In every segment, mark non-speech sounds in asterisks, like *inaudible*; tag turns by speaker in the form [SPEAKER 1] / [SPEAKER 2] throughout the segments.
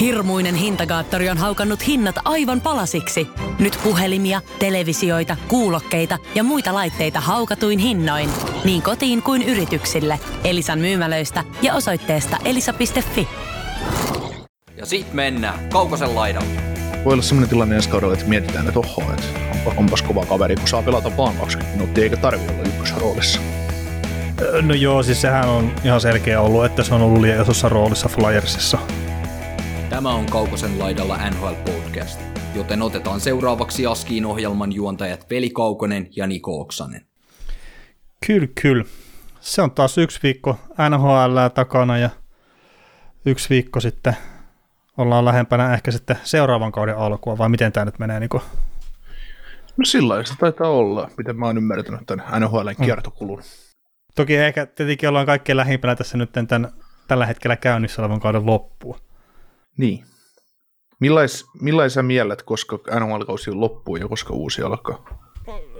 [SPEAKER 1] Hirmuinen hintakaattori on haukannut hinnat aivan palasiksi. Nyt puhelimia, televisioita, kuulokkeita ja muita laitteita haukatuin hinnoin. Niin kotiin kuin yrityksille. Elisan myymälöistä ja osoitteesta elisa.fi.
[SPEAKER 2] Ja sit mennään Kaukosen laidalle.
[SPEAKER 3] Voi olla sellainen tilanne ensi kaudella, että mietitään, että oho, että onpa, onpas kova kaveri, kun saa pelata vaan 20 minuuttia, eikä tarvi olla ykkösroolissa.
[SPEAKER 4] No joo, siis sehän on ihan selkeä ollut, että se on ollut liian isossa roolissa Flyersissa.
[SPEAKER 2] Tämä on Kaukosen laidalla NHL Podcast, joten otetaan seuraavaksi Askiin ohjelman juontajat Veli Kaukonen ja Niko Oksanen.
[SPEAKER 4] Kyllä, kyllä. Se on taas yksi viikko NHL takana ja yksi viikko sitten ollaan lähempänä ehkä sitten seuraavan kauden alkua, vai miten tämä nyt menee? Niin
[SPEAKER 3] No sillä se taitaa olla, miten mä oon ymmärtänyt tämän NHLn kiertokulun. Mm.
[SPEAKER 4] Toki ehkä tietenkin ollaan kaikkein lähimpänä tässä nyt tämän, tällä hetkellä käynnissä olevan kauden loppua.
[SPEAKER 3] Niin. Millais, millaisia mielet, koska NHL-kausi loppuu ja koska uusi alkaa?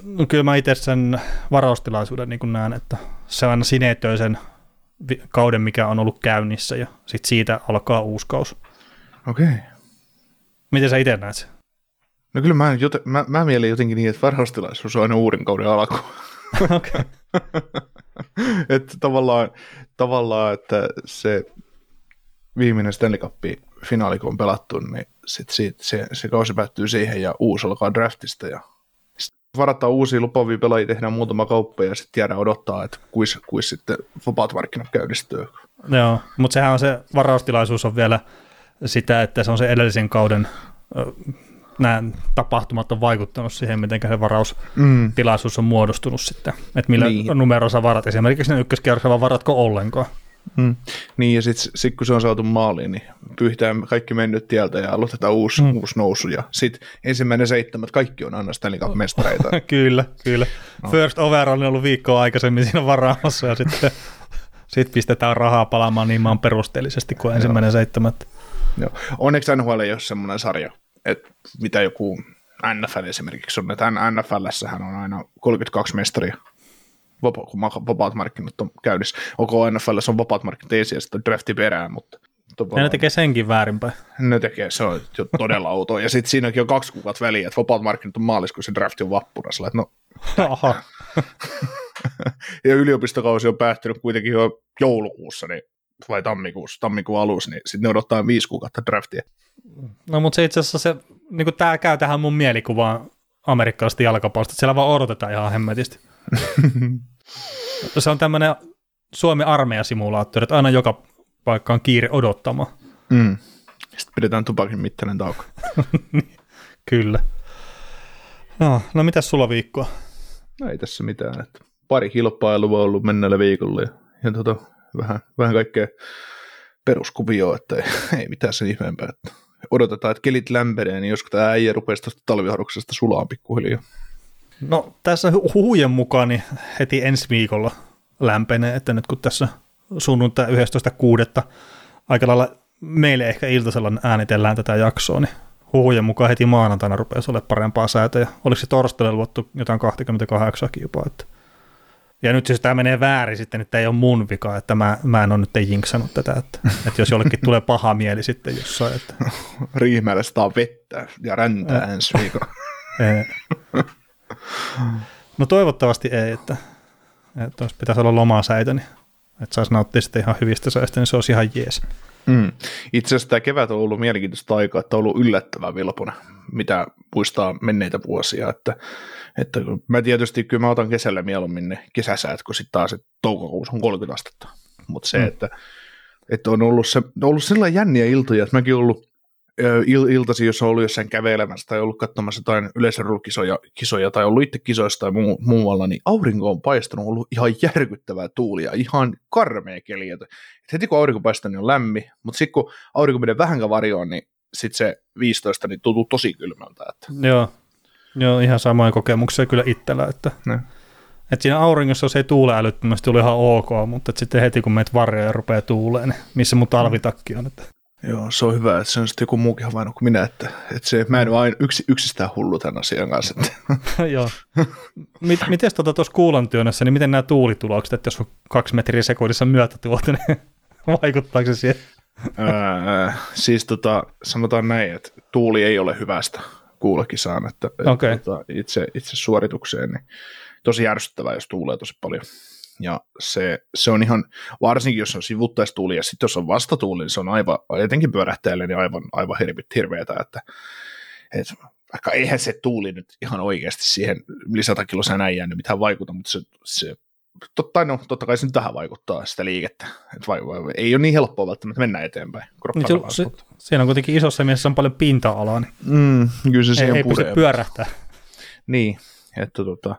[SPEAKER 4] No kyllä mä itse sen varaustilaisuuden niin näen, että se aina sinetöi sen kauden, mikä on ollut käynnissä ja sitten siitä alkaa uusi kausi.
[SPEAKER 3] Okei. Okay.
[SPEAKER 4] Miten sä itse näet sen?
[SPEAKER 3] No kyllä mä, joten, mä, mä mielen jotenkin niin, että varhaustilaisuus on aina uuden kauden alku. *laughs*
[SPEAKER 4] Okei. *laughs*
[SPEAKER 3] että tavallaan, tavallaan, että se viimeinen Stanley Cup finaali, kun on pelattu, niin sit siitä, se, se kausi päättyy siihen ja uusi alkaa draftista ja varataan uusia lupavia pelaajia, tehdään muutama kauppa ja sitten jäädään odottaa, että kuis, kuis sitten vapaat markkinat käynnistyy.
[SPEAKER 4] Joo, mutta sehän on se varaustilaisuus on vielä sitä, että se on se edellisen kauden nämä tapahtumat on vaikuttanut siihen, miten se varaustilaisuus on muodostunut sitten, että millä niin. numero sä varat, esimerkiksi ne ykköskierroksella varatko ollenkaan.
[SPEAKER 3] Mm. Niin, ja sitten sit, kun se on saatu maaliin, niin pyyhtään kaikki mennyt tieltä ja aloitetaan uusi, mm. uusi nousu. Ja sitten ensimmäinen seitsemät, kaikki on aina Stanley Cup-mestareita. *laughs*
[SPEAKER 4] kyllä, kyllä. No. First over on ollut viikkoa aikaisemmin siinä varaamassa ja sitten *laughs* sit pistetään rahaa palaamaan niin maan perusteellisesti kuin ensimmäinen seitsemät.
[SPEAKER 3] Joo. Onneksi NHL ei ole semmoinen sarja, että mitä joku NFL esimerkiksi on, että NFLssähän on aina 32 mestaria kun vapaat markkinat on käynnissä. OK, NFL on vapaat markkinat ensin ja sitten drafti perään, mutta
[SPEAKER 4] ja ne tekee senkin väärinpäin.
[SPEAKER 3] Ne tekee, se on jo todella outoa. Ja sitten siinäkin on kaksi kuukautta väliä, että vapaat markkinat on maaliskuun, se drafti on vappuna. Sillä, no.
[SPEAKER 4] Aha. *laughs*
[SPEAKER 3] ja yliopistokausi on päättynyt kuitenkin jo joulukuussa, niin, vai tammikuussa, tammikuun alussa, niin sitten ne odottaa viisi kuukautta draftia.
[SPEAKER 4] No mutta se itse asiassa se, niin tämä käy tähän mun mielikuvaan amerikkalaisesta jalkapallosta, että siellä vaan odotetaan ihan hemmetisti. *laughs* se on tämmöinen Suomen armeijasimulaattori, että aina joka paikka on kiire odottamaan.
[SPEAKER 3] Mm. Sitten pidetään tupakin mittainen tauko. *laughs*
[SPEAKER 4] Kyllä. No, no mitäs sulla viikkoa?
[SPEAKER 3] No ei tässä mitään. Että pari kilpailua on ollut menneellä viikolla ja, ja tota, vähän, vähän kaikkea peruskuvioa, että ei, *laughs* ei mitään sen ihmeempää. Että odotetaan, että kelit lämpenee, niin joskus tämä äijä rupeaa tuosta talviharroksesta sulaan pikkuhiljaa.
[SPEAKER 4] No tässä huhujen mukaan niin heti ensi viikolla lämpenee, että nyt kun tässä sunnuntai 11.6. aika lailla meille ehkä iltasella äänitellään tätä jaksoa, niin huhujen mukaan heti maanantaina rupeaa olemaan parempaa säätöä. Oliko se torstaille luottu jotain 28 jopa, että ja nyt siis tämä menee väärin sitten, että ei ole mun vika, että mä, mä en ole nyt jinksannut tätä, että, että jos jollekin tulee paha mieli sitten jossain. Että...
[SPEAKER 3] Riihimäellä saa vettä ja räntää ensi viikolla.
[SPEAKER 4] No toivottavasti ei, että, että jos pitäisi olla lomasäitä, niin että saisi nauttia sitten ihan hyvistä säistä, niin se olisi ihan jees.
[SPEAKER 3] Mm. Itse asiassa tämä kevät on ollut mielenkiintoista aikaa, että on ollut yllättävän vilpuna, mitä muistaa menneitä vuosia, että, että mä tietysti kyllä mä otan kesällä mieluummin ne kesäsäät, kun sitten taas toukokuussa on 30 astetta, mutta se, mm. että, että on ollut, se, on ollut sellainen jänniä iltoja, että mäkin ollut il- iltasi, jos on ollut jossain kävelemässä tai ollut katsomassa jotain yleisörukisoja kisoja, tai ollut itse kisoissa tai muu- muualla, niin aurinko on paistanut, on ollut ihan järkyttävää tuulia, ihan karmea keli. Et heti kun aurinko paistaa, niin on lämmin, mutta sitten kun aurinko menee vähän varjoon, niin sitten se 15 niin tuntuu tosi kylmältä. Että.
[SPEAKER 4] Joo. Joo, ihan samoin kokemuksia kyllä itsellä, että, ne. että siinä auringossa se ei tuule älyttömästi, oli ihan ok, mutta sitten heti kun meitä varjoja ja rupeaa tuuleen, niin missä mun talvitakki on. Että.
[SPEAKER 3] Joo, se on hyvä, että se on sitten joku muukin havainnut kuin minä, että, että se, mä en ole yksi, yksistään hullu tämän asian kanssa. *laughs*
[SPEAKER 4] Joo. Miten tuota tuossa työnnössä, niin miten nämä tuulitulokset, että jos on kaksi metriä sekunnissa myötätuolta, niin *laughs* vaikuttaako se siihen?
[SPEAKER 3] öö, siis tota, sanotaan näin, että tuuli ei ole hyvästä kuulokisaan, että
[SPEAKER 4] okay.
[SPEAKER 3] tota, itse, itse suoritukseen niin tosi järsyttävää, jos tuulee tosi paljon. Ja se, se on ihan, varsinkin jos on sivuttaistuuli ja sitten jos on vastatuuli, niin se on aivan, etenkin pyörähtäjälle, niin aivan, aivan hirveätä, että, että vaikka eihän se tuuli nyt ihan oikeasti siihen lisätakiloseen äijään mitään vaikuta, mutta se, se totta, no, totta kai se nyt tähän vaikuttaa sitä liikettä. Et vai, vai, ei ole niin helppoa välttämättä mennä eteenpäin.
[SPEAKER 4] Niin se, se, siinä on kuitenkin isossa mielessä on paljon pinta-alaa, niin
[SPEAKER 3] mm, kyllä se
[SPEAKER 4] ei, ei pysty pyörähtää.
[SPEAKER 3] Niin, että tota,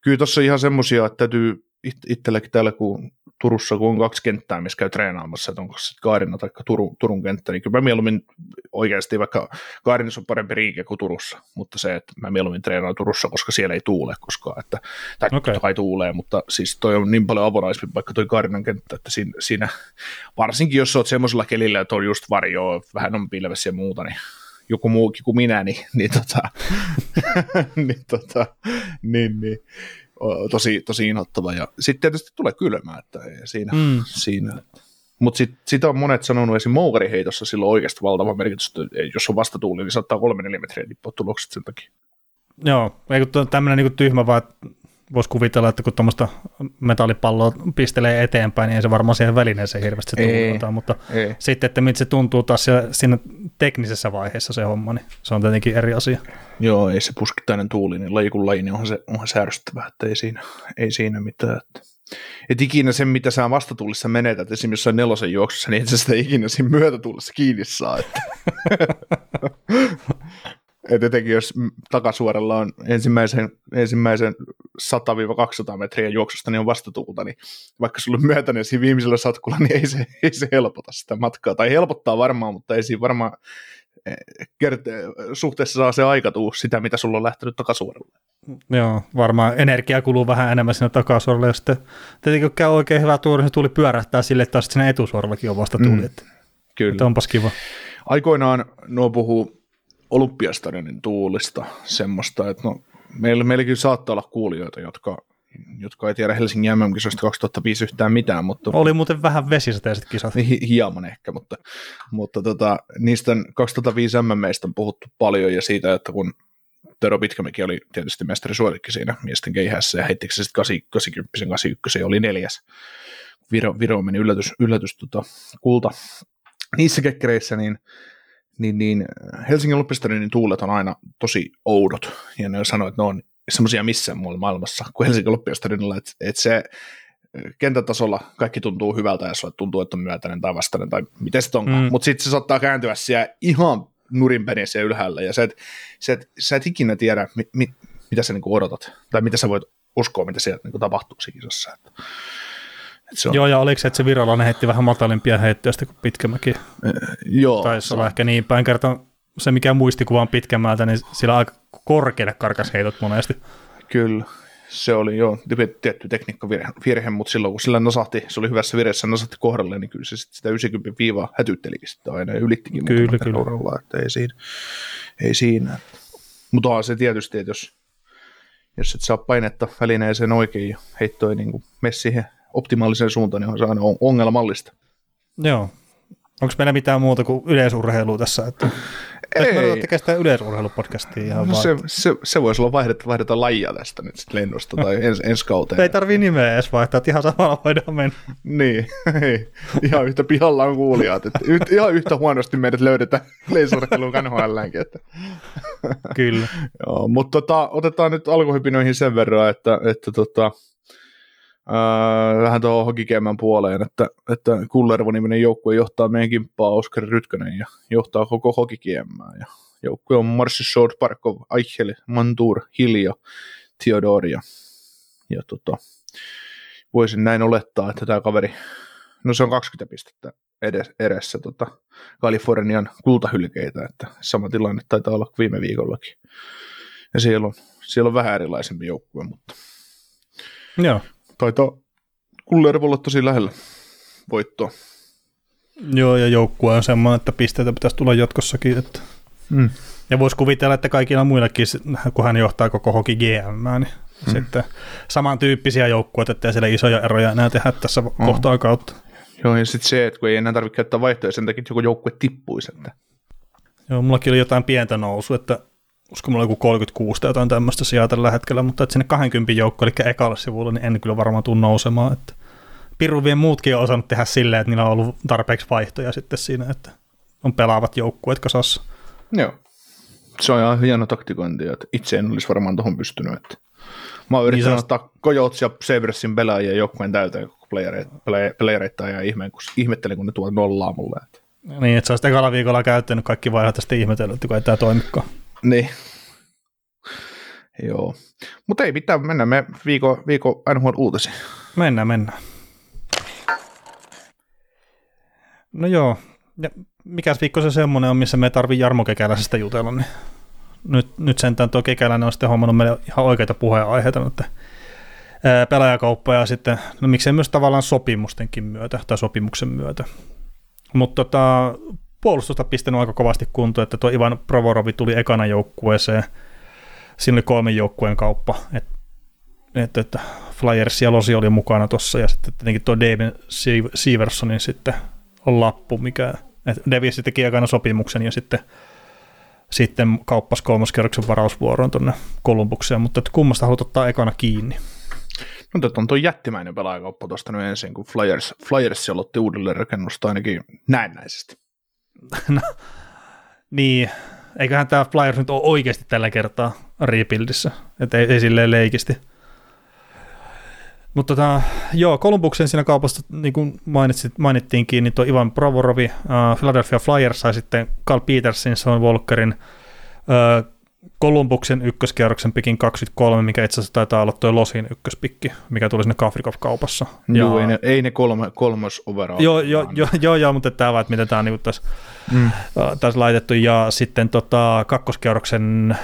[SPEAKER 3] kyllä tuossa ihan semmoisia, että täytyy itselläkin täällä, kun Turussa, kun on kaksi kenttää, missä käy treenaamassa, että onko se Kaarina tai Turun, Turun kenttä, niin kyllä mä mieluummin oikeasti, vaikka Kaarinassa on parempi riike kuin Turussa, mutta se, että mä mieluummin treenaan Turussa, koska siellä ei tuule koskaan, että, tai okay. kai tuulee, mutta siis toi on niin paljon avonaisempi vaikka toi Kaarinan kenttä, että siinä, siinä varsinkin jos oot semmoisella kelillä, että on just varjoa, vähän on pilvessä ja muuta, niin joku muukin kuin minä, niin, niin, tota, *laughs* niin, tota, niin, niin tosi, tosi inhottava. Ja sitten tietysti tulee kylmää, että ei siinä. Mm. siinä. Mutta sitten sit on monet sanonut esim. moukariheitossa silloin oikeasti valtava merkitys, että jos on vastatuuli, niin saattaa kolme neljä metriä tippua tulokset sen takia.
[SPEAKER 4] Joo, ei kun tämmöinen niin tyhmä vaan, voisi kuvitella, että kun tuommoista metallipalloa pistelee eteenpäin, niin ei se varmaan siihen välineeseen hirveästi tuntuu, mutta ei. sitten, että mitä se tuntuu taas siellä, siinä teknisessä vaiheessa se homma, niin se on tietenkin eri asia.
[SPEAKER 3] Joo, ei se puskittainen tuuli, niin laji kuin laji, niin onhan se, onhan se että ei siinä, ei siinä mitään. Että. Et ikinä sen, mitä sä vastatuulissa menetät, esimerkiksi jossain nelosen juoksussa, niin et sä sitä ikinä siinä myötätuulissa kiinni saa. Että. *laughs* Et etenkin jos takasuoralla on ensimmäisen, ensimmäisen 100-200 metriä juoksusta, niin on vastatuulta, niin vaikka sulla on myötäinen siinä viimeisellä satkulla, niin ei se, ei se helpota sitä matkaa. Tai helpottaa varmaan, mutta ei siinä varmaan eh, kert- suhteessa saa se aika tuu sitä, mitä sulla on lähtenyt takasuoralle.
[SPEAKER 4] Joo, varmaan energia kuluu vähän enemmän sinne takasuoralle, ja sitten tietenkin kun käy oikein hyvä tuuri, niin se tuli pyörähtää sille, että sinne etusuorallakin on vasta tuli. Mm, kyllä. Että onpas kiva.
[SPEAKER 3] Aikoinaan nuo puhuu Olympiastadionin tuulista semmoista, että no, meillä, meilläkin saattaa olla kuulijoita, jotka, jotka ei tiedä Helsingin MM-kisoista 2005 yhtään mitään. Mutta,
[SPEAKER 4] Oli muuten vähän vesisateiset kisat.
[SPEAKER 3] Hi, hieman ehkä, mutta, mutta tota, niistä 2005 MMistä on puhuttu paljon ja siitä, että kun Tero Pitkämäki oli tietysti mestari suosikki siinä miesten keihässä ja heittikö se sitten 80, 81 oli neljäs. Viro, Viro meni yllätys, yllätys tota, kulta niissä kekkereissä, niin niin, niin Helsingin Olympiastadionin tuulet on aina tosi oudot, ja ne sanoo, että ne on semmoisia missään muualla maailmassa kuin Helsingin Olympiastadionilla, että, että se kentän tasolla kaikki tuntuu hyvältä, ja sulle tuntuu, että on myötäinen tai vastainen, tai miten se onkaan, mm. mutta sitten se saattaa kääntyä siellä ihan nurinpäin siellä ylhäällä, ja sä et, sä et, sä et ikinä tiedä, mi, mi, mitä sä niinku odotat, tai mitä sä voit uskoa, mitä sieltä niinku tapahtuu siinä kisassa. Että
[SPEAKER 4] se on... Joo, ja oliko se, että se virallinen heitti vähän matalimpia heittoja sitten kuin Pitkämäki? Äh,
[SPEAKER 3] joo.
[SPEAKER 4] Taisi olla ehkä niin päin kertaa se, mikä muistikuva on Pitkämäältä, niin sillä aika korkealle karkas heitot monesti.
[SPEAKER 3] Kyllä, se oli jo tietty tekniikkavirhe, mutta silloin kun sillä nasahti, se oli hyvässä viressä, nasahti kohdalle, niin kyllä se sitten sitä 90 viivaa hätyttelikin sitä aina ja ylittikin
[SPEAKER 4] kyllä, kyllä.
[SPEAKER 3] Uralla, että ei siinä. Ei siinä. Mutta on se tietysti, että jos, jos et saa painetta välineeseen oikein ja heittoi niin mene siihen optimaaliseen suuntaan, niin on se aina ongelmallista.
[SPEAKER 4] Joo. Onko meillä mitään muuta kuin yleisurheilua tässä? Että ei. Me tekemään sitä yleisurheilupodcastia ihan
[SPEAKER 3] no se, se, se, voisi olla vaihdeta, vaihdeta lajia tästä nyt sitten lennosta tai ens, *laughs* ensi kauteen.
[SPEAKER 4] Ei tarvii nimeä edes vaihtaa, että ihan samalla voidaan mennä.
[SPEAKER 3] niin, *laughs* ei. Ihan yhtä pihalla on kuulijat. Että yht, ihan yhtä huonosti meidät löydetään *laughs* yleisurheiluun KNHLänkin. Että.
[SPEAKER 4] Kyllä.
[SPEAKER 3] Joo, mutta tota, otetaan nyt alkuhypinoihin sen verran, että, että tota, Öö, vähän tuohon hokikemän puoleen, että, että Kullervo-niminen joukkue johtaa meidän kimppaa Oskar Rytkönen ja johtaa koko hokikiemää. Ja joukkue on Marssi Short, Parkov, Eichel, Mantur, Hilja, Theodor ja, ja tota, voisin näin olettaa, että tämä kaveri, no se on 20 pistettä edes, edessä tota, Kalifornian kultahylkeitä, että sama tilanne taitaa olla viime viikollakin. Ja siellä on, siellä on vähän erilaisempi joukkue, mutta
[SPEAKER 4] Joo
[SPEAKER 3] taitaa Kullervo olla tosi lähellä voittoa.
[SPEAKER 4] Joo, ja joukkue on semmoinen, että pisteitä pitäisi tulla jatkossakin. Että... Mm. Ja voisi kuvitella, että kaikilla muillakin, kun hän johtaa koko hoki GM, niin mm. sitten samantyyppisiä joukkueita, ettei siellä isoja eroja enää tehdä tässä mm. kohtaa kautta.
[SPEAKER 3] Joo, ja sitten se, että kun ei enää tarvitse käyttää vaihtoja, sen takia että joku joukkue tippuisi. Että...
[SPEAKER 4] Joo, mullakin oli jotain pientä nousu, että usko mulla joku 36 tai jotain tämmöistä sijaa tällä hetkellä, mutta että sinne 20 joukko, eli ekalle sivulle, niin en kyllä varmaan tule nousemaan. Että Piruvien muutkin on osannut tehdä silleen, että niillä on ollut tarpeeksi vaihtoja sitten siinä, että on pelaavat joukkueet kasassa.
[SPEAKER 3] Joo. Se on ihan hieno taktikointi, että itse en olisi varmaan tuohon pystynyt. Että mä oon yrittänyt niin ottaa Coyotes ja Sabersin pelaajia joukkueen täyteen, kun playereita ja ihme, kun, ihmettelin, kun ne tuovat nollaa mulle. Että.
[SPEAKER 4] Niin, että sä olisit ekalla viikolla käyttänyt kaikki vaiheet ja sitten ihmetellyt, kun ei tämä toimikaan.
[SPEAKER 3] Niin. Joo. Mutta ei mitään, mennään me viikon, viikon NHL uutisiin.
[SPEAKER 4] Mennään, mennään. No joo, ja mikäs viikko se semmoinen on, missä me tarvii Jarmo Kekäläisestä jutella, niin nyt, nyt sentään tuo Kekäläinen on sitten hommannut meille ihan oikeita puheenaiheita, mutta pelaajakauppa ja sitten, no miksei myös tavallaan sopimustenkin myötä tai sopimuksen myötä. Mutta tota, puolustusta pistänyt aika kovasti kuntoon, että tuo Ivan Provorovi tuli ekana joukkueeseen, siinä oli kolmen joukkueen kauppa, että et, et Flyers ja Losi oli mukana tuossa ja sitten tietenkin tuo David Seversonin sitten on lappu, mikä, Davis teki ekana sopimuksen ja sitten sitten kauppas kolmoskerroksen varausvuoroon tuonne Kolumbukseen, mutta että kummasta haluat ottaa ekana kiinni?
[SPEAKER 3] No tätä on tuo jättimäinen pelaajakauppa tuosta nyt ensin, kun Flyers, Flyers aloitti uudelleen rakennusta ainakin näennäisesti.
[SPEAKER 4] No, niin, eiköhän tämä Flyers nyt ole oikeasti tällä kertaa rebuildissä, että ei, ei silleen leikisti. Mutta tota, joo, Kolumbuksen siinä kaupassa, niin kuin mainitsit, mainittiinkin, niin tuo Ivan Provorovi, uh, Philadelphia Flyers sai sitten Carl Petersin, Sean Walkerin, uh, Kolumbuksen ykköskierroksen pikin 23, mikä itse asiassa taitaa olla tuo Losin ykköspikki, mikä tuli sinne Kafrikov-kaupassa.
[SPEAKER 3] Joo, ei ne, ei ne kolme, kolmos overall.
[SPEAKER 4] Joo, joo, joo, joo, joo, mutta tämä vaan, että miten tämä on niin tässä, mm. tässä laitettu. Ja sitten tota, kakkoskierroksen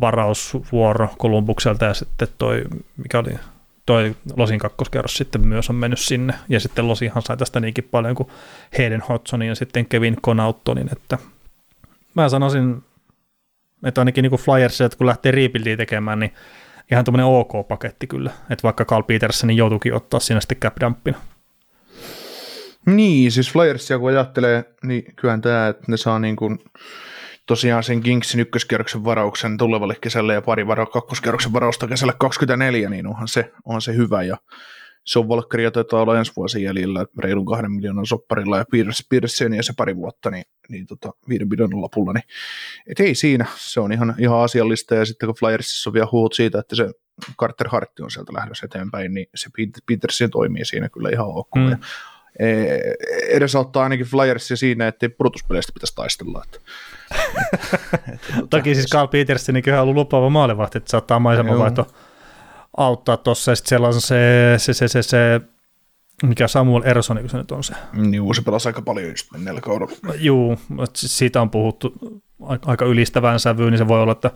[SPEAKER 4] varausvuoro Kolumbukselta ja sitten toi, mikä oli toi Losin kakkoskerros sitten myös on mennyt sinne, ja sitten Losihan sai tästä niinkin paljon kuin Hayden Hodgsonin ja sitten Kevin Conautonin, että mä sanoisin, että ainakin niin Flyers, että kun lähtee rebuildia tekemään, niin ihan tuommoinen ok-paketti kyllä, että vaikka Carl Petersonin joutuikin ottaa siinä sitten cap dumpina.
[SPEAKER 3] Niin, siis Flyersia kun ajattelee, niin kyllähän tämä, että ne saa niin kuin tosiaan sen Kingsin ykköskierroksen varauksen tulevalle kesälle ja pari varo, kakkoskierroksen varausta kesällä 24, niin onhan se, onhan se hyvä ja se on Valkkaria taitaa olla ensi vuosi jäljellä reilun kahden miljoonan sopparilla ja Piirres, ja se pari vuotta, niin, niin tota, viiden miljoonan lopulla, niin et ei siinä, se on ihan, ihan asiallista ja sitten kun Flyersissa on vielä huut siitä, että se Carter Hartti on sieltä lähdössä eteenpäin, niin se Petersen toimii siinä kyllä ihan ok. Mm. Ja edesauttaa ainakin Flyersia siinä, että ei pudotuspeleistä pitäisi taistella. Että,
[SPEAKER 4] että, *laughs* Toki siis Carl Petersen niin on ollut lupaava maalivahti, että saattaa maisemavaihto auttaa tuossa, sitten siellä on se, se, se, se, se mikä Samuel Ersson, kun se nyt on se.
[SPEAKER 3] Joo, se pelasi aika paljon just menneellä kaudella.
[SPEAKER 4] Joo, siitä on puhuttu aika ylistävään sävyyn, niin se voi olla, että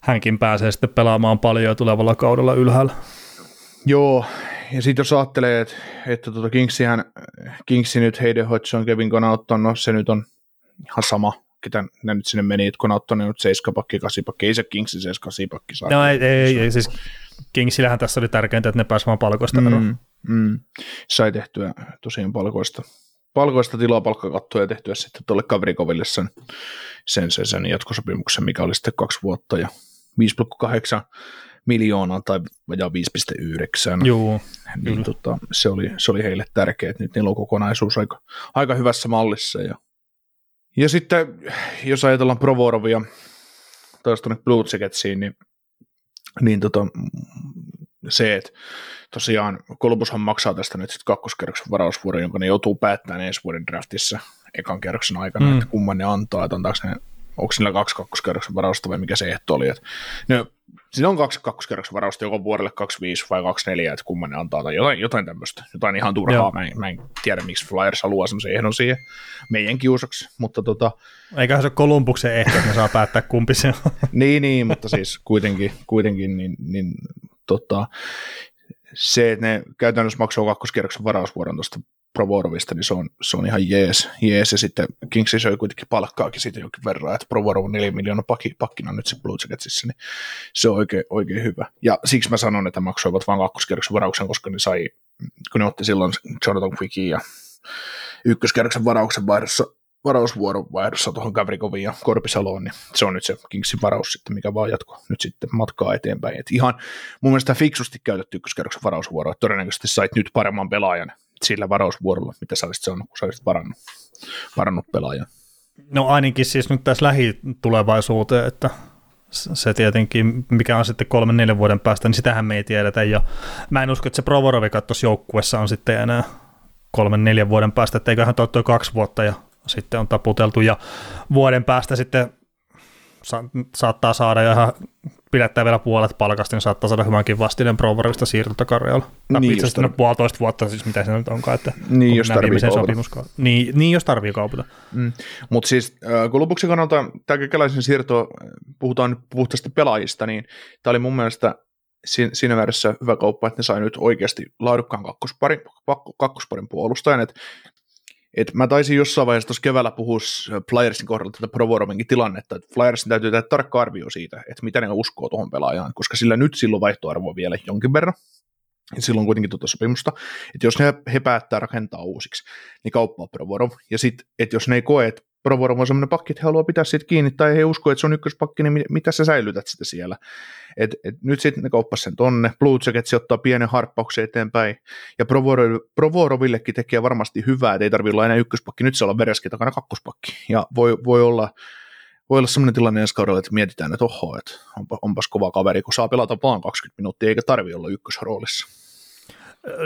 [SPEAKER 4] hänkin pääsee sitten pelaamaan paljon tulevalla kaudella ylhäällä.
[SPEAKER 3] Joo, ja sitten jos ajattelee, että, että tuota Kingsihän, Kingsi nyt Hayden Hodgson, Kevin Connaughton, no se nyt on ihan sama, ketä ne nyt sinne meni, että Connaughton on nyt 7 pakki, 8 pakki, ei se Kingsi 7 8 pakki saa.
[SPEAKER 4] No ei, ei, ei, siis Kingsillähän tässä oli tärkeintä, että ne pääsivät palkoista mm,
[SPEAKER 3] mm, sai tehtyä tosiaan palkoista, palkoista tilaa palkkakattoa ja tehtyä sitten tuolle Kavrikoville sen, sen, sen, sen jatkosopimuksen, mikä oli sitten kaksi vuotta ja 5,8 miljoonaa tai vajaa 5,9.
[SPEAKER 4] Joo,
[SPEAKER 3] niin tota, se, oli, se oli heille tärkeää, että nyt niillä on kokonaisuus aika, aika hyvässä mallissa. Ja, ja sitten, jos ajatellaan Provorovia taas tuonne Blue Jacketsiin, niin, niin tota, se, että tosiaan Kolbushan maksaa tästä nyt sitten kakkoskerroksen varausvuoron, jonka ne joutuu päättämään ensi vuoden draftissa ekan kerroksen aikana, mm. että kumman ne antaa, että antaako ne onko sillä kaksi kakkoskerroksen varausta vai mikä se ehto oli. Että ne, siinä on kaksi kakkoskerroksen varausta joko vuodelle 25 vai 24, että kumman ne antaa tai jotain, jotain tämmöistä. Jotain ihan turhaa. Mä en, mä en, tiedä, miksi Flyers haluaa semmoisen ehdon siihen meidän kiusaksi. Mutta tota,
[SPEAKER 4] Eiköhän se ole Kolumbuksen ehto, että ne saa päättää kumpi se on. *laughs*
[SPEAKER 3] niin, niin, mutta siis kuitenkin, kuitenkin niin, niin tota, se, että ne käytännössä maksaa kakkoskierroksen varausvuoron tuosta Provorovista, niin se on, se on ihan jees, jees. Ja sitten Kingsi söi kuitenkin palkkaakin siitä jonkin verran, että Provorov on 4 miljoonaa pakki, pakkina nyt se Blue Jacketsissa, niin se on oikein, oikein hyvä. Ja siksi mä sanon, että maksoivat vain kakkoskierroksen varauksen, koska ne sai, kun ne otti silloin Jonathan Quickin ja ykköskerroksen varauksen vaihdossa, varausvuoron vaihdossa tuohon Gavrikoviin ja Korpisaloon, niin se on nyt se Kingsin varaus sitten, mikä vaan jatkuu nyt sitten matkaa eteenpäin. Et ihan mun mielestä fiksusti käytetty ykköskerroksen varausvuoroa, todennäköisesti sait nyt paremman pelaajan sillä varausvuorolla, mitä sä olisit saanut, kun sä olisit varannut, varannut pelaajan.
[SPEAKER 4] No ainakin siis nyt tässä lähitulevaisuuteen, että se tietenkin, mikä on sitten kolmen neljän vuoden päästä, niin sitähän me ei tiedetä. Ja mä en usko, että se Provorovikat tuossa joukkuessa on sitten enää kolmen neljän vuoden päästä, että eiköhän toi kaksi vuotta ja sitten on taputeltu. Ja vuoden päästä sitten sa- saattaa saada ihan pidättää vielä puolet palkasta, niin saattaa saada hyvänkin vastinen Provorista siirtota Karjalla. Niin, itse asiassa puolitoista vuotta, siis mitä se nyt onkaan, että
[SPEAKER 3] niin, jos tarvii
[SPEAKER 4] sopimus, niin, niin, jos tarvii kaupata.
[SPEAKER 3] Mm. Mutta siis kun lopuksi kannalta tämä kekäläisen siirto, puhutaan nyt puhtaasti pelaajista, niin tämä oli mun mielestä siinä väärässä hyvä kauppa, että ne sai nyt oikeasti laadukkaan kakkosparin, kakkosparin puolustajan, että et mä taisin jossain vaiheessa tuossa keväällä puhua Flyersin kohdalla tätä Provorovinkin tilannetta, että Flyersin täytyy tehdä tarkka arvio siitä, että mitä ne uskoo tuohon pelaajaan, koska sillä nyt silloin vaihtoarvo vielä jonkin verran, ja silloin kuitenkin tuota sopimusta, että jos ne, he päättää rakentaa uusiksi, niin kauppaa Provorov, ja sitten, että jos ne ei koe, että Provorov on sellainen pakki, että he haluaa pitää siitä kiinni, tai he uskoo, että se on ykköspakki, niin mitä sä säilytät sitä siellä. Et, et nyt sitten ne kauppasi sen tonne, Blue Jackets ottaa pienen harppauksen eteenpäin, ja Provorov, Provorovillekin tekee varmasti hyvää, että ei tarvitse olla enää ykköspakki, nyt se on Vereski takana kakkospakki, ja voi, voi olla voi olla sellainen tilanne ensi kaudella, että mietitään, että oho, että onpa, onpas kova kaveri, kun saa pelata vaan 20 minuuttia, eikä tarvi olla ykkösroolissa.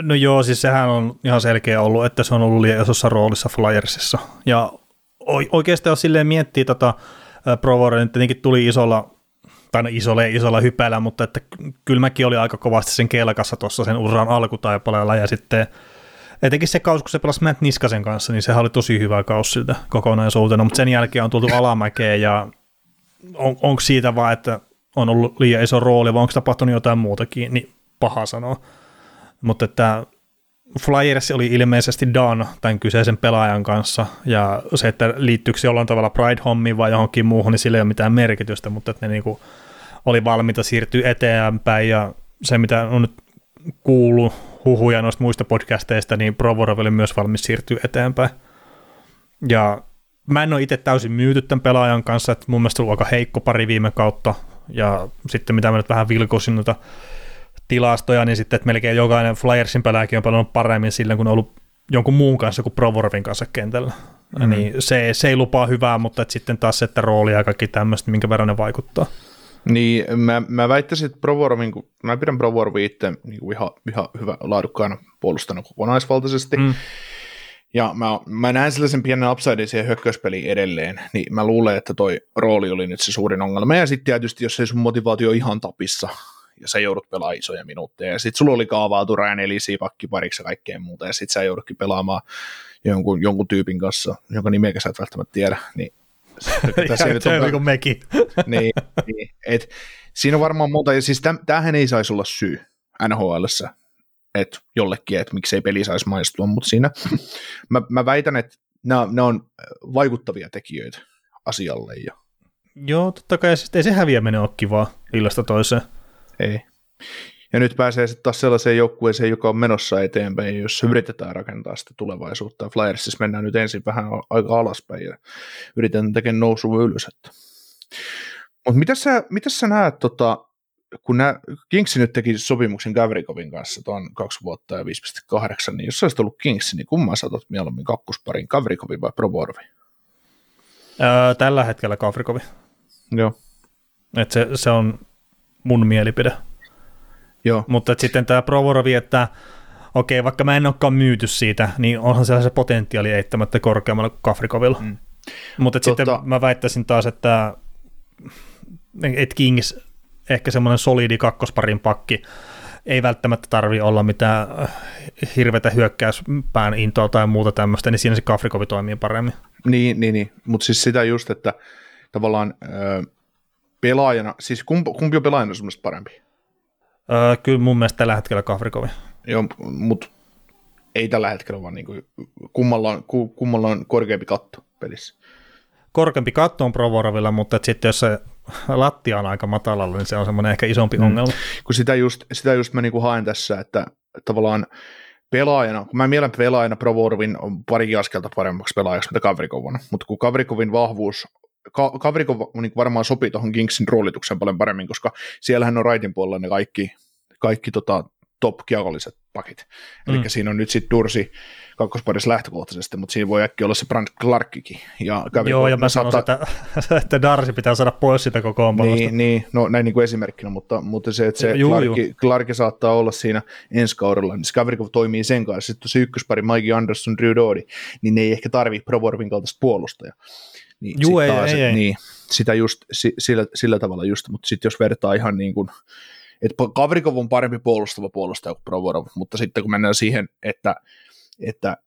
[SPEAKER 4] No joo, siis sehän on ihan selkeä ollut, että se on ollut liian isossa roolissa Flyersissa. Ja oikeastaan jos silleen miettii tota Provore, niin tietenkin tuli isolla, tai no isolla isolla hypällä, mutta että kylmäkin oli aika kovasti sen kelkassa tuossa sen uran alkutaipaleella, ja sitten etenkin se kaus, kun se pelasi Matt Niskasen kanssa, niin sehän oli tosi hyvä kaus siltä kokonaisuutena, mutta sen jälkeen on tultu alamäkeen, ja on, onko siitä vaan, että on ollut liian iso rooli, vai onko tapahtunut jotain muutakin, niin paha sanoa. Mutta että Flyers oli ilmeisesti done tämän kyseisen pelaajan kanssa, ja se, että liittyykö se jollain tavalla Pride-hommiin vai johonkin muuhun, niin sillä ei ole mitään merkitystä, mutta että ne niinku oli valmiita siirtyä eteenpäin, ja se, mitä on nyt kuullut huhuja noista muista podcasteista, niin Provorov oli myös valmis siirtyä eteenpäin. Ja mä en ole itse täysin myyty tämän pelaajan kanssa, että mun mielestä on ollut aika heikko pari viime kautta, ja sitten mitä mä nyt vähän vilkosin noita tilastoja, niin sitten, että melkein jokainen Flyersin pelaajakin on pelannut paremmin silloin, kun on ollut jonkun muun kanssa kuin Provorovin kanssa kentällä. Mm-hmm. Niin se, se ei lupaa hyvää, mutta että sitten taas se, että rooli ja kaikki tämmöistä, minkä verran ne vaikuttaa.
[SPEAKER 3] Niin, mä, mä väittäisin, että Provorovin, kun mä pidän Provorovin itse niin kuin ihan, ihan hyvä, laadukkaana puolustanut kokonaisvaltaisesti, mm. Ja mä, mä näen sellaisen pienen upside siihen hyökkäyspeliin edelleen, niin mä luulen, että toi rooli oli nyt se suurin ongelma. Ja sitten tietysti, jos ei sun motivaatio ihan tapissa, ja sä joudut pelaamaan isoja minuutteja. Ja sitten sulla oli kaavailtu Ryan Elisi pariksi ja kaikkea muuta, ja sitten sä joudutkin pelaamaan jonkun, jonkun tyypin kanssa, jonka nimeä sä et välttämättä tiedä, niin
[SPEAKER 4] tässä nyt on, kuin mekin. *laughs*
[SPEAKER 3] niin, niin, et, siinä on varmaan muuta, ja siis täm, tämähän ei saisi olla syy NHLssä, että jollekin, että miksei peli saisi maistua, mutta siinä *laughs* mä, mä väitän, että nämä, nämä on vaikuttavia tekijöitä asialle. Ja...
[SPEAKER 4] Joo, totta kai, siis ei se häviäminen ole kivaa illasta toiseen.
[SPEAKER 3] Ei. Ja nyt pääsee sitten taas sellaiseen joukkueeseen, joka on menossa eteenpäin, jossa yritetään rakentaa sitä tulevaisuutta. Flyersissa mennään nyt ensin vähän aika alaspäin ja yritetään tekemään nousua ylös. Mutta mitä sä, mitä sä näet, tota, kun nää, Kingsi nyt teki sopimuksen Gavrikovin kanssa tuon kaksi vuotta ja 5,8, niin jos sä olisit ollut Kingsi, niin kumman saatat mieluummin kakkosparin, Gavrikovin vai Proborovi?
[SPEAKER 4] Öö, tällä hetkellä Gavrikovi.
[SPEAKER 3] Joo.
[SPEAKER 4] Et se, se on mun mielipide.
[SPEAKER 3] Joo.
[SPEAKER 4] Mutta sitten tämä Provorovi, että okei, vaikka mä en olekaan myyty siitä, niin onhan se potentiaali eittämättä korkeammalla kuin Kafrikovilla. Mm. Mutta sitten mä väittäisin taas, että et Kings ehkä semmoinen solidi kakkosparin pakki ei välttämättä tarvi olla mitään hirveätä hyökkäyspään intoa tai muuta tämmöistä, niin siinä se Kafrikovi toimii paremmin.
[SPEAKER 3] Niin, niin, niin. mutta siis sitä just, että tavallaan pelaajana, siis kumpi, kumpi on pelaajana sun parempi?
[SPEAKER 4] Öö, kyllä mun mielestä tällä hetkellä Kavrikovi.
[SPEAKER 3] Joo, mutta ei tällä hetkellä, vaan niin kuin, kummalla, on, kummalla on korkeampi katto pelissä.
[SPEAKER 4] Korkeampi katto on Provorovilla, mutta sitten jos se lattia on aika matalalla, niin se on semmoinen ehkä isompi mm. ongelma.
[SPEAKER 3] Kun sitä just, sitä just mä niin kuin haen tässä, että tavallaan pelaajana, kun mä mielen pelaajana Provorovin on pari askelta paremmaksi pelaajaksi, mitä Kavrikovana, mutta kun Kavrikovin vahvuus Ka- Kavrikov niin varmaan sopii tuohon Kingsin roolitukseen paljon paremmin, koska siellähän on raitin puolella ne kaikki, kaikki tota, top kiekolliset pakit. Mm. Eli siinä on nyt sitten Dursi kakkosparissa lähtökohtaisesti, mutta siinä voi äkkiä olla se Brand Clarkikin.
[SPEAKER 4] Ja Joo, ja mä sanon, että, *laughs* että Darsi pitää saada pois sitä kokoonpanosta.
[SPEAKER 3] Niin, niin, no näin niin kuin esimerkkinä, mutta, mutta se, että se juu, Clarki, juu. Clarki saattaa olla siinä ensi kaudella, niin Skavrikov toimii sen kanssa. Sitten se ykköspari Mikey Anderson, Drew Doody, niin ne ei ehkä tarvitse Provorvin kaltaista puolustaja. Niin
[SPEAKER 4] Juu, ei, taas, ei, ei.
[SPEAKER 3] Niin, sitä just sillä, sillä tavalla just, mutta sitten jos vertaa ihan niin kuin, että Kavrikov on parempi puolustava puolustaja kuin Provorov, mutta sitten kun mennään siihen, että, että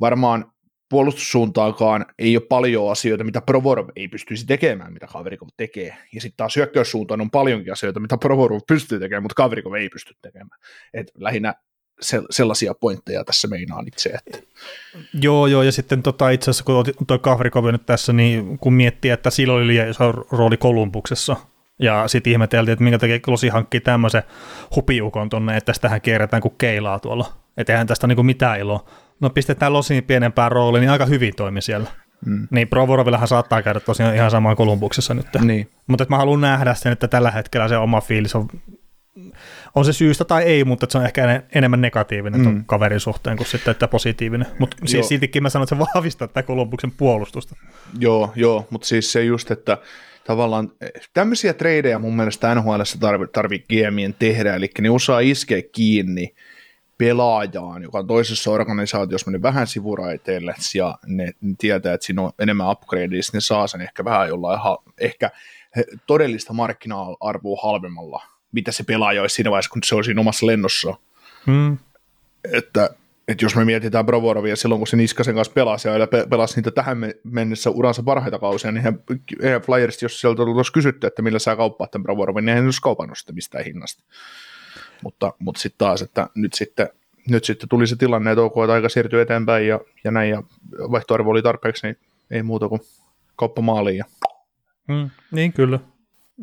[SPEAKER 3] varmaan puolustussuuntaakaan ei ole paljon asioita, mitä Provorov ei pystyisi tekemään, mitä Kavrikov tekee. Ja sitten taas hyökkäyssuuntaan on paljonkin asioita, mitä Provorov pystyy tekemään, mutta Kavrikov ei pysty tekemään. Et lähinnä sellaisia pointteja tässä meinaan itse. Että.
[SPEAKER 4] Joo, joo, ja sitten tota, itse asiassa kun tuo Kavrikov nyt tässä, niin kun miettii, että sillä oli liian iso rooli Kolumbuksessa, ja sitten ihmeteltiin, että minkä takia Klosi hankkii tämmöisen hupiukon tonne, että tästähän kierretään kuin keilaa tuolla. Että eihän tästä niinku mitään iloa. No pistetään Losiin pienempään rooliin, niin aika hyvin toimi siellä. Mm. Niin Provorovillahan saattaa käydä tosiaan ihan samaan Kolumbuksessa nyt.
[SPEAKER 3] Niin.
[SPEAKER 4] Mutta mä haluan nähdä sen, että tällä hetkellä se oma fiilis on on se syystä tai ei, mutta se on ehkä enemmän negatiivinen mm. kaverin suhteen kuin sitten että positiivinen. Mutta siis siltikin mä sanon, että se vahvistaa tätä Kolumbuksen puolustusta.
[SPEAKER 3] Joo, joo, mutta siis se just, että tavallaan tämmöisiä tradeja mun mielestä NHL tarvii tarvi GMien tehdä, eli ne osaa iskeä kiinni pelaajaan, joka on toisessa organisaatiossa mennyt vähän sivuraiteille, ja ne, ne tietää, että siinä on enemmän upgradeja, niin ne saa sen ehkä vähän jollain, ehkä todellista markkina-arvoa halvemmalla mitä se pelaaja olisi siinä vaiheessa, kun se olisi siinä omassa lennossa. Hmm. Että, että jos me mietitään Brovorovia silloin, kun se Niskasen kanssa pelasi ja pelasi niitä tähän mennessä uransa parhaita kausia, niin eihän Flyerista, jos sieltä olisi kysytty, että millä sä kauppaat tämän Brovorovin, niin eihän olisi kaupannut sitä mistään hinnasta. Mutta, mutta sitten taas, että nyt sitten, nyt sitten tuli se tilanne, että OK, että aika siirtyi eteenpäin ja, ja näin, ja vaihtoarvo oli tarpeeksi, niin ei muuta kuin kauppa maaliin. Ja...
[SPEAKER 4] Hmm, niin, kyllä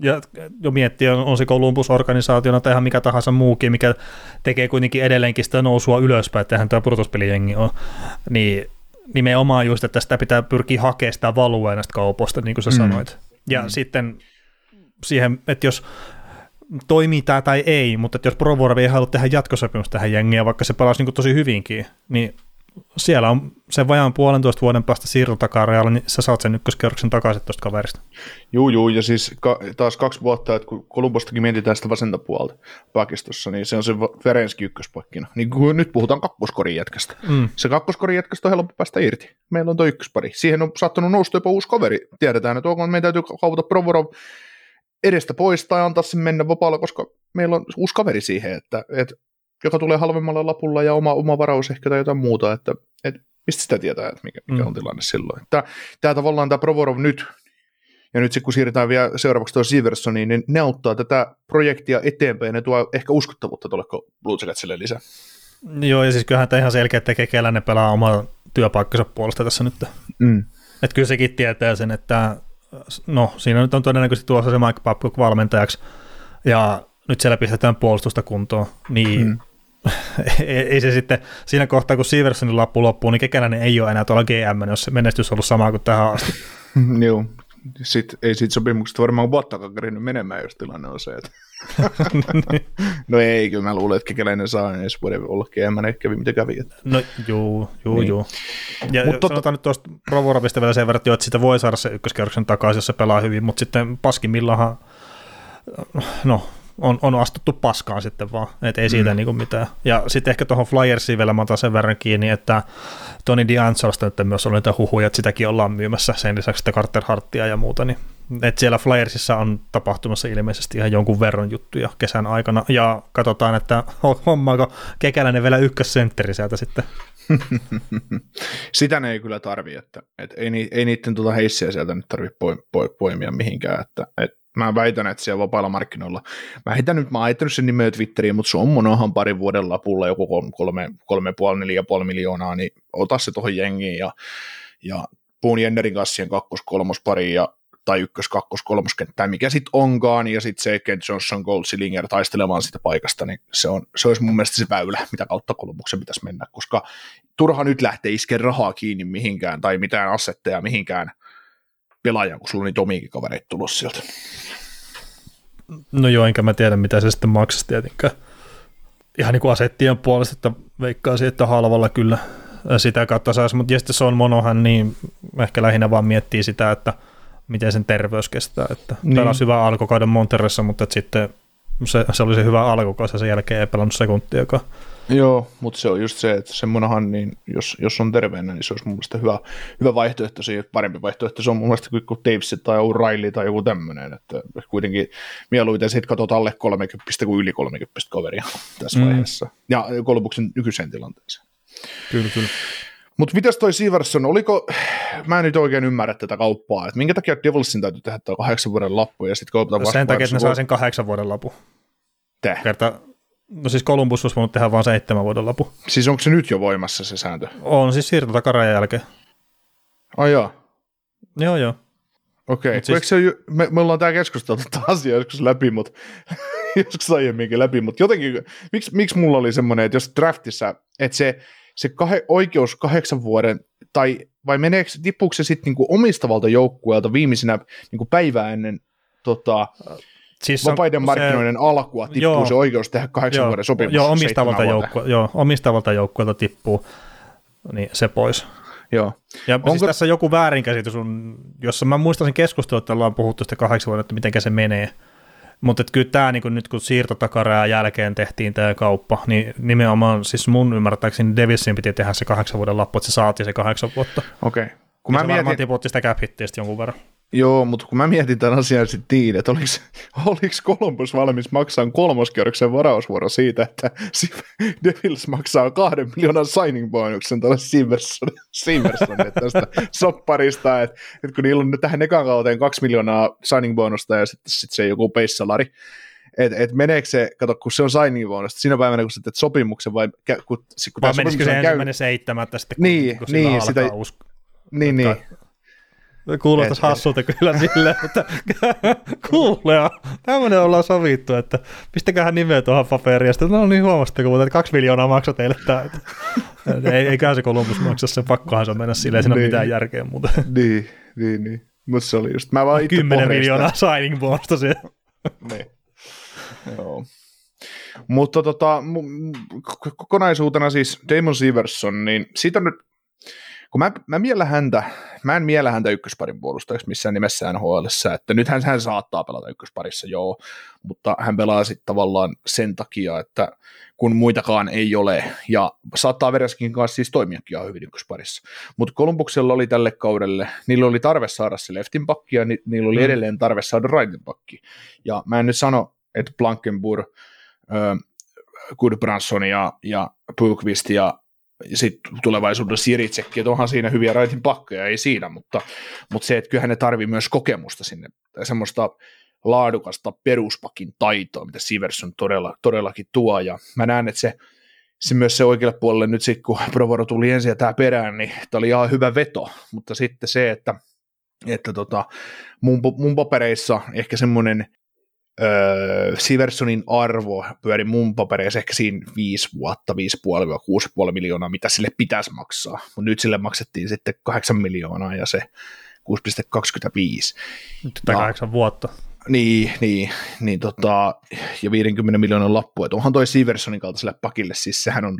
[SPEAKER 4] ja jo miettiä, on se Columbus-organisaationa tai ihan mikä tahansa muukin, mikä tekee kuitenkin edelleenkin sitä nousua ylöspäin, että eihän tämä pudotuspelijengi on, niin nimenomaan just, että sitä pitää pyrkiä hakemaan sitä valuea näistä kaupoista, niin kuin sä mm. sanoit. Ja mm. sitten siihen, että jos toimii tämä tai ei, mutta että jos Provorov ei halua tehdä jatkosopimusta tähän jengiä, vaikka se pelasi niin tosi hyvinkin, niin siellä on sen vajaan puolentoista vuoden päästä siirrotakarajalle, niin sä saat sen ykköskerroksen takaisin tuosta kaverista.
[SPEAKER 3] Juu, juu, ja siis ka- taas kaksi vuotta, että kun Kolumbostakin mietitään sitä vasenta puolta pakistossa, niin se on se Ferenski ykköspakkina. Niin kun nyt puhutaan kakkoskorin jätkästä. Mm. Se kakkoskorin jätkästä on helppo päästä irti. Meillä on tuo ykköspari. Siihen on saattanut nousta jopa uusi kaveri. Tiedetään, että onko meidän täytyy kaupata Provorov edestä pois tai antaa sen mennä vapaalla, koska meillä on uusi kaveri siihen, että, että joka tulee halvemmalla lapulla ja oma, oma varaus ehkä tai jotain muuta, että, että mistä sitä tietää, että mikä, mikä mm. on tilanne silloin. Tämä, tämä tavallaan tämä Provorov nyt, ja nyt sitten kun siirrytään vielä seuraavaksi tuohon Siversoniin, niin ne auttaa tätä projektia eteenpäin ja ne tuo ehkä uskottavuutta tuolle Blue Jacketsille lisää.
[SPEAKER 4] Joo, ja siis kyllähän tämä ihan selkeä, että kekeläinen pelaa oma työpaikkansa puolesta tässä nyt. Mm. Että kyllä sekin tietää sen, että no siinä nyt on todennäköisesti tuossa se Mike Babcock valmentajaksi, ja nyt siellä pistetään puolustusta kuntoon, niin mm ei se sitten, siinä kohtaa kun Siversonin lappu loppuu, niin Kekäläinen ei ole enää tuolla GM, jos se menestys on ollut sama kuin tähän asti. *laughs*
[SPEAKER 3] Joo, sitten ei siitä sopimuksesta varmaan vuottakaan kerinyt menemään, jos tilanne on se, että *laughs* no ei, kyllä mä luulen, että Kekäläinen saa ensi vuoden olla GM, ehkä kävi mitä kävi. Että.
[SPEAKER 4] No juu, juu, niin. juu. Ja mutta sanotaan nyt tuosta Provorovista vielä sen verran, että sitä voi saada se ykköskerroksen takaisin, jos se pelaa hyvin, mutta sitten paskimmillahan, no on, on astuttu paskaan sitten vaan, että ei siitä mm. niin mitään. Ja sitten ehkä tuohon Flyersiin vielä mä otan sen verran kiinni, että Tony D'Angelosta nyt myös oli niitä huhuja, että sitäkin ollaan myymässä sen lisäksi että Carter Harttia ja muuta, niin että siellä Flyersissa on tapahtumassa ilmeisesti ihan jonkun verran juttuja kesän aikana, ja katsotaan, että hommaako Kekäläinen vielä ykkössentteri sieltä sitten. *laughs*
[SPEAKER 3] Sitä ne ei kyllä tarvi, että, että ei, ei niiden tuota heissiä sieltä nyt tarvitse poimia mihinkään, että, että Mä väitän, että siellä vapailla markkinoilla. Mä heitän nyt, mä oon sen nimeä Twitteriin, mutta se on monohan parin vuoden lapulla joku kolme, kolme puoli, neljä puoli miljoonaa, niin ota se tuohon jengiin ja, ja puun Jennerin kanssa siihen kakkos pari ja tai ykkös, kakkos, kolmoskenttää, mikä sitten onkaan, ja sitten se Kent Johnson, Gold Sillinger taistelemaan sitä paikasta, niin se, on, se olisi mun mielestä se väylä, mitä kautta Kolumbuksen pitäisi mennä, koska turha nyt lähtee iskeä rahaa kiinni mihinkään, tai mitään assetteja mihinkään pelaajan, kun sulla on niitä omiakin kavereita tulossa sieltä.
[SPEAKER 4] No joo, enkä mä tiedä, mitä se sitten maksaisi tietenkään. Ihan niin kuin asettien puolesta, että veikkaisin, että halvalla kyllä sitä kautta saisi, mutta sitten se on monohan, niin ehkä lähinnä vaan miettii sitä, että miten sen terveys kestää. Että niin. Pelasi hyvä alkukauden Monteressa, mutta sitten se, se oli se hyvä alkukausi ja sen jälkeen ei pelannut sekuntiakaan.
[SPEAKER 3] Joo, mutta se on just se, että semmoinenhan, niin jos, jos on terveenä, niin se olisi mun mielestä hyvä, hyvä vaihtoehto, se parempi vaihtoehto, se on mun mielestä kuin Davis tai O'Reilly tai joku tämmöinen, että kuitenkin mieluiten sitten katsot alle 30 kuin yli 30 kaveria *laughs* tässä mm. vaiheessa, ja Kolbuksen nykyiseen tilanteeseen.
[SPEAKER 4] Kyllä, kyllä.
[SPEAKER 3] Mutta mitäs toi Siverson, oliko, mä en nyt oikein ymmärrä tätä kauppaa, että minkä takia Devilsin täytyy tehdä tuo kahdeksan vuoden lappu ja sitten kaupataan
[SPEAKER 4] no Sen takia, että ne saa sen kahdeksan vuoden lapu.
[SPEAKER 3] Te.
[SPEAKER 4] Kerta, no siis Columbus olisi voinut tehdä vain seitsemän vuoden lapu.
[SPEAKER 3] Siis onko se nyt jo voimassa se sääntö?
[SPEAKER 4] On, siis siirto takarajan jälkeen.
[SPEAKER 3] Ai joo.
[SPEAKER 4] Joo, joo.
[SPEAKER 3] Okei, okay. siis... Se, me, me ollaan tämä keskusteltu tätä asiaa joskus läpi, mutta *laughs* joskus aiemminkin läpi, mutta jotenkin, miksi, miksi mulla oli semmoinen, että jos draftissa, että se se kah- oikeus kahdeksan vuoden, tai vai meneekö, tippuuko se sitten niinku omistavalta joukkueelta viimeisenä niinku päivää ennen tota, siis vapaiden se, markkinoiden alkua tippuu joo, se oikeus tehdä kahdeksan joo, vuoden sopimus.
[SPEAKER 4] Joo, omistavalta, joukkue, joo, omistavalta joukkueelta tippuu niin se pois.
[SPEAKER 3] Joo.
[SPEAKER 4] Ja Onko... siis tässä joku väärinkäsitys on, jossa mä muistan sen keskustelun, että ollaan puhuttu sitä kahdeksan vuotta, että miten se menee. Mutta kyllä tämä niin nyt kun siirtotakarajan jälkeen tehtiin tämä kauppa, niin nimenomaan siis mun ymmärtääkseni Devilsin piti tehdä se kahdeksan vuoden lappu, että se saatiin se kahdeksan vuotta.
[SPEAKER 3] Okei. Okay.
[SPEAKER 4] Kun niin mä mietin... tiputti sitä cap jonkun verran.
[SPEAKER 3] Joo, mutta kun mä mietin tämän asian sitten niin, että oliko, *laughs* oliko Columbus valmis maksaa kolmoskierroksen varausvuoro siitä, että *laughs* Devils maksaa kahden miljoonan signing bonuksen tälle Siversonille tästä *laughs* sopparista, että, että kun niillä on tähän ekan kauteen kaksi miljoonaa signing bonusta ja sitten sit se joku peissalari, että et meneekö se, kato, kun se on signing bonus, siinä päivänä, kun sä teet sopimuksen vai kun, kun
[SPEAKER 4] vai menisikö se ensimmäinen käy... seitsemättä sitten, kun,
[SPEAKER 3] niin,
[SPEAKER 4] kun
[SPEAKER 3] niin, sitä, usko, niin, niin.
[SPEAKER 4] Kuulostaisi hassulta kyllä silleen, mutta *laughs* kuulea, tämmöinen ollaan sovittu, että pistäköhän nimeä tuohon paperiin, ja sitten no niin huomasitteko, mutta kaksi miljoonaa maksoi teille tämä. *laughs* ei, eiköhän se Columbus maksa se, pakkohan se on mennä silleen, siinä niin. mitään järkeä muuta. *laughs*
[SPEAKER 3] Niin, niin, niin. Mutta se oli just, mä vaan itse
[SPEAKER 4] 10 miljoonaa signing bonusta siellä.
[SPEAKER 3] niin. Joo. Mutta tota, kokonaisuutena siis Damon Severson, niin siitä on nyt kun mä, mä, miellä häntä, mä en miellä häntä ykkösparin puolustajaksi missään nimessä nhl että nythän hän saattaa pelata ykkösparissa, joo, mutta hän pelaa sitten tavallaan sen takia, että kun muitakaan ei ole, ja saattaa Vereskin kanssa siis toimiakin ihan hyvin ykkösparissa. Mutta Kolumbuksella oli tälle kaudelle, niillä oli tarve saada se leftin pakki, ja ni, niillä oli mm. edelleen tarve saada rightin pakki. Ja mä en nyt sano, että Blankenburg, äh, Goodbranson ja, ja Pukvist ja sitten tulevaisuudessa Siritsekki, että onhan siinä hyviä raitin pakkoja, ei siinä, mutta, mutta se, että kyllähän ne tarvii myös kokemusta sinne, semmoista laadukasta peruspakin taitoa, mitä Siverson todella, todellakin tuo, ja mä näen, että se, se myös se oikealle puolelle nyt sitten, kun Provoro tuli ensin ja tämä perään, niin tämä oli ihan hyvä veto, mutta sitten se, että, että tota, mun, mun papereissa ehkä semmoinen öö, Siversonin arvo pyöri mun papereissa ehkä siinä 5 vuotta, 5,5-6,5 miljoonaa, mitä sille pitäisi maksaa. Mutta nyt sille maksettiin sitten 8 miljoonaa ja se 6,25.
[SPEAKER 4] Nyt ja, 8 vuotta.
[SPEAKER 3] Niin, niin, niin tota, ja 50 miljoonan lappu, että onhan toi Siversonin kaltaiselle pakille, siis sehän on,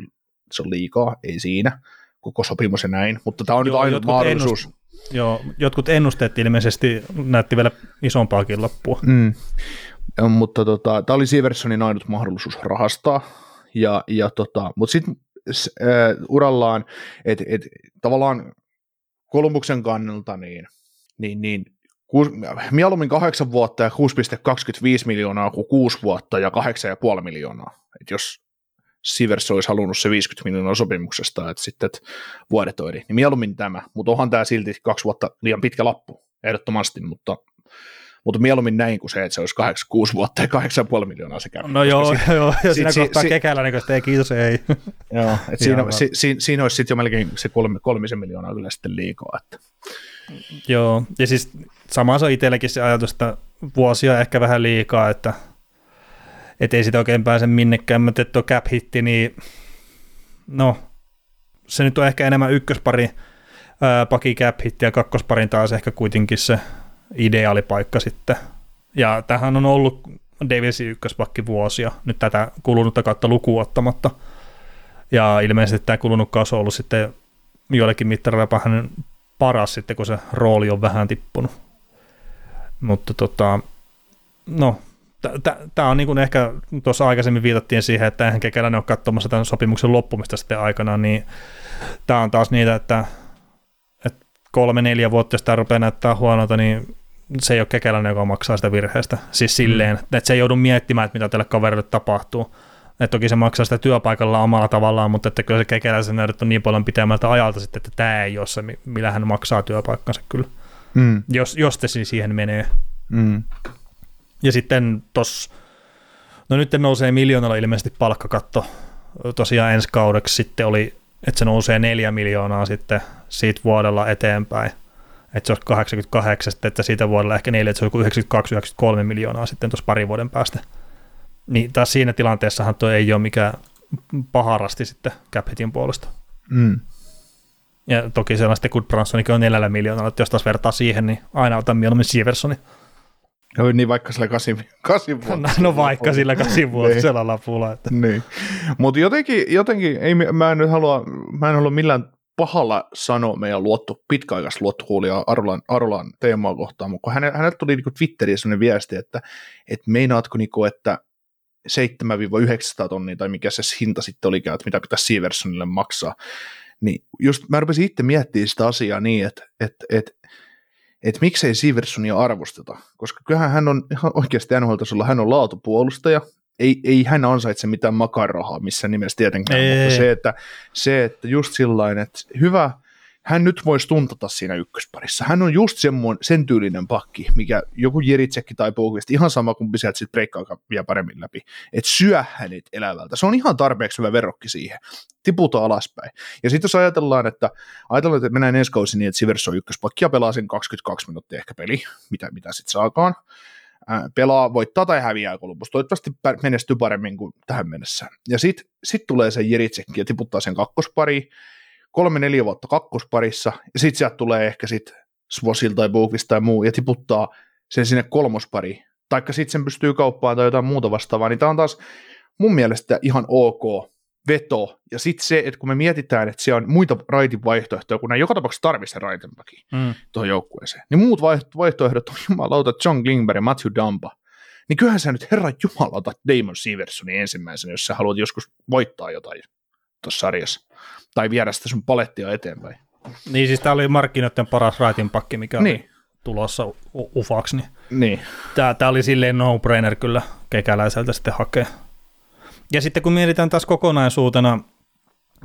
[SPEAKER 3] se on liikaa, ei siinä, koko sopimus ja näin, mutta tämä on Joo, nyt ainut mahdollisuus. Ennust,
[SPEAKER 4] Joo, jotkut ennusteet ilmeisesti näytti vielä isompaakin lappua.
[SPEAKER 3] Mm. Mutta tota, tämä oli Siversonin ainut mahdollisuus rahastaa, ja, ja tota, mutta sitten urallaan, että et, tavallaan Kolumbuksen kannalta, niin, niin, niin kuus, mieluummin kahdeksan vuotta ja 6,25 miljoonaa kuin kuusi vuotta ja 8,5 miljoonaa. Et jos Sivers olisi halunnut se 50 miljoonaa sopimuksesta, että sitten et vuodetoidi, niin mieluummin tämä, mutta onhan tämä silti kaksi vuotta liian pitkä lappu, ehdottomasti, mutta mutta mieluummin näin kuin se, että se olisi 8-6 vuotta ja 8,5 miljoonaa se käy.
[SPEAKER 4] No joo, si- joo, ja siinä
[SPEAKER 3] si-
[SPEAKER 4] kohtaa
[SPEAKER 3] si-
[SPEAKER 4] kekällä, niin kuin, ei kiitos, ei.
[SPEAKER 3] Joo, et siinä, si, si, siinä olisi sitten jo melkein se kolme, kolmisen miljoonaa kyllä sitten liikaa. Että.
[SPEAKER 4] Joo, ja siis sama se on itselläkin se ajatus, että vuosia ehkä vähän liikaa, että et ei sitä oikein pääse minnekään, mutta että tuo cap hitti, niin no, se nyt on ehkä enemmän ykköspari ää, paki cap hitti ja kakkosparin taas ehkä kuitenkin se ideaalipaikka sitten. Ja tähän on ollut Davisin ykköspakki vuosia, nyt tätä kulunutta kautta lukuun ottamatta. Ja ilmeisesti tämä kulunut kausi on ollut sitten joillekin mittareilla hänen paras sitten, kun se rooli on vähän tippunut. Mutta tota, no, tämä on niin kuin ehkä, tuossa aikaisemmin viitattiin siihen, että eihän Kekäläinen ole katsomassa tämän sopimuksen loppumista sitten aikanaan, niin tämä on taas niitä, että, että kolme-neljä vuotta, jos tämä rupeaa näyttää huonolta, niin se ei ole Kekäläinen, joka maksaa sitä virheestä. Siis silleen, mm. että se ei joudu miettimään, että mitä tälle kaverille tapahtuu. että toki se maksaa sitä työpaikalla omalla tavallaan, mutta että kyllä se kekäläisen näytöt on niin paljon pitemmältä ajalta sitten, että tämä ei ole se, mi- millä hän maksaa työpaikkansa kyllä,
[SPEAKER 3] Mm.
[SPEAKER 4] jos, jos te siis siihen menee.
[SPEAKER 3] Mm.
[SPEAKER 4] Ja sitten tos, no nyt nousee miljoonalla ilmeisesti palkkakatto tosiaan ensi kaudeksi sitten oli, että se nousee neljä miljoonaa sitten siitä vuodella eteenpäin. Että se olisi 88, sitten, että siitä vuodella ehkä neljä, että se olisi 92-93 miljoonaa sitten tuossa parin vuoden päästä. Niin taas siinä tilanteessahan tuo ei ole mikään paharasti sitten cap hitin puolesta.
[SPEAKER 3] Mm.
[SPEAKER 4] Ja toki siellä on sitten Goodbransonikin on neljällä miljoonalla, että jos taas vertaa siihen, niin aina otan mieluummin Sieversonin.
[SPEAKER 3] Joo, niin vaikka sillä kasin, kasin vuotta. *laughs*
[SPEAKER 4] No, no vaikka sillä kasivuotisella lapulla. Että.
[SPEAKER 3] Niin. Mutta jotenkin, jotenkin ei, mä en nyt halua, mä en halua millään pahalla sanoa meidän luotto, pitkäaikaista luottokuulijaa Arolan, Arolan teemaa kohtaan, mutta kun häne, hänelle tuli niinku Twitteriin sellainen viesti, että, että meinaatko, niinku, että 7-900 tonnia tai mikä se hinta sitten olikaan, että mitä pitäisi Sieversonille maksaa, niin just mä rupesin itse miettimään sitä asiaa niin, että, että, että että miksei Siversonia arvosteta, koska kyllähän hän on ihan oikeasti NHL-tasolla, hän on laatupuolustaja, ei, ei hän ansaitse mitään makarahaa missään nimessä tietenkään,
[SPEAKER 4] Ei.
[SPEAKER 3] mutta se että, se, että just sillain, että hyvä, hän nyt voisi tuntata siinä ykkösparissa. Hän on just semmoinen, sen tyylinen pakki, mikä joku Jeritsekki tai Bohvist, ihan sama kumpi sieltä sitten breikkaa vielä paremmin läpi, että syö hänet elävältä. Se on ihan tarpeeksi hyvä verrokki siihen. Tiputa alaspäin. Ja sitten jos ajatellaan, että ajatellaan, että mennään ensi kausi niin, että Sivers on ykköspakki ja pelaa sen 22 minuuttia ehkä peli, mitä, mitä sitten saakaan. Ää, pelaa, voittaa tai häviää Columbus. Toivottavasti menestyy paremmin kuin tähän mennessä. Ja sitten sit tulee se Jeritsekki ja tiputtaa sen kakkospariin, kolme-neljä vuotta kakkosparissa, ja sitten sieltä tulee ehkä sitten Svosil tai Bukvist tai muu, ja tiputtaa sen sinne kolmospariin, taikka sitten sen pystyy kauppaan tai jotain muuta vastaavaa, niin tämä on taas mun mielestä ihan ok veto, ja sitten se, että kun me mietitään, että siellä on muita raitin vaihtoehtoja, kun nämä joka tapauksessa tarvitsee sen raitin
[SPEAKER 4] Mm.
[SPEAKER 3] tuohon joukkueeseen, niin muut vaihto- vaihtoehdot on jumalauta John Klingberg ja Matthew Dampa, niin kyllähän sä nyt herra jumalauta Damon Seversonin ensimmäisenä, jos sä haluat joskus voittaa jotain tuossa sarjassa, tai viedä sitä sun palettia eteenpäin.
[SPEAKER 4] Niin siis tämä oli markkinoiden paras raitin pakki, mikä
[SPEAKER 3] Niin.
[SPEAKER 4] oli tulossa u- ufaksi, niin
[SPEAKER 3] Niin,
[SPEAKER 4] tämä, tämä oli silleen no-brainer kyllä kekäläiseltä sitten hakea. Ja sitten kun mietitään taas kokonaisuutena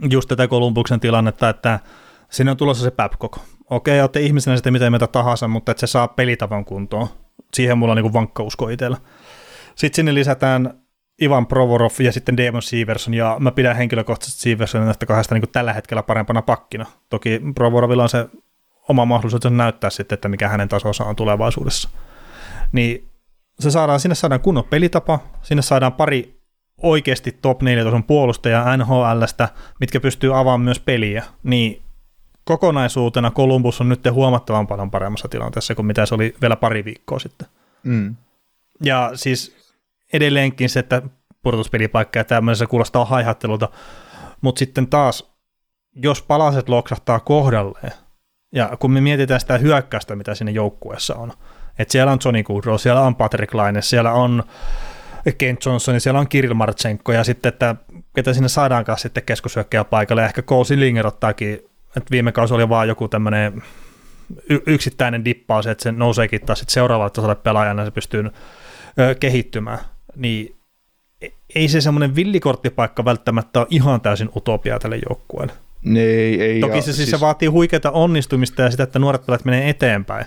[SPEAKER 4] just tätä Kolumbuksen tilannetta, että sinne on tulossa se Babcock. Okei, olette ihmisenä sitten mitä tahansa, mutta että se saa pelitavan kuntoon. Siihen mulla on niin vankka usko itsellä. Sitten sinne lisätään Ivan Provorov ja sitten Damon Severson, ja mä pidän henkilökohtaisesti Seversonin näistä kahdesta niin tällä hetkellä parempana pakkina. Toki Provorovilla on se oma mahdollisuus näyttää sitten, että mikä hänen tasonsa on tulevaisuudessa. Niin se saadaan, sinne saadaan kunnon pelitapa, sinne saadaan pari oikeasti top 4 tason puolustajaa NHLstä, mitkä pystyy avaamaan myös peliä, niin kokonaisuutena Columbus on nyt huomattavan paljon paremmassa tilanteessa kuin mitä se oli vielä pari viikkoa sitten.
[SPEAKER 3] mm.
[SPEAKER 4] Ja siis edelleenkin se, että pudotuspelipaikka ja tämmöisessä kuulostaa haihattelulta, mutta sitten taas, jos palaset loksahtaa kohdalleen, ja kun me mietitään sitä hyökkäystä, mitä siinä joukkueessa on, että siellä on Johnny Goodrow, siellä on Patrick Laine, siellä on Kent Johnson, siellä on Kirill Marchenko, ja sitten, että ketä sinne saadaankaan sitten keskushyökkäjä paikalle, ehkä Cole Sillinger ottaakin, että viime kausi oli vaan joku tämmöinen y- yksittäinen dippaus, että se nouseekin taas sitten seuraavalle tasolle pelaajana, se pystyy kehittymään, niin e- ei se semmoinen villikorttipaikka välttämättä ole ihan täysin utopia tälle joukkueelle.
[SPEAKER 3] Ei, ei,
[SPEAKER 4] Toki se siis, se vaatii huikeita onnistumista ja sitä, että nuoret pelaat menee eteenpäin.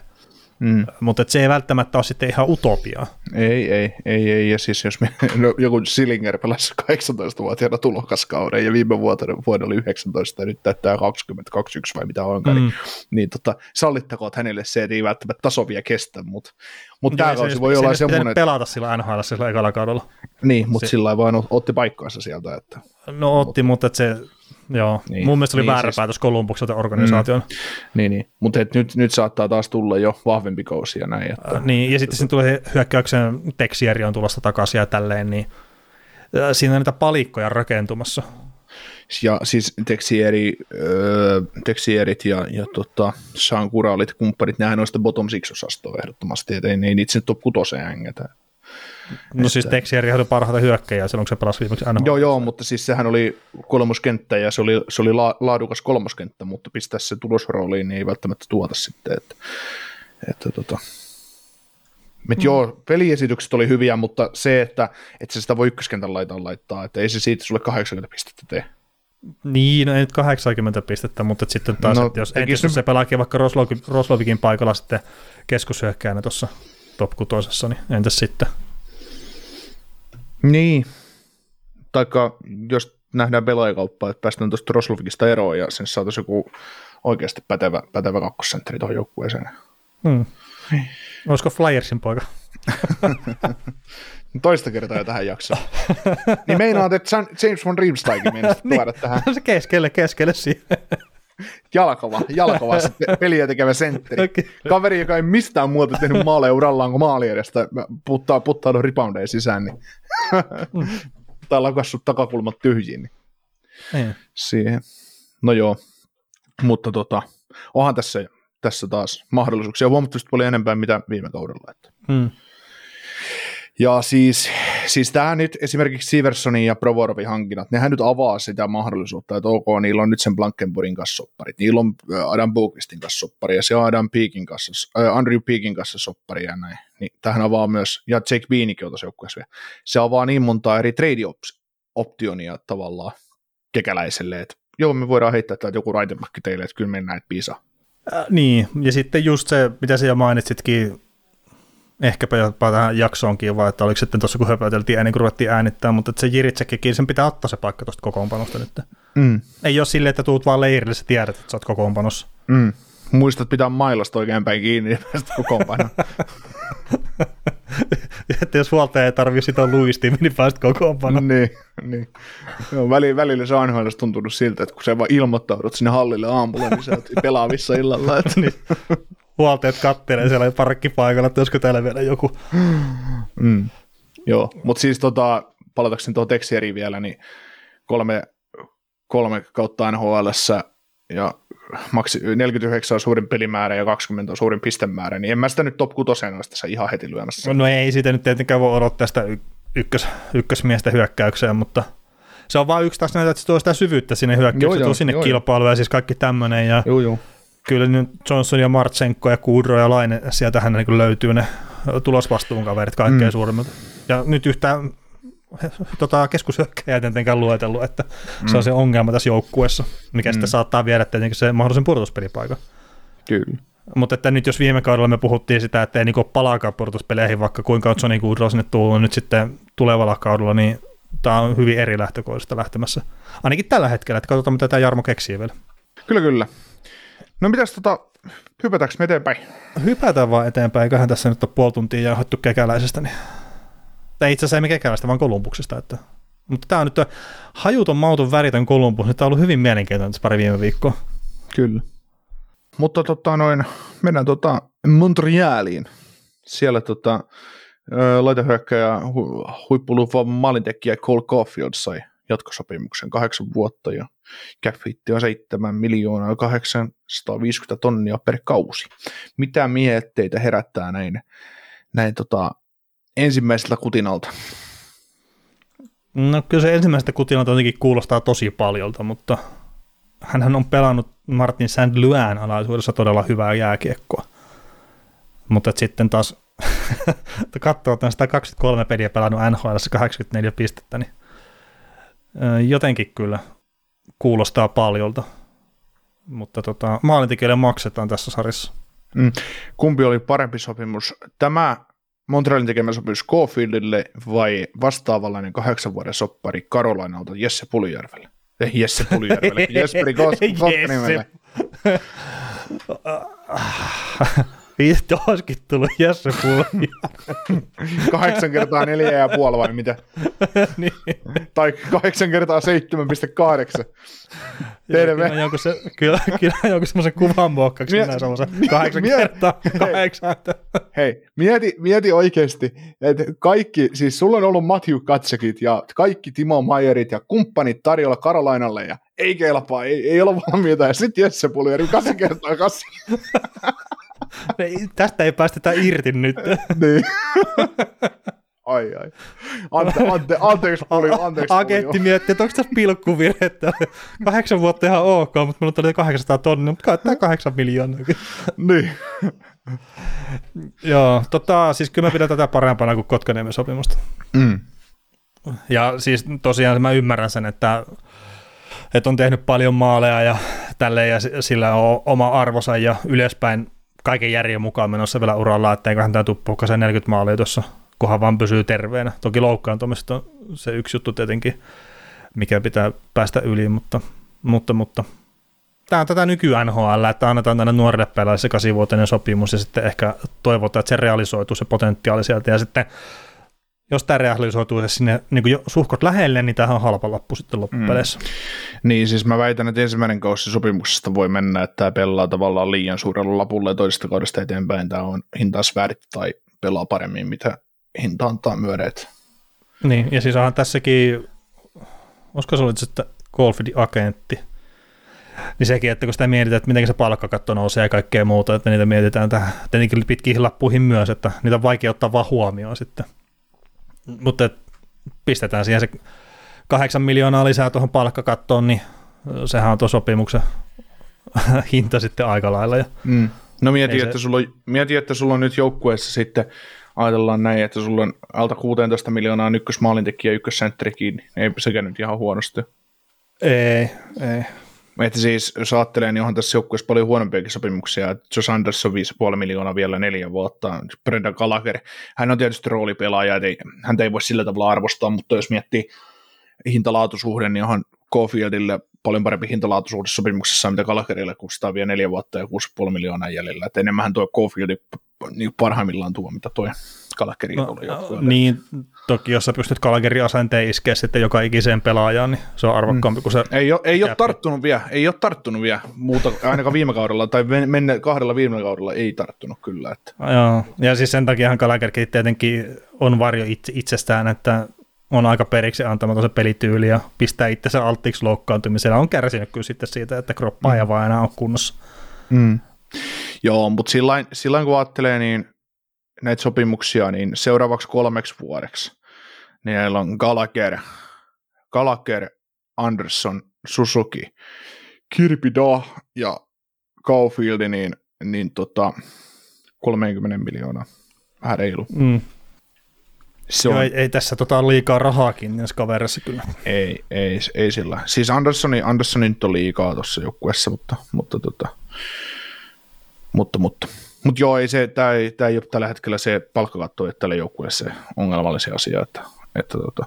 [SPEAKER 4] Mm. Mutta se ei välttämättä ole sitten ihan utopiaa.
[SPEAKER 3] Ei, ei, ei, ei. Ja siis jos me, no, joku Sillinger pelasi 18-vuotiaana tulokaskauden ja viime vuotena vuonna oli 19 ja nyt täyttää 20, 21 vai mitä onkaan, niin, mm. niin, niin tota, sallittakoon hänelle se, että ei välttämättä taso vielä kestä, mutta mut tämä kausi voi se, olla semmoinen... Että...
[SPEAKER 4] pelata sillä NHL sillä ekalla kaudella.
[SPEAKER 3] Niin, mutta se... sillä vaan otti paikkaansa sieltä. Että...
[SPEAKER 4] No otti, mutta, mutta se Joo, niin, mun mielestä oli niin, väärä siis... päätös Kolumbukselta organisaation. Mm,
[SPEAKER 3] niin, niin. mutta nyt, nyt saattaa taas tulla jo vahvempi kausi ja näin. Että,
[SPEAKER 4] äh, niin, ja sitten siinä tulee hyökkäyksen Texieri on tulossa takaisin ja tälleen, niin äh, siinä on niitä palikkoja rakentumassa.
[SPEAKER 3] Ja siis Texieri, äh, Texierit ja, ja tota, Sean Kuralit, kumppanit, nehän on sitä bottom six-osastoa ehdottomasti, että ei, ei niitä sen top kutoseen hängetä.
[SPEAKER 4] No siis Texieri oli parhaita hyökkäjiä silloin, kun se pelasi viimeksi NHL.
[SPEAKER 3] Joo, joo, mutta siis sehän oli kolmoskenttä ja se oli, se oli la, laadukas kolmoskenttä, mutta pistää se tulosrooliin, niin ei välttämättä tuota sitten. Että, että tota. Et mm. Joo, peliesitykset oli hyviä, mutta se, että, että se sitä voi ykköskentän laitaan laittaa, että ei se siitä sulle 80 pistettä tee.
[SPEAKER 4] Niin, no ei nyt 80 pistettä, mutta sitten taas, no, että jos, entis, jos se pelaakin vaikka Roslovikin paikalla sitten keskushyökkäänä tuossa top 6, niin entäs sitten?
[SPEAKER 3] Niin, taikka jos nähdään pelaajakauppaa, että päästään tuosta Roslovikista eroon ja sen saataisiin joku oikeasti pätevä, pätevä kakkosentteri tuohon joukkueeseen. Hmm.
[SPEAKER 4] Niin. Olisiko Flyersin poika? *laughs*
[SPEAKER 3] Toista kertaa jo tähän jaksoon. niin meinaat, että James von Riemsteikin meinasi *laughs* niin. tuoda tähän.
[SPEAKER 4] se keskelle, keskelle siihen.
[SPEAKER 3] Jalkava, jalkava peliä tekevä sentteri. Okay. Kaveri, joka ei mistään muuta tehnyt maaleja urallaan kuin maali edestä, puttaa, puttaa reboundeja sisään, niin mm. tai lakassut takakulmat tyhjiin. Niin. Ei. Siihen. No joo, mutta tota, onhan tässä, tässä taas mahdollisuuksia huomattavasti paljon enempää mitä viime kaudella. Että. Mm. Ja siis, siis tämä nyt esimerkiksi Siversonin ja Provorovin hankinnat, nehän nyt avaa sitä mahdollisuutta, että ok, niillä on nyt sen Blankenburgin kanssa sopparit, niillä on Adam Bukistin kanssa soppari ja se on Adam Peakin kanssa, äh, Andrew Peakin kanssa soppari ja näin. Niin tähän avaa myös, ja Jake Beanikin on tuossa vielä. Se avaa niin monta eri trade-optionia tavallaan kekäläiselle, että joo, me voidaan heittää täältä joku raitemakki teille, että kyllä mennään, että piisa.
[SPEAKER 4] Äh, niin, ja sitten just se, mitä sä jo mainitsitkin, ehkäpä jopa tähän jaksoonkin, vai että oliko sitten tuossa kun höpöteltiin ennen kuin ruvettiin äänittää, mutta että se Jiritsekin, sen pitää ottaa se paikka tuosta kokoonpanosta nyt. Mm. Ei ole silleen, että tuut vaan leirille, sä tiedät, että sä oot kokoonpanossa.
[SPEAKER 3] Mm. Muistat pitää mailasta oikein päin kiinni ja päästä kokoonpanoon. *laughs*
[SPEAKER 4] että jos huoltaja ei tarvitse sitä luistia, niin päästä kokoonpanoon.
[SPEAKER 3] niin, niin. Joo, välillä, välillä se on tuntunut siltä, että kun sä vaan ilmoittaudut sinne hallille aamulla, niin sä oot *laughs* pelaavissa illalla. Että... niin
[SPEAKER 4] huolteet kattelee siellä parkkipaikalla, että olisiko täällä vielä joku.
[SPEAKER 3] Mm. Joo, mutta siis tota, palatakseni tuohon tekstieriin vielä, niin kolme, kolme kautta nhl ja maksi 49 on suurin pelimäärä ja 20 on suurin pistemäärä, niin en mä sitä nyt top 6 olisi tässä ihan heti lyömässä.
[SPEAKER 4] No ei sitä nyt tietenkään voi odottaa sitä ykkös, ykkösmiestä hyökkäykseen, mutta se on vain yksi taas näitä, että se tuo sitä syvyyttä sinne hyökkäykseen, tuo sinne kilpailuun ja siis kaikki tämmöinen. Ja joo, joo kyllä nyt Johnson ja Martsenko ja Kudro ja Laine, sieltähän niin löytyy ne tulosvastuun kaverit kaikkein mm. suurimmat. Ja nyt yhtään tota, keskushyökkäjä tietenkään luetellut, että mm. se on se ongelma tässä joukkueessa, mikä mm. sitten saattaa viedä tietenkin se mahdollisen pudotuspelipaikan.
[SPEAKER 3] Kyllä.
[SPEAKER 4] Mutta että nyt jos viime kaudella me puhuttiin sitä, että ei niin palaakaan pudotuspeleihin, vaikka kuinka on Johnny Goodrow sinne tullut nyt sitten tulevalla kaudella, niin tämä on hyvin eri lähtökohdista lähtemässä. Ainakin tällä hetkellä, että katsotaan mitä tämä Jarmo keksii vielä.
[SPEAKER 3] Kyllä, kyllä. No mitäs tota, hypätäänkö me eteenpäin?
[SPEAKER 4] Hypätään vaan eteenpäin, eiköhän tässä nyt ole puoli tuntia jauhettu kekäläisestä. Niin... Tai itse asiassa emme kekäläistä, vaan Kolumbuksesta. Että... Mutta tämä on nyt hajuton, mauton, väritön Kolumbus. Nyt tämä on ollut hyvin mielenkiintoinen pari viime viikkoa.
[SPEAKER 3] Kyllä. Mutta tota, noin, mennään tota Montrealiin. Siellä tota, laitehyökkäjä hu, huippuluva maalintekijä Cole Caulfield sai jatkosopimuksen kahdeksan vuotta ja cap on 7 miljoonaa 850 tonnia per kausi. Mitä mietteitä herättää näin, näin tota, ensimmäiseltä kutinalta?
[SPEAKER 4] No kyllä se ensimmäisestä kutinalta jotenkin kuulostaa tosi paljolta, mutta hän on pelannut Martin. Luan alaisuudessa todella hyvää jääkiekkoa. Mutta sitten taas *laughs* katsoo, että on 123 peliä pelannut NHL 84 pistettä, niin jotenkin kyllä kuulostaa paljolta. Mutta tota, maalintekijöille maksetaan tässä sarjassa.
[SPEAKER 3] Mm. Kumpi oli parempi sopimus? Tämä Montrealin tekemä sopimus Cofieldille vai vastaavallainen kahdeksan vuoden soppari Karolainalta Jesse Pulijärvelle? Eh, Jesse Pulijärvelle, *laughs* Jesperi Koskanimelle. *laughs*
[SPEAKER 4] Vittu, olisikin tullut Jesse *laughs* Pulmi.
[SPEAKER 3] Kahdeksan kertaa neljä ja puoli vai mitä? *laughs*
[SPEAKER 4] niin.
[SPEAKER 3] Tai kahdeksan kertaa 7,8. Terve.
[SPEAKER 4] Kyllä jonkun, se, kyllä, kyllä jonkun semmoisen kuvan muokkaksi minä semmoisen kahdeksan
[SPEAKER 3] mie-
[SPEAKER 4] kertaa kahdeksan.
[SPEAKER 3] Hei, mieti, mieti oikeasti, että kaikki, siis sulla on ollut Matthew Katsekit ja kaikki Timo Mayerit ja kumppanit tarjolla Karolainalle ja ei kelpaa, ei, ei ole valmiita ja sitten Jesse Puljärvi kaksi kertaa *laughs* kassi.
[SPEAKER 4] Ei, tästä ei päästetä irti nyt.
[SPEAKER 3] niin. Ai ai. Ante, ante, anteeksi Pulju, anteeksi
[SPEAKER 4] Agentti miettii, että onko tässä pilkkuvirhettä. Kahdeksan vuotta ihan ok, mutta mulla tuli 800 tonnia, mutta tämä kahdeksan miljoonaa.
[SPEAKER 3] Niin.
[SPEAKER 4] Joo, tota, siis kyllä mä pidän tätä parempana kuin Kotkaniemen sopimusta.
[SPEAKER 3] Mm.
[SPEAKER 4] Ja siis tosiaan mä ymmärrän sen, että, että on tehnyt paljon maaleja ja tälleen ja si- sillä on oma arvonsa ja ylöspäin kaiken järjen mukaan menossa vielä uralla, että eiköhän tämä se 40 maalia tuossa, kunhan vaan pysyy terveenä. Toki loukkaantumista on se yksi juttu tietenkin, mikä pitää päästä yli, mutta, mutta, mutta tämä on tätä nyky NHL, että annetaan tänne nuorille pelaajille se kasivuotinen sopimus ja sitten ehkä toivotaan, että se realisoituu se potentiaali sieltä ja sitten jos tämä realisoituu se sinne niin kuin suhkot lähelle, niin tämähän on halpa lappu sitten loppupeleissä. Mm.
[SPEAKER 3] Niin, siis mä väitän, että ensimmäinen kausi sopimuksesta voi mennä, että tämä pelaa tavallaan liian suurella lapulla ja toisesta kaudesta eteenpäin tämä on hintaas väärit tai pelaa paremmin, mitä hinta antaa myödeet.
[SPEAKER 4] Niin, ja siis onhan tässäkin, olisiko se ollut sitten Golfidin agentti, niin sekin, että kun sitä mietitään, että miten se palkkakatto nousee ja kaikkea muuta, että niitä mietitään tähän tietenkin pitkiin lappuihin myös, että niitä on vaikea ottaa vaan huomioon sitten. Mutta et pistetään siihen se kahdeksan miljoonaa lisää tuohon palkkakattoon, niin sehän on tuon sopimuksen *laughs* hinta sitten aika lailla. Ja
[SPEAKER 3] Mm. No mieti,
[SPEAKER 4] se-
[SPEAKER 3] että sulla on, mieti, että sulla on nyt joukkueessa sitten, ajatellaan näin, että sulla on alta 16 miljoonaa on ykkösmaalintekijä ja ykkössentteri kiinni. Ei sekä nyt ihan huonosti.
[SPEAKER 4] ei, ei.
[SPEAKER 3] Että siis, jos ajattelee, niin onhan tässä joukkueessa paljon huonompiakin sopimuksia. Josh Anderson 5,5 miljoonaa vielä neljä vuotta. Brendan Gallagher, hän on tietysti roolipelaaja, ei, häntä ei voi sillä tavalla arvostaa, mutta jos miettii hintalaatusuhde, niin onhan Cofieldille paljon parempi hintalaatusuhde sopimuksessa, mitä Gallagherille, kun sitä on vielä neljä vuotta ja 6,5 miljoonaa jäljellä. Että enemmän tuo Cofieldi niin parhaimmillaan tuo, mitä toi Gallagherin
[SPEAKER 4] No,
[SPEAKER 3] tuli joukkueelle.
[SPEAKER 4] niin, toki jos sä pystyt Kalagerin asenteen iskeä sitten joka ikiseen pelaajaan, niin se on arvokkaampi kuin se.
[SPEAKER 3] Ei ole, ei ole tarttunut vielä, ei ole tarttunut vielä muuta, ainakaan viime kaudella, tai men- menne, kahdella viime kaudella ei tarttunut kyllä. Että.
[SPEAKER 4] Joo, ja siis sen takiahan Gallagherkin tietenkin on varjo itse, itsestään, että on aika periksi antamaton se pelityyli ja pistää itsensä alttiiksi loukkaantumisella. On kärsinyt kyllä sitten siitä, että kroppa ei vaan enää ole kunnossa.
[SPEAKER 3] Mm. Joo, mutta silloin, silloin kun ajattelee niin näitä sopimuksia, niin seuraavaksi kolmeksi vuodeksi niin meillä on Gallagher, Gallagher, Anderson, Suzuki, Kirby Dah ja Caulfield, niin, niin tota, 30 miljoonaa. Vähän reilu.
[SPEAKER 4] Mm.
[SPEAKER 3] Se
[SPEAKER 4] Joo,
[SPEAKER 3] on,
[SPEAKER 4] ei, ei, tässä tota liikaa rahaakin näissä kaverissa kyllä.
[SPEAKER 3] ei, ei, ei sillä. Siis Andersoni, Andersoni nyt on liikaa tuossa joukkueessa, mutta, mutta, tota, mutta, mutta, mutta joo, ei se, tämä ei, tää ei ole tällä hetkellä se palkkakatto, että tälle joukkueelle se ongelmallinen asia, että, että, tota,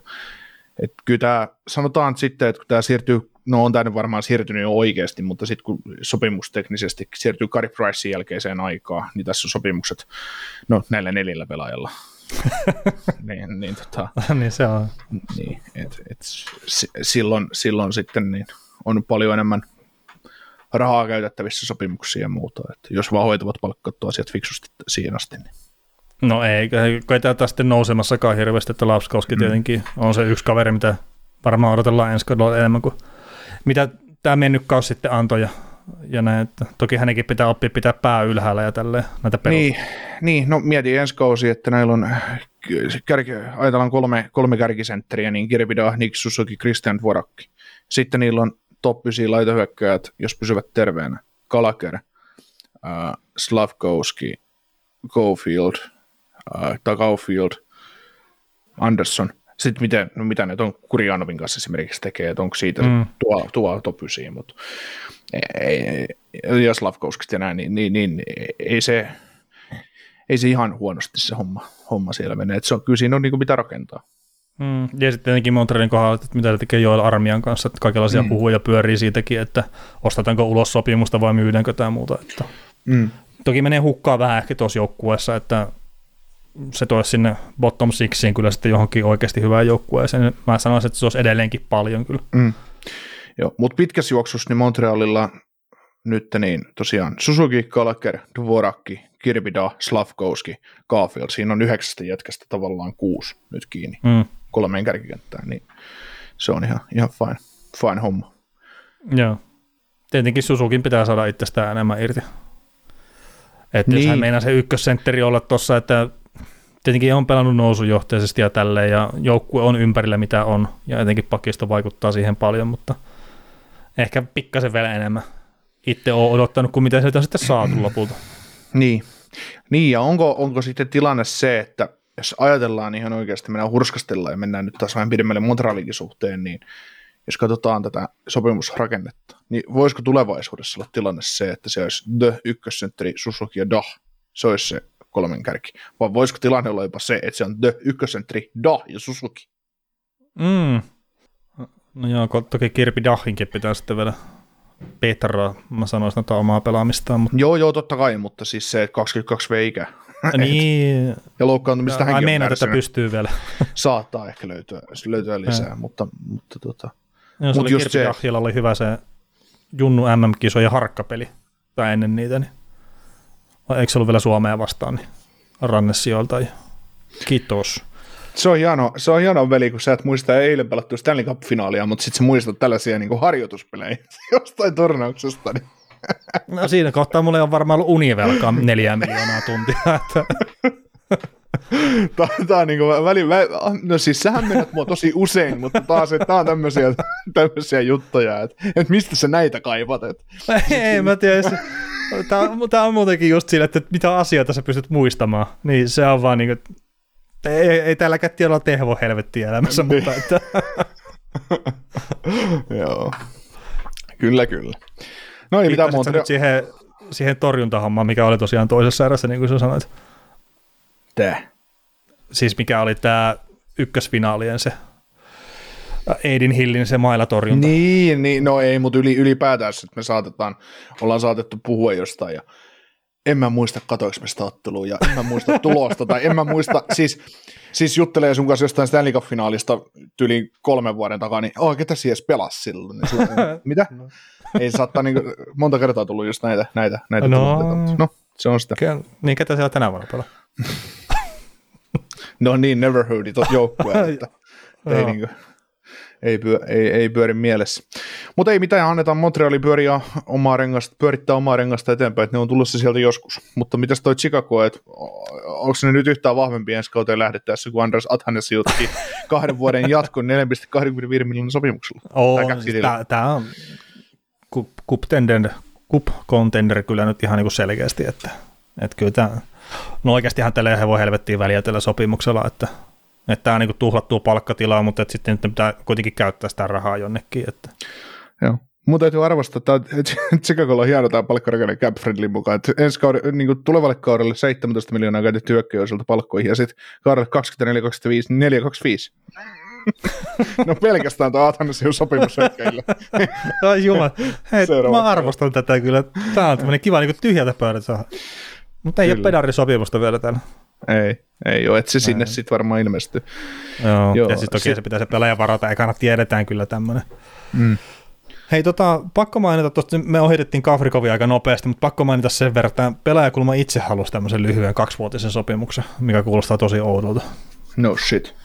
[SPEAKER 3] että kyllä tämä, sanotaan sitten, että kun tämä siirtyy, no on tämä varmaan siirtynyt jo oikeasti, mutta sitten kun sopimusteknisesti siirtyy Gary Pricein jälkeiseen aikaan, niin tässä on sopimukset, no näillä neljällä pelaajalla, *laughs* niin, niin tota, *laughs*
[SPEAKER 4] niin se on.
[SPEAKER 3] niin, et, et, silloin, silloin sitten niin on paljon enemmän rahaa käytettävissä sopimuksia ja muuta. Et jos vaan hoitavat palkkattoasiat fiksusti siihen asti. Niin.
[SPEAKER 4] No ei, kai täältä sitten nousemassakaan hirveästi, että Lapskowski tietenkin on se yksi kaveri, mitä varmaan odotellaan ensi kaudella enemmän kuin mitä tämä mennyt kausi sitten antoi ja, ja näin, että toki hänenkin pitää oppia pitää pää ylhäällä ja tälleen näitä perus.
[SPEAKER 3] Niin, niin, no mieti ensi kausi, että näillä on, kärki, ajatellaan kolme, kolme kärkisentteriä, niin Kirpida, Nick Suzuki, Christian Dvorakki. Sitten niillä on top 9 laitohyökkäjät, jos pysyvät terveenä. Kalaker, äh, Slavkowski, Caulfield, äh, tai Caulfield, Anderson. Sitten miten, no mitä ne on Kurjanovin kanssa esimerkiksi tekee, että onko siitä
[SPEAKER 4] Mm.
[SPEAKER 3] tuo, tuo top 9, mutta ei, ei, ja Slavkowskista ja näin, niin, niin, niin ei, se, ei se ihan huonosti se homma, homma siellä menee. Että se on, kyllä siinä on niin kuin mitä rakentaa.
[SPEAKER 4] Mm. Ja sitten tietenkin Montrealin kohdalla, että mitä tekee Joel Armian kanssa, että kaikenlaisia mm. huhuja pyörii siitäkin, että ostetaanko ulos sopimusta vai myydäänkö tämä muuta. Että
[SPEAKER 3] Mm.
[SPEAKER 4] toki menee hukkaan vähän ehkä tuossa joukkueessa, että se toisi sinne bottom sixiin kyllä sitten johonkin oikeasti hyvään joukkueeseen. Mä sanoisin, että se olisi edelleenkin paljon kyllä.
[SPEAKER 3] Mm. Joo, mutta pitkässä juoksussa niin Montrealilla nyt niin tosiaan Suzuki, Kalaker, Dvorakki, Kirbida, Slavkowski, Caulfield. Siinä on yhdeksästä jätkästä tavallaan kuusi nyt kiinni
[SPEAKER 4] Mm.
[SPEAKER 3] Kolmeen kärkikenttään, niin se on ihan, ihan fine, fine homma.
[SPEAKER 4] Joo. Tietenkin Susukin pitää saada itsestään enemmän irti. Että niin. jos hän
[SPEAKER 3] Niin.
[SPEAKER 4] meinaa se ykkössentteri olla tuossa, että tietenkin on pelannut nousujohteisesti ja tälleen, ja joukkue on ympärillä mitä on, ja etenkin pakisto vaikuttaa siihen paljon, mutta ehkä pikkasen vielä enemmän. Itse olen odottanut, kuin mitä sieltä on sitten saatu lopulta.
[SPEAKER 3] Niin, niin ja onko, onko sitten tilanne se, että jos ajatellaan ihan oikeasti, mennään hurskastellaan ja mennään nyt taas vähän pidemmälle Montrealinkin suhteen, niin jos katsotaan tätä sopimusrakennetta, niin voisiko tulevaisuudessa olla tilanne se, että se olisi The ykkössentteri Suzuki ja Dah, se olisi se kolmen kärki, vai voisiko tilanne olla jopa se, että se on The ykkössentteri Dah ja Suzuki?
[SPEAKER 4] Mm. No joo, toki Kirpi Dahinkin pitää sitten vielä Petraa, mä sanoisin, että omaa pelaamistaan, mutta
[SPEAKER 3] Joo, joo, totta kai, mutta siis se, että 22 v ikä
[SPEAKER 4] niin,
[SPEAKER 3] ja loukkaantumista
[SPEAKER 4] ai
[SPEAKER 3] hänkin on
[SPEAKER 4] että pystyy vielä. *laughs*
[SPEAKER 3] saattaa ehkä löytyä, löytyä lisää, mutta, mutta tota,
[SPEAKER 4] Joo, se
[SPEAKER 3] Mut
[SPEAKER 4] oli
[SPEAKER 3] just se-
[SPEAKER 4] oli hyvä se Junnu MM-kisojen harkkapeli, tai ennen niitä, niin vai eikö se ollut vielä Suomea vastaan, niin rannesijoilta. Ja... Kiitos.
[SPEAKER 3] Se on hieno, se on hieno veli, kun sä et muista eilen pelattu Stanley Cup-finaalia, mutta sitten sä muistat tällaisia niin harjoituspelejä *laughs* jostain turnauksesta. Niin.
[SPEAKER 4] No siinä kohtaa mulla on varmaan ollut univelkaa neljä miljoonaa tuntia. Että...
[SPEAKER 3] Tää, tää on niin kuin väli, vä- no siis sähän menet mua tosi usein, mutta taas, että tää on tämmöisiä, tämmöisiä juttuja, että, että mistä sä näitä kaivat. Että.
[SPEAKER 4] Ei, mä tiedä. se- Tää, on- muutenkin just sille, että mitä asioita sä pystyt muistamaan. Niin se on vaan niin kuin, ei, ei tälläkään tiedä olla tehvo helvettiä elämässä,
[SPEAKER 3] Niin.
[SPEAKER 4] mutta että,
[SPEAKER 3] Joo. Kyllä, kyllä. No ei mitään muuta.
[SPEAKER 4] nyt siihen, siihen torjuntahommaan, mikä oli tosiaan toisessa erässä, niin kuin sä sanoit.
[SPEAKER 3] Tää.
[SPEAKER 4] Siis mikä oli tämä ykkösfinaalien se Eidin Hillin se mailatorjunta.
[SPEAKER 3] Niin, niin, no ei, mutta yli, ylipäätään, että me saatetaan, ollaan saatettu puhua jostain ja en mä muista, katoinko me sitä ottelua ja en mä muista *laughs* tulosta tai en mä muista, siis, siis juttelee sun kanssa jostain Stanley Cup-finaalista yli kolmen vuoden takaa, niin oh, ketä siellä edes pelasi silloin? Niin, sun- *laughs* mitä? Ei saattaa niin monta kertaa tullut just näitä, näitä, näitä
[SPEAKER 4] No.
[SPEAKER 3] no, se on sitä.
[SPEAKER 4] Ke- Niin ketä siellä tänä vuonna pelaa?
[SPEAKER 3] No niin, never heard it joukkue, että ei, niin kuin, ei, pyö, ei, ei pyöri mielessä. Mutta ei mitään, annetaan Montreali pyöriä omaa rengasta, pyörittää omaa rengasta eteenpäin, että ne on tulossa sieltä joskus. Mutta mitäs toi Chicago, että onko ne nyt yhtään vahvempi ensi kauteen lähdettäessä, kun Anders Athanes jutki *laughs* kahden vuoden jatkon 4,25 miljoonan sopimuksella?
[SPEAKER 4] Tää, tää on cup, cup, tender, cup contender kyllä nyt ihan niin kuin selkeästi, että, että kyllä tämä, no oikeastihan tällä voi helvettiin väliä tällä sopimuksella, että, että tämä on niin kuin tuhlattua palkkatilaa, mutta että sitten nyt pitää kuitenkin käyttää sitä rahaa jonnekin, että
[SPEAKER 3] Joo. Mun täytyy arvostaa, että Chicagolla on hieno tämä palkkarakenne cap friendly mukaan, että ensi kauden, niin kuin tulevalle kaudelle 17 miljoonaa käytetty hyökkäysiltä palkkoihin, ja sitten kaudelle 24, 25, 4, 25. no pelkästään tuo Athanasian sopimus.
[SPEAKER 4] Ai jumala, hei,
[SPEAKER 3] Seuraava
[SPEAKER 4] mä arvostan tätä kyllä. Tämä on tämmöinen kiva niin tyhjältä pöydältä saada. Mutta ei
[SPEAKER 3] Kyllä.
[SPEAKER 4] ole pedarisopimusta vielä täällä.
[SPEAKER 3] ei, ei ole, että se sinne sitten varmaan ilmestyy.
[SPEAKER 4] Joo,
[SPEAKER 3] Joo,
[SPEAKER 4] ja sitten toki
[SPEAKER 3] se-
[SPEAKER 4] se, se pitää se pelaaja varata, ekana tiedetään kyllä tämmöinen.
[SPEAKER 3] Mm.
[SPEAKER 4] Hei, tota, pakko mainita, tuosta me ohitettiin Kafrikovia aika nopeasti, mutta pakko mainita sen verran, että pelaajakulma itse halusi tämmöisen lyhyen kaksivuotisen sopimuksen, mikä kuulostaa tosi oudolta.
[SPEAKER 3] No shit.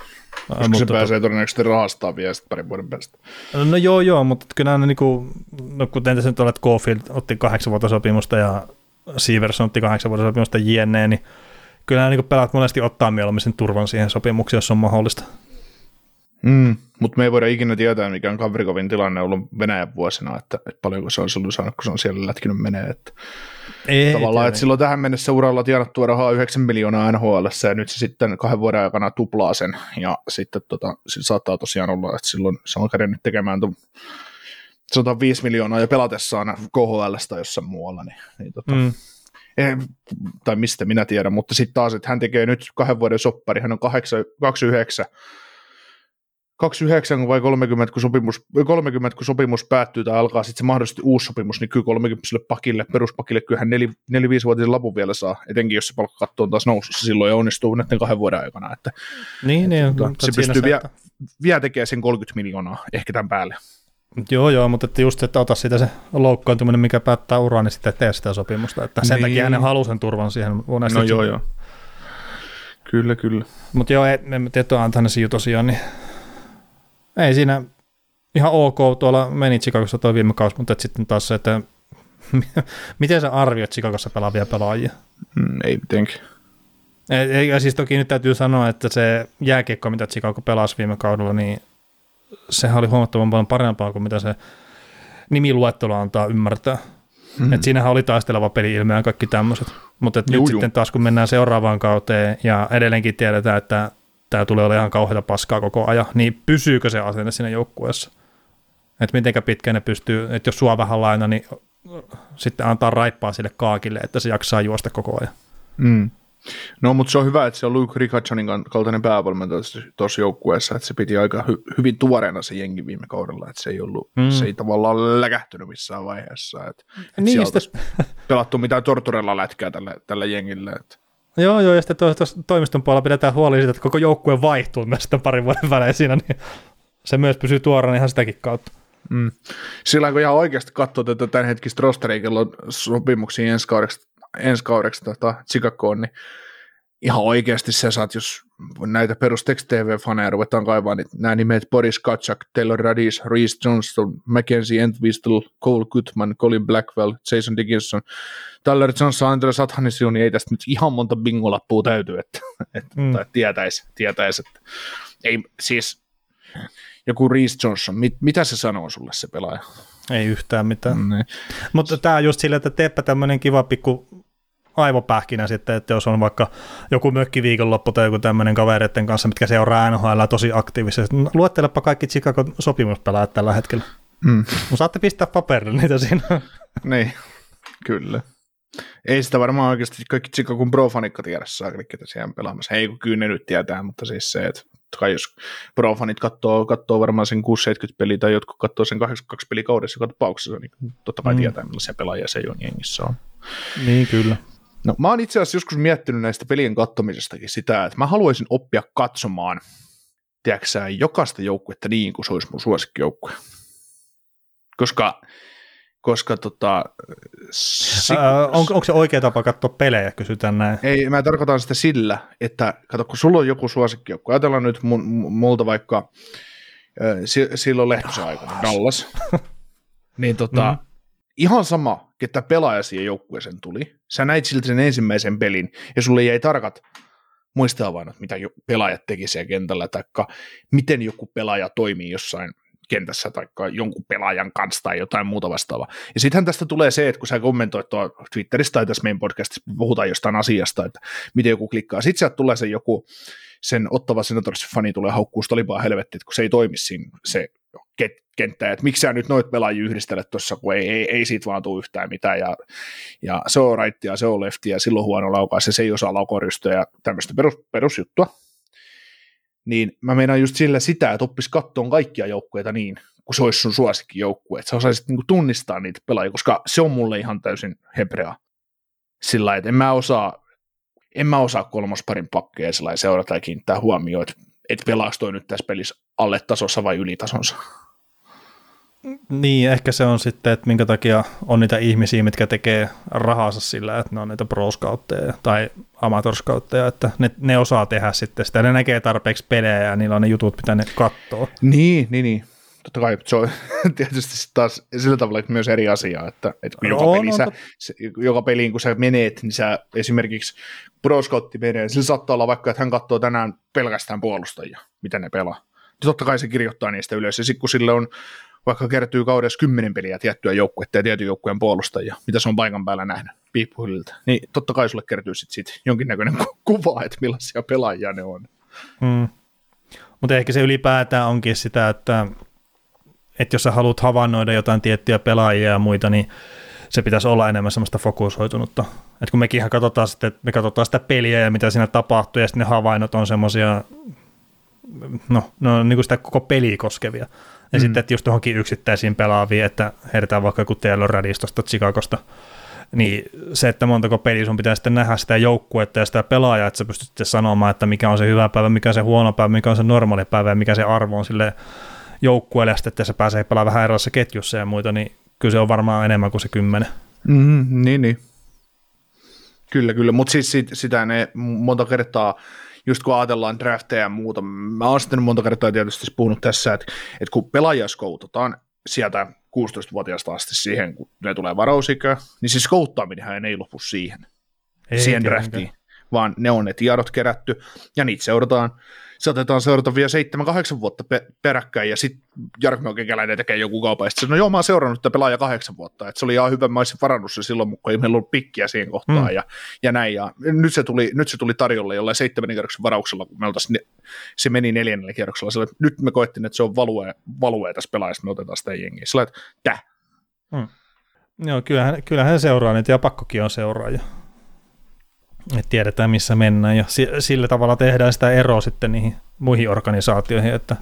[SPEAKER 3] Koska se
[SPEAKER 4] mutta-
[SPEAKER 3] pääsee todennäköisesti rahastaa vielä sitten parin vuoden päästä.
[SPEAKER 4] No joo, joo, mutta kyllä nämä niinku, no kuten tässä nyt olet, Caulfield otti kahdeksan vuotta sopimusta ja Severson otti kahdeksan vuotta sopimusta jne, niin kyllä nämä niinku pelaat monesti ottaa mieluummin sen turvan siihen sopimukseen, jos on mahdollista.
[SPEAKER 3] Mm, mutta me ei voida ikinä tietää, mikä on Kavrikovin tilanne ollut Venäjän vuosina, että, että paljonko se on silloin saanut, kun se on siellä lätkinyt menee. Että
[SPEAKER 4] Ei,
[SPEAKER 3] tavallaan, että silloin tähän mennessä uralla tienattua rahaa 9 miljoonaa NHL, ja nyt se sitten kahden vuoden aikana tuplaa sen, ja sitten tota, sillä saattaa tosiaan olla, että silloin se on kerennyt tekemään tuon sanotaan 5 miljoonaa jo pelatessaan KHLstä jossain muualla, niin, niin tota, mm. eh, tai mistä minä tiedän, mutta sitten taas, että hän tekee nyt kahden vuoden soppari, hän on 8, 29, 29 vai 30, kun sopimus, 30, kun sopimus päättyy tai alkaa sitten se mahdollisesti uusi sopimus, niin kyllä 30 pakille, peruspakille, kyllä hän 4-5-vuotisen lapun vielä saa, etenkin jos se palkkakatto on taas nousussa silloin ja onnistuu näiden kahden vuoden aikana. Että,
[SPEAKER 4] niin, niin,
[SPEAKER 3] että, se pystyy vielä, vielä tekemään sen 30 miljoonaa ehkä tämän päälle.
[SPEAKER 4] Joo, joo, mutta että just, että ota sitä se loukkaantuminen, mikä päättää uraa, niin sitten tee sitä sopimusta. Että sen niin. takia hänen haluaa sen turvan siihen.
[SPEAKER 3] No joo, joo. Kyllä, kyllä.
[SPEAKER 4] Mutta joo, en tiedä, Antanesi tosiaan, niin ei siinä ihan ok tuolla meni Chicagossa tuo viime kausi, mutta sitten taas se, että *laughs* miten sä arvioit Chicagossa pelaavia pelaajia?
[SPEAKER 3] Mm, ei mitenkään.
[SPEAKER 4] Ja siis toki nyt täytyy sanoa, että se jääkiekko, mitä Chicago pelasi viime kaudella, niin sehän oli huomattavan paljon parempaa kuin mitä se nimiluettelo antaa ymmärtää. Mm. Et siinähän oli taisteleva peli ilmeä ja kaikki tämmöiset. Mutta nyt juu. sitten taas kun mennään seuraavaan kauteen ja edelleenkin tiedetään, että tämä tulee olemaan ihan kauheita paskaa koko ajan, niin pysyykö se asenne siinä joukkueessa? Että mitenkä pitkään ne pystyy, että jos sua vähän laina, niin sitten antaa raippaa sille kaakille, että se jaksaa juosta koko ajan.
[SPEAKER 3] Mm. No, mutta se on hyvä, että se on Luke Rickardonin kaltainen päävalmentaja tuossa joukkueessa, että se piti aika hy- hyvin tuoreena se jengi viime kaudella, että se ei, ollut, mm. se ei tavallaan läkähtynyt missään vaiheessa, että, että niin, sitten... pelattu mitään torturella lätkää tälle, tälle jengille. Että.
[SPEAKER 4] Joo, joo, ja sitten tuossa toimiston puolella pidetään huoli siitä, että koko joukkue vaihtuu myös sitten parin vuoden välein siinä, niin se myös pysyy tuoreena ihan sitäkin kautta.
[SPEAKER 3] Mm. Sillä kun ihan oikeasti katsoo tätä tämän hetkistä rosteria, kello on sopimuksia ensi kaudeksi, ensi kaudeksi tota, Chicagoon, niin ihan oikeasti sä saat, jos näitä perus TV-faneja ruvetaan kaivaa, niin nämä nimet Boris Katsak, Taylor Radis, Reese Johnston, Mackenzie Entwistle, Cole Goodman, Colin Blackwell, Jason Dickinson, Tyler Johnson, Andres Athanisiu, niin ei tästä nyt ihan monta bingolappua täytyy, että, että mm. tai tietäisi, tietäisi, että ei, siis joku Reese Johnson, mit, mitä se sanoo sulle se pelaaja?
[SPEAKER 4] Ei yhtään mitään. Mm, Mutta tämä on just silleen, että teepä tämmöinen kiva pikku aivopähkinä sitten, että jos on vaikka joku mökkiviikonloppu tai joku tämmöinen kavereiden kanssa, mitkä seuraa NHL tosi aktiivisesti, luettelepa kaikki Chicago sopimuspelaajat tällä hetkellä. Mm. No, saatte pistää paperille niitä siinä.
[SPEAKER 3] niin, kyllä. Ei sitä varmaan oikeasti kaikki Chicagon profanikka tiedä saa, ketä siellä pelaamassa. Hei, kun kyllä ne nyt tietää, mutta siis se, että kai jos profanit katsoo, katsoo varmaan sen 6-70 peliä tai jotkut katsoo sen 82 peli kaudessa joka tapauksessa, niin totta kai mm. tietää, millaisia pelaajia se on jengissä on.
[SPEAKER 4] Niin, kyllä.
[SPEAKER 3] No mä oon itse asiassa joskus miettinyt näistä pelien kattomisestakin sitä, että mä haluaisin oppia katsomaan, tiedätkö jokaista joukkuetta niin kuin se olisi mun suosikkijoukkue. Koska koska tota...
[SPEAKER 4] Si- Ää, on, onko se oikea tapa katsoa pelejä, kysytään näin?
[SPEAKER 3] Ei, mä tarkoitan sitä sillä, että kato, kun sulla on joku suosikkijoukkue, ajatellaan nyt mun, multa vaikka äh, silloin Lehtosen aikana, Dallas, niin tota, mm ihan sama, ketä pelaaja siihen joukkueeseen tuli, sä näit siltä sen ensimmäisen pelin, ja sulle jäi tarkat muistaavainnot, mitä pelaajat teki siellä kentällä, tai miten joku pelaaja toimii jossain kentässä tai jonkun pelaajan kanssa tai jotain muuta vastaavaa. Ja sittenhän tästä tulee se, että kun sä kommentoit tuo Twitterissä tai tässä meidän podcastissa, puhutaan jostain asiasta, että miten joku klikkaa. Sitten sieltä tulee se joku, sen ottava Senatorsin fani tulee haukkuu stolipaa helvetti, että kun se ei toimi siinä se kenttää, että miksi sä nyt noit pelaajia yhdistelet tuossa, kun ei, ei, ei siitä vaan tule yhtään mitään, ja, ja se on right ja se on lefti, ja silloin huono laukaus, ja se ei osaa laukorystöä, ja tämmöistä perus, perusjuttua. Niin mä meinaan just sillä sitä, että oppis kattoon kaikkia joukkueita niin, kun se olisi sun suosikkijoukkue, että sä osaisit niinku tunnistaa niitä pelaajia, koska se on mulle ihan täysin hebrea. Sillä että en mä osaa, en mä osaa kolmosparin pakkeja seurata ja kiinnittää huomioon, että, että pelaako toi nyt tässä pelissä alle tasossa vai ylitasonsa.
[SPEAKER 4] Niin, ehkä se on sitten, että minkä takia on niitä ihmisiä, mitkä tekee rahansa sillä, että ne on niitä pro tai amateur että ne, ne osaa tehdä sitten sitä. Ne näkee tarpeeksi pelejä ja niillä on ne jutut, mitä ne katsoo.
[SPEAKER 3] Niin, niin, niin. Totta kai se on *laughs* tietysti taas sillä tavalla myös eri asia, että, että kun joka, peli no, sä, se, joka peliin kun sä menet, niin sä esimerkiksi pro menee, sillä saattaa olla vaikka, että hän katsoo tänään pelkästään puolustajia, mitä ne pelaa totta kai se kirjoittaa niistä ylös, ja sitten kun sille on vaikka kertyy kaudessa kymmenen peliä tiettyä joukkuetta ja tietyn joukkueen puolustajia, mitä se on paikan päällä nähnyt piippuhylliltä, niin totta kai sulle kertyy sitten sit jonkinnäköinen kuva, että millaisia pelaajia ne on.
[SPEAKER 4] Hmm. Mutta ehkä se ylipäätään onkin sitä, että, että jos sä haluat havainnoida jotain tiettyjä pelaajia ja muita, niin se pitäisi olla enemmän semmoista fokusoitunutta. Et kun mekin katsotaan, sitten, me katsotaan sitä peliä ja mitä siinä tapahtuu, ja sitten ne havainnot on semmoisia, no, no niin kuin sitä koko peliä koskevia. Ja mm. sitten, että just johonkin yksittäisiin pelaaviin, että heidetään vaikka joku Taylor Radistosta Chicagosta, niin se, että montako peliä sun pitää sitten nähdä sitä joukkuetta ja sitä pelaajaa, että sä pystyt sitten sanomaan, että mikä on se hyvä päivä, mikä on se huono päivä, mikä on se normaali päivä ja mikä se arvo on sille joukkueelle, ja sitten, että se pääsee pelaamaan vähän erilaisissa ketjussa ja muita, niin kyllä se on varmaan enemmän kuin se kymmenen.
[SPEAKER 3] Mm, niin, niin. Kyllä, kyllä, mutta siis sit, sitä ne monta kertaa, just kun ajatellaan drafteja ja muuta, mä oon sitten monta kertaa tietysti puhunut tässä, että, että kun pelaajia skoutetaan sieltä 16-vuotiaasta asti siihen, kun ne tulee varausikö, niin siis skouttaaminenhän ei lopu siihen, ei, siihen draftiin, vaan ne on ne tiedot kerätty ja niitä seurataan saatetaan seurata vielä 7-8 vuotta pe- peräkkäin, ja sitten Jarkko Kekäläinen tekee joku kaupan, ja sitten no joo, mä oon seurannut tätä pelaaja kahdeksan vuotta, että se oli ihan hyvä, mä olisin varannut se silloin, mutta ei meillä ollut pikkiä siihen kohtaan, mm. ja, ja näin, ja nyt se tuli, nyt se tuli tarjolle jollain seitsemän kierroksen varauksella, kun me oltaisiin, se meni neljännellä kierroksella, sillä, nyt me koettiin, että se on value, value tässä pelaajasta, me otetaan sitä jengiä, sillä että täh.
[SPEAKER 4] Mm. Joo, kyllähän, kyllähän seuraa niitä, ja pakkokin on seuraaja että tiedetään missä mennään ja sillä tavalla tehdään sitä eroa sitten niihin muihin organisaatioihin, että,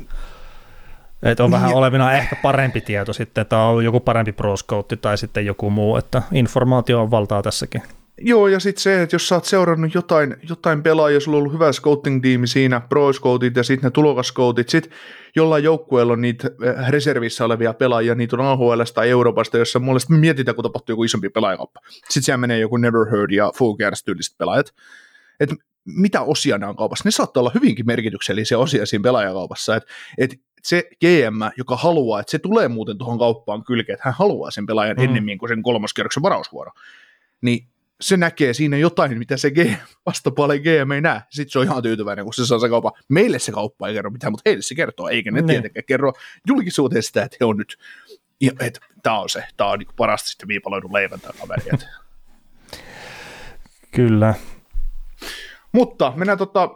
[SPEAKER 4] että on niin. vähän olevina ehkä parempi tieto sitten, että on joku parempi proskoutti tai sitten joku muu, että informaatio on valtaa tässäkin.
[SPEAKER 3] Joo, ja sitten se, että jos sä oot seurannut jotain, jotain pelaajia, sulla on ollut hyvä scouting-tiimi siinä, pro scoutit ja sitten ne tulokaskoutit, sitten jollain joukkueella on niitä eh, reservissä olevia pelaajia, niitä on AHL tai Euroopasta, jossa mulle sitten mietitään, kun tapahtuu joku isompi pelaajakauppa. Sitten siellä menee joku Never Heard ja Fogers tyyliset pelaajat. Että mitä osia nämä on kaupassa. Ne saattaa olla hyvinkin merkityksellisiä osia siinä pelaajakaupassa. Että et se GM, joka haluaa, että se tulee muuten tuohon kauppaan kylkeen, että hän haluaa sen pelaajan mm. ennemmin kuin sen kolmoskierroksen varausvuoro, niin se näkee siinä jotain, mitä se GM, vastapuolen GM ei näe. Sitten se on ihan tyytyväinen, kun se saa se kauppa. Meille se kauppa ei kerro mitään, mutta heille se kertoo, eikä ne, ne. Niin. tietenkään kerro julkisuuteen sitä, että he on nyt, että tämä on se, tämä on niin parasta sitten viipaloidun leivän tämä kaveri.
[SPEAKER 4] Kyllä.
[SPEAKER 3] Mutta mennään tota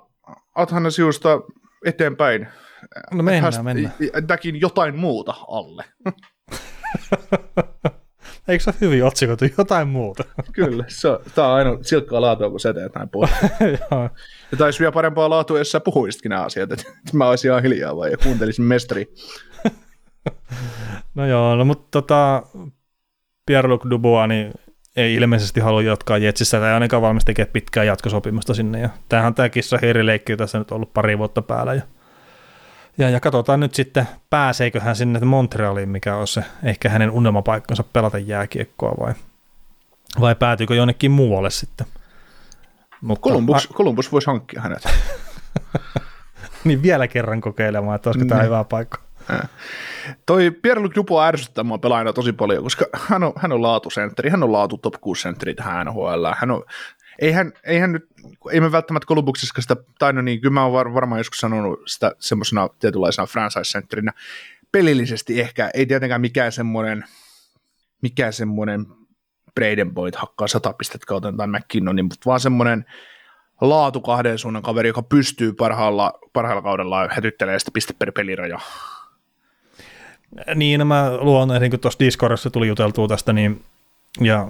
[SPEAKER 3] Athana sivusta eteenpäin.
[SPEAKER 4] No mennään, mennään.
[SPEAKER 3] Näkin jotain muuta alle. *laughs*
[SPEAKER 4] Eikö se ole hyvin otsikoitu *laughs* jotain muuta?
[SPEAKER 3] Kyllä, se on, tämä on aina silkkaa laatua, kun sä teet näin puhua. *laughs* ja taisi vielä parempaa laatua, jos sä puhuisitkin nämä asiat, että mä olisin ihan hiljaa vai ja kuuntelisin mestari. *laughs*
[SPEAKER 4] no joo, no mutta tota, Pierre-Luc Dubois, niin ei ilmeisesti halua jatkaa Jetsissä tai ainakaan valmis tekemään pitkää jatkosopimusta sinne. Ja tämähän tämä kissa hiirileikki tässä nyt ollut pari vuotta päällä. Ja, ja, ja katsotaan nyt sitten, pääseekö hän sinne Montrealiin, mikä on se ehkä hänen unelmapaikkansa pelata jääkiekkoa vai, vai päätyykö jonnekin muualle sitten.
[SPEAKER 3] Mutta, Columbus, a... Columbus voisi hankkia hänet. *laughs*
[SPEAKER 4] niin vielä kerran kokeilemaan, että olisiko tämä niin. hyvä paikka.
[SPEAKER 3] Toi Pierre-Luc Dubois ärsyttää mua pelaajana tosi paljon, koska hän on, hän on laatusentteri, hän on laatu top 6 sentteri tähän NHL. Hän on, ei hän, ei hän nyt, ei me välttämättä Kolumbuksessa sitä, tai no niin, kyllä mä oon varmaan joskus sanonut sitä semmoisena tietynlaisena franchise-sentterinä. Pelillisesti ehkä, ei tietenkään mikään semmoinen, mikään semmoinen Braden Boyd hakkaa sata pistettä kautta tai McKinnonin, mutta vaan semmoinen laatu kahden suunnan kaveri, joka pystyy parhaalla, parhaalla kaudella hätyttelemään sitä piste per peliraja.
[SPEAKER 4] Niin, no mä luon, niin kuin tuossa Discordissa tuli juteltua tästä, niin, ja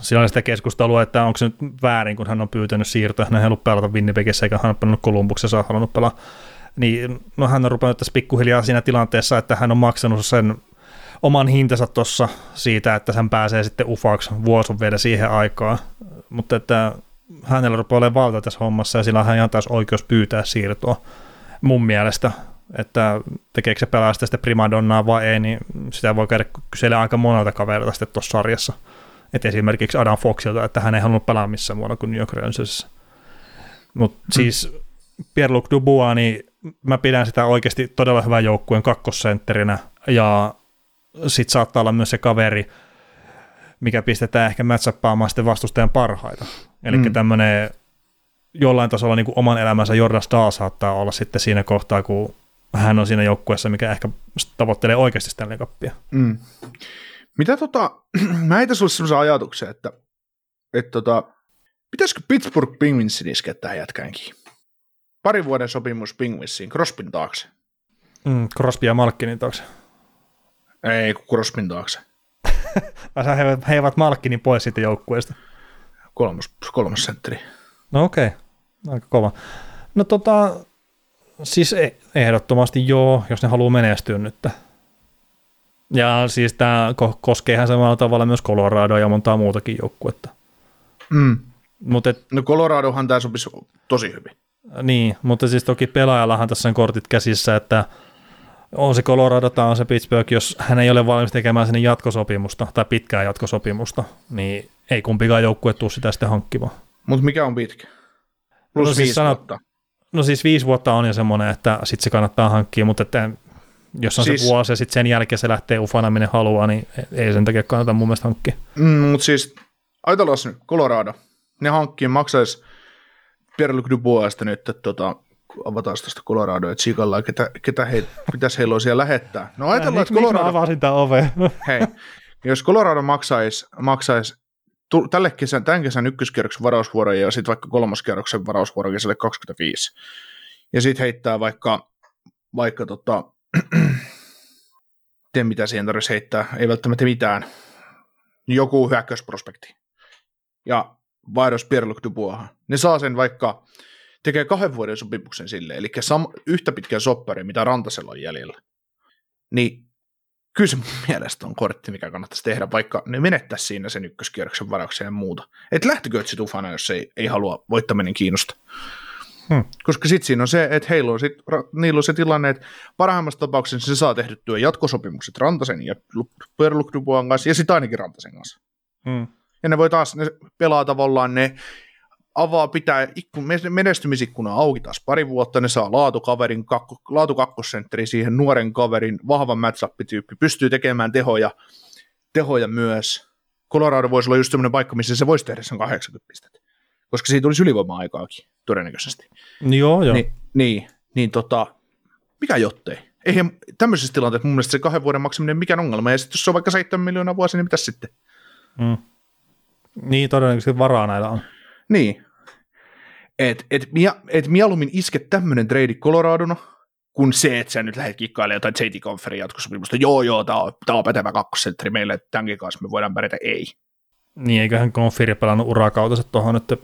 [SPEAKER 4] siellä on sitä keskustelua, että onko se nyt väärin, kun hän on pyytänyt siirtoa, hän ei halua pelata Winnipegissä, eikä hän ole pelannut Kolumbuksessa, halunnut pelaa. Niin, no hän on rupannut tässä pikkuhiljaa siinä tilanteessa, että hän on maksanut sen oman hintansa tuossa siitä, että hän pääsee sitten ufaksi vuosun vielä siihen aikaan. Mutta että hänellä rupeaa olemaan valta tässä hommassa ja sillä hän ihan taas oikeus pyytää siirtoa mun mielestä, että tekeekö se pelaa sitä, sitä primadonnaa vai ei, niin sitä voi käydä kysellä aika monelta kaverilta sitten tuossa sarjassa. Et esimerkiksi Adam Foxilta, että hän ei halunnut pelaa missään muualla kuin New York Rangersissa. Mutta hmm. siis Pierre-Luc Dubois, niin mä pidän sitä oikeasti todella hyvän joukkueen kakkosentterinä, ja sit saattaa olla myös se kaveri, mikä pistetään ehkä matchappaamaan sitten vastustajan parhaita. Eli mm. tämmöinen jollain tasolla niin kuin oman elämänsä Jordan Stahl saattaa olla sitten siinä kohtaa, kun hän on siinä joukkueessa, mikä ehkä tavoittelee oikeasti Stanley Cupia.
[SPEAKER 3] Mm. Mitä tota, *clears throat* mä heitän sulle sellaisen ajatuksen, että, että tota, pitäisikö Pittsburgh Penguinsin iskeä tähän jätkäänkin? Pari vuoden sopimus Penguinsiin, Crospin taakse.
[SPEAKER 4] Mm, Crosby ja Malkkinin taakse.
[SPEAKER 3] Ei, kun Crospin taakse. *laughs*
[SPEAKER 4] Sä he, he eivät Malkkinin pois siitä joukkueesta.
[SPEAKER 3] Kolmas, kolmas sentteri.
[SPEAKER 4] No okei, okay. aika kova. No tota, siis e- ehdottomasti joo, jos ne haluaa menestyä nyt. Ja siis tämä koskee ihan samalla tavalla myös Coloradoa ja montaa muutakin joukkuetta.
[SPEAKER 3] Mm.
[SPEAKER 4] Mut et,
[SPEAKER 3] No Coloradohan tämä sopisi tosi hyvin.
[SPEAKER 4] niin, mutta siis toki pelaajallahan tässä on kortit käsissä, että on se Colorado tai on se Pittsburgh, jos hän ei ole valmis tekemään sinne jatkosopimusta tai pitkää jatkosopimusta, niin ei kumpikaan joukkue tule sitä sitten hankkimaan.
[SPEAKER 3] Mutta mikä on pitkä? Plus
[SPEAKER 4] No siis
[SPEAKER 3] viisi
[SPEAKER 4] sanot-
[SPEAKER 3] vuotta.
[SPEAKER 4] No siis viisi vuotta on jo semmoinen, että sitten se kannattaa hankkia, mutta että jos on siis, se vuosi ja sitten sen jälkeen se lähtee ufana minne haluaa, niin ei sen takia kannata mun mielestä hankkia.
[SPEAKER 3] Mm, mutta siis, ajatellaan nyt, Colorado. Ne hankkii, maksaisi Pierre-Luc Duboisista nyt, että tota, avataan tuosta Coloradoa ja Chicalla, ketä, ketä he, pitäisi heillä siellä lähettää. No ajatellaan, että
[SPEAKER 4] Miksi mä
[SPEAKER 3] Colorado,
[SPEAKER 4] avasin tämän oven? *laughs*
[SPEAKER 3] hei, jos Colorado maksaisi, maksaisi tälle kesän, tämän kesän ykköskierroksen varausvuoron ja sitten vaikka kolmoskierroksen varausvuoron kesälle 25. Ja sitten heittää vaikka, vaikka tota, te mitä siihen tarvitsisi heittää, ei välttämättä mitään, joku hyökkäysprospekti. Ja vaihdos Pierre-Luc Duboishan. Ne saa sen vaikka, tekee kahden vuoden sopimuksen sille, eli sam- yhtä pitkän soppari, mitä Rantasella on jäljellä. Niin kyllä se mun *laughs* mielestä on kortti, mikä kannattaisi tehdä, vaikka ne menettäisi siinä sen ykköskierroksen varauksen ja muuta. Et lähtikö sitten ufana, jos ei, ei halua voittaminen kiinnosta.
[SPEAKER 4] Hmm.
[SPEAKER 3] Koska sitten siinä on se, että heillä on sit, niillä on se tilanne, että parhaimmassa tapauksessa se saa tehdyttyä jatkosopimukset Rantasen ja Pierre-Luc Duboisin kanssa ja sitten ainakin Rantasen kanssa.
[SPEAKER 4] Mm.
[SPEAKER 3] Ja ne voi taas, ne pelaa tavallaan, ne avaa, pitää ikkun, menestymisikkuna auki taas pari vuotta, ne saa laatukaverin, kakko, laatukakkossentteri siihen nuoren kaverin, vahvan matchup-tyyppi, pystyy tekemään tehoja, tehoja myös. Colorado voisi olla just semmoinen paikka, missä se voisi tehdä sen 80 pistettä, koska siitä olisi ylivoima-aikaakin todennäköisesti.
[SPEAKER 4] Joo, joo.
[SPEAKER 3] Niin, niin, niin tota, mikä jottei? Eihän tämmöisessä tilanteessa mun mielestä se kahden vuoden maksaminen mikään ongelma, ja sitten jos se on vaikka 7 miljoonaa vuosi, niin mitä sitten?
[SPEAKER 4] Mm. Niin, todennäköisesti varaa näillä on.
[SPEAKER 3] Niin. Et, et, mia, et mieluummin iske tämmöinen trade Coloradona, kuin se, että sä nyt lähdet kikkailemaan jotain JT Conferin jatkosopimusta. Joo, joo, tää on, tää on pätevä kakkosentteri meille, että tämänkin kanssa me voidaan pärjätä. Ei.
[SPEAKER 4] Niin, eiköhän Confiri pelannut urakautensa tuohon nyt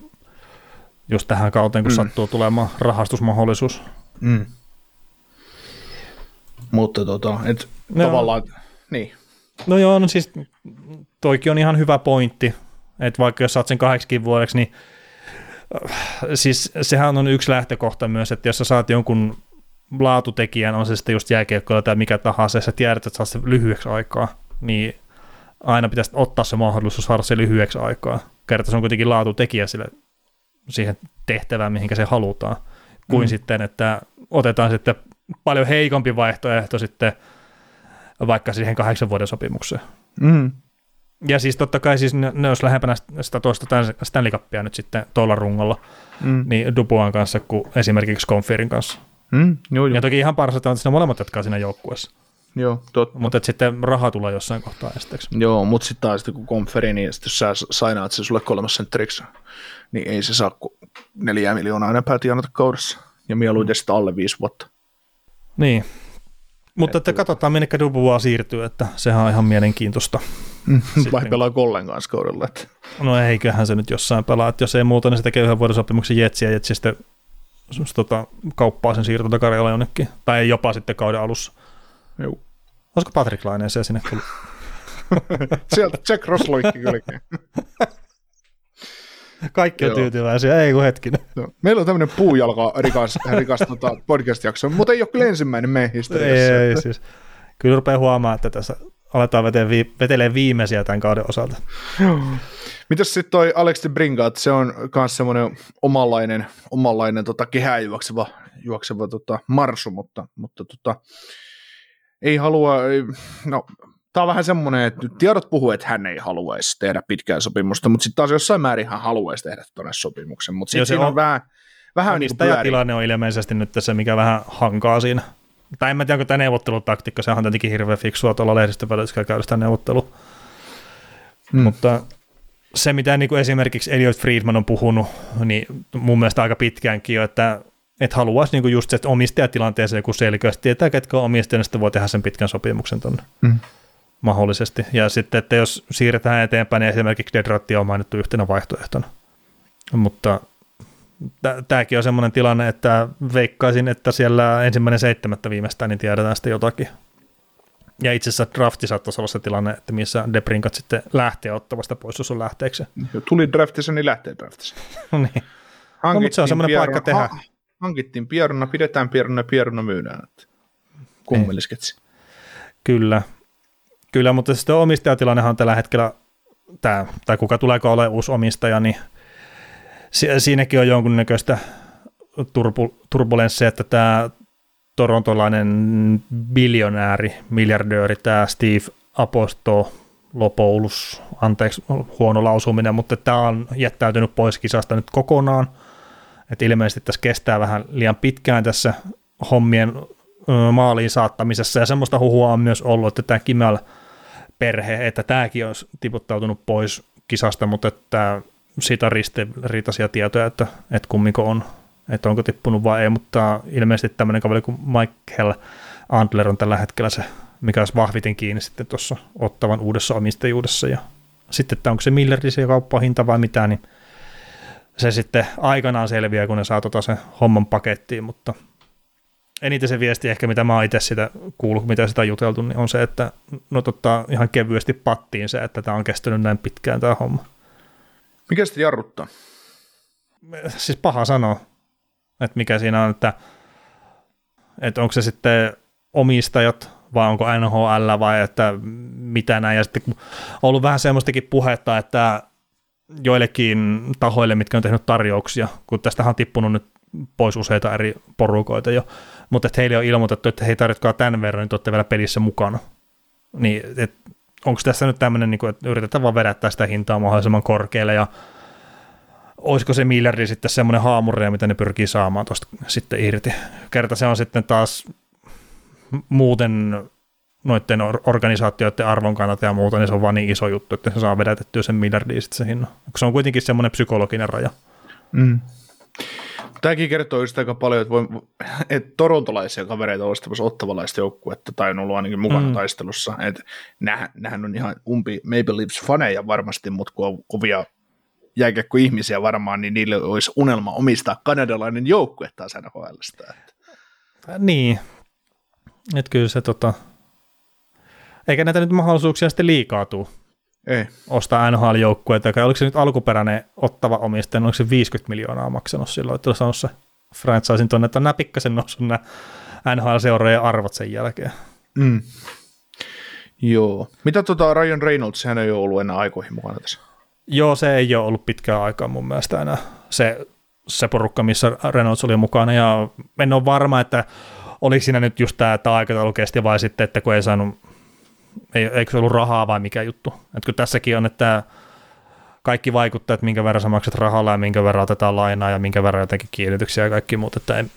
[SPEAKER 4] just tähän kauteen, kun
[SPEAKER 3] Mm.
[SPEAKER 4] sattuu tulemaan rahastusmahdollisuus.
[SPEAKER 3] Mm. Mutta tota, et
[SPEAKER 4] No.
[SPEAKER 3] tavallaan, niin.
[SPEAKER 4] No joo, no siis toikin on ihan hyvä pointti, että vaikka jos saat sen kahdeksankin vuodeksi, niin äh, siis sehän on yksi lähtökohta myös, että jos sä saat jonkun laatutekijän, on se sitten just jääkiekkoilla tai mikä tahansa, ja sä tiedät, että saat se lyhyeksi aikaa, niin aina pitäisi ottaa se mahdollisuus saada se lyhyeksi aikaa. Kerta se on kuitenkin laatutekijä sille, siihen tehtävään, mihinkä se halutaan, kuin
[SPEAKER 3] Mm.
[SPEAKER 4] sitten, että otetaan sitten paljon heikompi vaihtoehto sitten vaikka siihen kahdeksan vuoden sopimukseen.
[SPEAKER 3] Mm.
[SPEAKER 4] Ja siis totta kai siis ne, ne olisi lähempänä sitä toista Stan- Stanley Cupia nyt sitten tuolla rungolla,
[SPEAKER 3] Mm.
[SPEAKER 4] niin Duboan kanssa kuin esimerkiksi Conferin kanssa.
[SPEAKER 3] Mm. Joo, joo,
[SPEAKER 4] Ja toki ihan parasta on, että ne molemmat jatkaa siinä joukkueessa,
[SPEAKER 3] joo, totta.
[SPEAKER 4] mutta että sitten raha tulee jossain kohtaa esteeksi.
[SPEAKER 3] Joo, mutta sitten taas kun konferi, niin sit jos sä sainaat se sulle kolmas sentteriksi, niin ei se saa kuin neljä miljoonaa enempää tienata kaudessa. Ja mieluiten sitten alle viisi vuotta.
[SPEAKER 4] Niin. Mutta että katsotaan, minne Dubois siirtyy, että sehän on ihan mielenkiintoista.
[SPEAKER 3] Vai pelaa Kollen kanssa kaudella. Että.
[SPEAKER 4] No eiköhän se nyt jossain pelaa, että jos ei muuta, niin se tekee yhden vuoden sopimuksen Jetsiä, ja Jetsi sitten tota, kauppaa sen takarjalla jonnekin, tai jopa sitten kauden alussa.
[SPEAKER 3] Joo.
[SPEAKER 4] Olisiko Patrick Laine se sinne tullut? *laughs*
[SPEAKER 3] Sieltä Jack Ross loikki kylkeen. *laughs*
[SPEAKER 4] Kaikki on
[SPEAKER 3] Joo.
[SPEAKER 4] tyytyväisiä, ei kun hetkinen.
[SPEAKER 3] Joo. Meillä on tämmöinen puujalka rikas, rikas tota podcast-jakso, mutta ei ole kyllä ensimmäinen meidän historiassa.
[SPEAKER 4] Ei, ei, siis. Kyllä rupeaa huomaamaan, että tässä aletaan vetelee, vi- vetelee viimeisiä tämän kauden osalta.
[SPEAKER 3] Mitäs sitten toi Alex de Bringat, se on myös semmoinen omanlainen, omanlainen tota, kehää juokseva, juokseva tota, marsu, mutta, mutta tota, ei halua, ei, no tämä on vähän semmoinen, että nyt tiedot puhuu, että hän ei haluaisi tehdä pitkää sopimusta, mutta sitten taas jossain määrin hän haluaisi tehdä tuonne sopimuksen, mutta sitten siinä on,
[SPEAKER 4] on-
[SPEAKER 3] vähän, vähän niin kuin.
[SPEAKER 4] Omistajatilanne on ilmeisesti nyt tässä, mikä vähän hankaa siinä. Tai en mä tiedä, onko tämä neuvottelutaktiikka, sehän on tietenkin hirveän fiksua tuolla lehdistövälityksellä käydä sitä neuvottelua. Mm. Mutta se, mitä niin kuin esimerkiksi Elliot Friedman on puhunut, niin mun mielestä aika pitkäänkin jo, että että haluaisi niin just se, että omistajatilanteeseen joku selkeästi tietää, ketkä on omistajana, sitten voi tehdä sen pitkän sopimuksen tuonne mm. Mahdollisesti. Ja sitten, että jos siirretään eteenpäin, niin esimerkiksi Dead on mainittu yhtenä vaihtoehtona. Mutta tämäkin on semmoinen tilanne, että veikkaisin, että siellä ensimmäinen seitsemättä viimeistään, niin tiedetään sitten jotakin. Ja itse asiassa drafti saattaisi olla se tilanne, että missä Debrinkat sitten lähtee ottavasta pois, jos on lähteeksi.
[SPEAKER 3] Tuli draftissa, niin lähtee draftissa.
[SPEAKER 4] no *laughs* niin. No, mutta se on semmoinen paikka tehdä. Ha-
[SPEAKER 3] hankittiin pieruna, pidetään pieruna ja pieruna myydään. Kummelisketsi.
[SPEAKER 4] Kyllä. Kyllä, mutta sitten omistajatilannehan on tällä hetkellä, tämä, tai kuka tuleeko ole uusi omistaja, niin siinäkin on jonkunnäköistä turbu, turbulenssia, että tämä torontolainen biljonääri, miljardööri, tämä Steve Apostolopoulos, anteeksi huono lausuminen, mutta tämä on jättäytynyt pois kisasta nyt kokonaan – että ilmeisesti tässä kestää vähän liian pitkään tässä hommien maaliin saattamisessa, ja semmoista huhua on myös ollut, että tämä Kimel perhe, että tämäkin on tiputtautunut pois kisasta, mutta että siitä ristiriitaisia tietoja, että, että kummiko on, että onko tippunut vai ei, mutta ilmeisesti tämmöinen kaveri kuin Michael Andler on tällä hetkellä se, mikä olisi vahviten kiinni sitten tuossa ottavan uudessa omistajuudessa, ja sitten, että onko se miljardisia kauppahinta vai mitä, niin se sitten aikanaan selviää, kun ne saa tota sen homman pakettiin, mutta eniten se viesti ehkä, mitä mä oon itse sitä kuullut, mitä sitä on juteltu, niin on se, että no totta, ihan kevyesti pattiin se, että tämä on kestänyt näin pitkään tämä homma.
[SPEAKER 3] Mikä sitten jarruttaa?
[SPEAKER 4] Siis paha sanoa, että mikä siinä on, että, että onko se sitten omistajat vai onko NHL vai että mitä näin. Ja sitten on ollut vähän semmoistakin puhetta, että joillekin tahoille, mitkä on tehnyt tarjouksia, kun tästä on tippunut nyt pois useita eri porukoita jo, mutta että heille on ilmoitettu, että hei tarjotkaa tämän verran, niin olette vielä pelissä mukana. Niin, onko tässä nyt tämmöinen, niin että yritetään vaan vedättää sitä hintaa mahdollisimman korkealle ja olisiko se miljardi sitten semmoinen haamuri, mitä ne pyrkii saamaan tuosta sitten irti. Kerta se on sitten taas muuten noiden organisaatioiden arvon kannalta ja muuta, niin se on vaan niin iso juttu, että se saa vedätettyä sen miljardia sitten se hinnan. Se on kuitenkin semmoinen psykologinen raja. Mm.
[SPEAKER 3] Tämäkin kertoo just aika paljon, että, voi, että torontolaisia kavereita on ostamassa ottavalaista joukkuetta, tai on ollut ainakin mukana mm. taistelussa. Että nähän on ihan umpi Maple Leafs-faneja varmasti, mutta kun on kovia jääkiekko-ihmisiä varmaan, niin niille olisi unelma omistaa kanadalainen joukkue taas NHLstä.
[SPEAKER 4] Niin, että kyllä se tota, eikä näitä nyt mahdollisuuksia sitten liikaa tuu.
[SPEAKER 3] Ei.
[SPEAKER 4] Ostaa NHL-joukkueita, oliko se nyt alkuperäinen ottava omistaja, oliko se 50 miljoonaa maksanut silloin, että on saanut se franchisein tuonne, että on nämä pikkasen noussut nämä NHL-seurojen arvot sen jälkeen.
[SPEAKER 3] Mm. Joo. Mitä tota Ryan Reynolds, hän ei ole ollut enää aikoihin mukana tässä?
[SPEAKER 4] Joo, se ei ole ollut pitkään aikaa mun mielestä enää se, se porukka, missä Reynolds oli mukana, ja en ole varma, että oliko siinä nyt just tämä, että aikataulu kesti vai sitten, että kun ei saanut ei, eikö se ollut rahaa vai mikä juttu. Että kun tässäkin on, että kaikki vaikuttaa, että minkä verran sä maksat rahalla ja minkä verran otetaan lainaa ja minkä verran jotenkin kiinnityksiä ja kaikki muut, että en,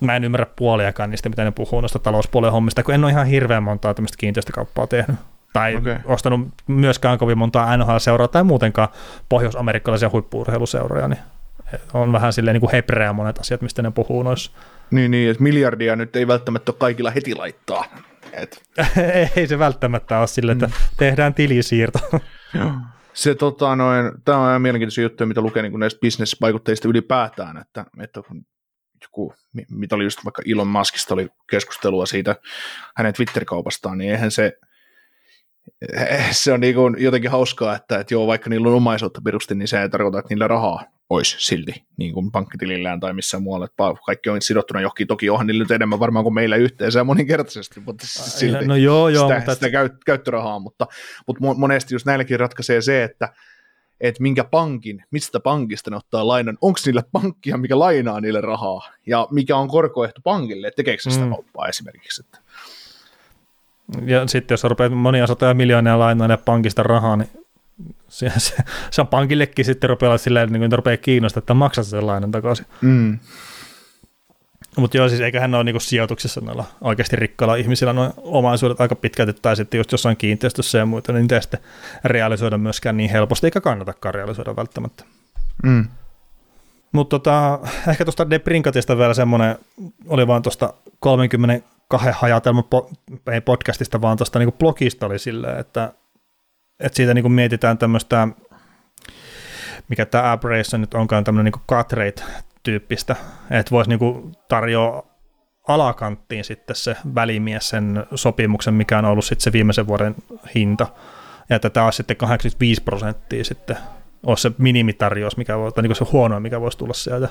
[SPEAKER 4] mä en ymmärrä puoliakaan niistä, mitä ne puhuu noista talouspuolen hommista, kun en ole ihan hirveän montaa tämmöistä kiinteistökauppaa tehnyt. Tai okay. ostanut myöskään kovin montaa NHL-seuraa tai muutenkaan pohjois-amerikkalaisia huippuurheiluseuroja, niin on vähän silleen niin kuin hebreä monet asiat, mistä ne puhuu noissa.
[SPEAKER 3] Niin, niin, että miljardia nyt ei välttämättä ole kaikilla heti laittaa. Et. *laughs*
[SPEAKER 4] ei se välttämättä ole sille, että mm. tehdään tilisiirto. *laughs*
[SPEAKER 3] Joo. Se, tota, noin, tämä on ihan mielenkiintoisia juttuja, mitä lukee niin näistä bisnesvaikutteista ylipäätään, että, että joku, mitä oli just vaikka Elon Muskista oli keskustelua siitä hänen Twitter-kaupastaan, niin eihän se, *laughs* se on niin kuin jotenkin hauskaa, että, että joo, vaikka niillä on omaisuutta perusti, niin se ei tarkoita, että niillä rahaa olisi silti niin kuin pankkitilillään tai missään muualla. Että kaikki on sidottuna johonkin, toki onhan niillä nyt enemmän varmaan kuin meillä yhteensä moninkertaisesti, mutta *laughs* silti
[SPEAKER 4] no joo, joo,
[SPEAKER 3] sitä, mutta... sitä käyt, käyttörahaa, mutta, mutta monesti just näilläkin ratkaisee se, että että minkä pankin, mistä pankista ne ottaa lainan, onko niillä pankkia, mikä lainaa niille rahaa, ja mikä on korkoehto pankille, että tekeekö sitä mm. kauppaa esimerkiksi. Että.
[SPEAKER 4] Ja sitten jos rupeat monia satoja miljoonia lainaa pankista rahaa, niin se, se, se on pankillekin sitten rupeaa silleen, niin kuin rupeaa kiinnostaa, että maksat sen lainan takaisin.
[SPEAKER 3] Mm.
[SPEAKER 4] Mutta joo, siis eiköhän ne ole niinku sijoituksissa noilla oikeasti rikkailla ihmisillä noin omaisuudet aika pitkälti, tai sitten just jossain kiinteistössä ja muuta, niin niitä ei sitten realisoida myöskään niin helposti, eikä kannatakaan realisoida välttämättä.
[SPEAKER 3] Mm.
[SPEAKER 4] Mutta tota, ehkä tuosta Debrinkatista vielä semmoinen, oli vaan tuosta 32 hajatelma ei podcastista, vaan tuosta niinku blogista oli silleen, että, että siitä niinku mietitään tämmöistä, mikä tämä Aberration nyt onkaan tämmöinen niinku cut rate tyyppistä, että voisi niinku tarjoa alakanttiin sitten se välimies sen sopimuksen, mikä on ollut sitten se viimeisen vuoden hinta, ja että tämä on sitten 85 prosenttia sitten olisi se minimitarjous, mikä voi, tai niin se huono, mikä voisi tulla sieltä.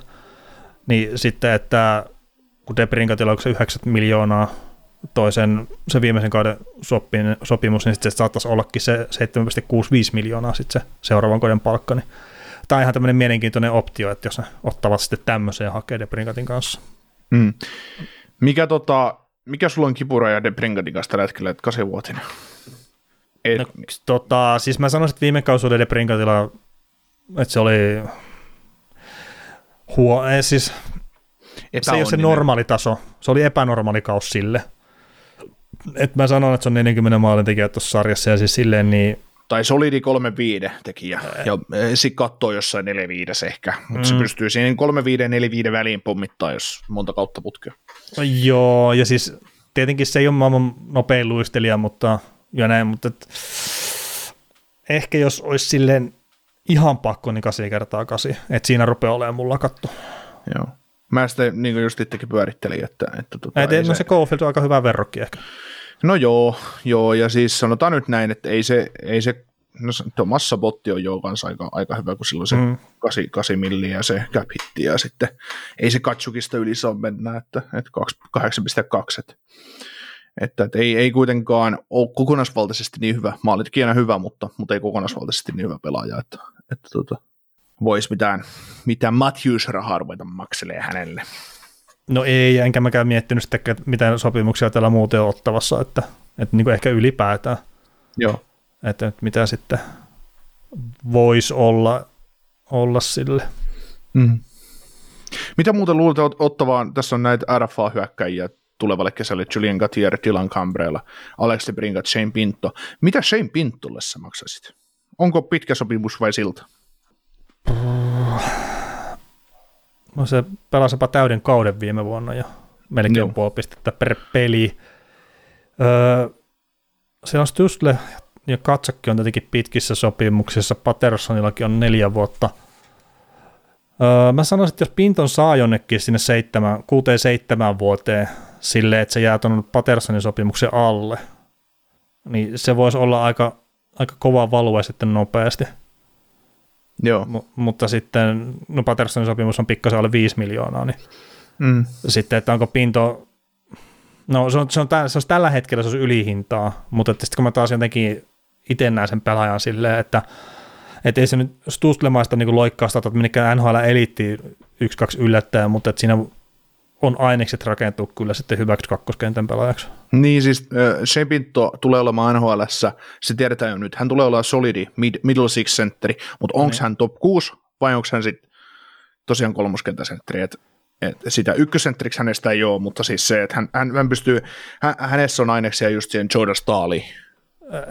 [SPEAKER 4] Niin sitten, että kun Debrinkatilla on se 9 miljoonaa toisen, se viimeisen kauden sopin, sopimus, niin sitten se saattaisi ollakin se 7,65 miljoonaa sitten se seuraavan kauden palkka. Niin tämä on ihan tämmöinen mielenkiintoinen optio, että jos ne ottavat sitten tämmöisen ja hakee Debrinkatin kanssa.
[SPEAKER 3] Mm. Mikä, tota, mikä sulla on kipura ja Debrinkatin kanssa tällä hetkellä, että 8
[SPEAKER 4] Et... No, tota, siis mä sanoisin, että viime kausi oli Debrinkatilla että se oli huo, ei, siis se ei ole se normaali taso, se oli epänormaali kaus sille. Et mä sanon, että se on 40 maalin tekijä tuossa sarjassa ja siis silleen niin
[SPEAKER 3] tai solidi 3-5 tekijä, ja sitten katsoo jossain 4-5 ehkä, mutta mm. se pystyy siihen 3-5 4-5 väliin pommittaa, jos monta kautta putkea.
[SPEAKER 4] Joo, ja siis tietenkin se ei ole maailman nopein luistelija, mutta, ja näin, mutta et, ehkä jos olisi silleen ihan pakko, niin 8 kertaa 8, että siinä rupeaa olemaan mulla katto.
[SPEAKER 3] Joo. Mä sitten niin just itsekin pyörittelin, että... että
[SPEAKER 4] tota, ei, no se, Cofield on aika hyvä verrokki ehkä.
[SPEAKER 3] No joo, joo, ja siis sanotaan nyt näin, että ei se, ei se no Thomas Sabotti on jo kanssa aika, aika hyvä, kun silloin se mm. 8, 8 milliä ja se cap hitti, ja sitten ei se katsukista yli saa mennä, että, että 8,2, että, että, että ei, ei kuitenkaan ole kokonaisvaltaisesti niin hyvä, maalitkin aina hyvä, mutta, mutta ei kokonaisvaltaisesti niin hyvä pelaaja, että, että tota, voisi mitään, mitään Matthews-rahaa ruveta makselee hänelle.
[SPEAKER 4] No ei, enkä mäkään miettinyt sitten, mitä sopimuksia täällä muuten on ottavassa, että, että niin kuin ehkä ylipäätään.
[SPEAKER 3] Joo.
[SPEAKER 4] Että, että mitä sitten voisi olla, olla sille.
[SPEAKER 3] Mm. Mitä muuta luulet ottavaan? Tässä on näitä RFA-hyökkäjiä tulevalle kesälle, Julian Gatier, Dylan Cambrella, Alex de Bringat, Shane Pinto. Mitä Shane Pintolle sä maksaisit? Onko pitkä sopimus vai siltä?
[SPEAKER 4] No se pelasipa täyden kauden viime vuonna ja melkein Joo. puoli pistettä per peli. Öö, se on Stusle ja Katsakki on tietenkin pitkissä sopimuksissa, Pattersonillakin on neljä vuotta. Öö, mä sanoisin, että jos Pinton saa jonnekin sinne seitsemän, kuuteen seitsemän vuoteen silleen, että se jää tuon Pattersonin sopimuksen alle, niin se voisi olla aika, aika kova value sitten nopeasti.
[SPEAKER 3] Joo.
[SPEAKER 4] M- mutta sitten, no Pattersonin sopimus on pikkasen alle 5 miljoonaa, niin mm. sitten, että onko Pinto, no se on, se on, se on tällä hetkellä se on ylihintaa, mutta sitten kun mä taas jotenkin itse näen sen pelaajan silleen, että että ei se nyt Stustlemaista niin loikkaa sitä, että minnekään NHL eliitti yksi, kaksi yllättäjä, mutta että siinä on ainekset rakentuu kyllä sitten hyväksi kakkoskentän pelaajaksi.
[SPEAKER 3] Niin siis Shepinto tulee olemaan nhl se tiedetään jo nyt, hän tulee olemaan solidi mid, middle six centeri, mutta onko niin. hän top 6 vai onko hän sitten tosiaan kolmoskentäsentteri, että et sitä ykkösentteriksi hänestä ei ole, mutta siis se, että hän, hän, hän pystyy, hän, hänessä on aineksia just siihen Jordan Staaliin,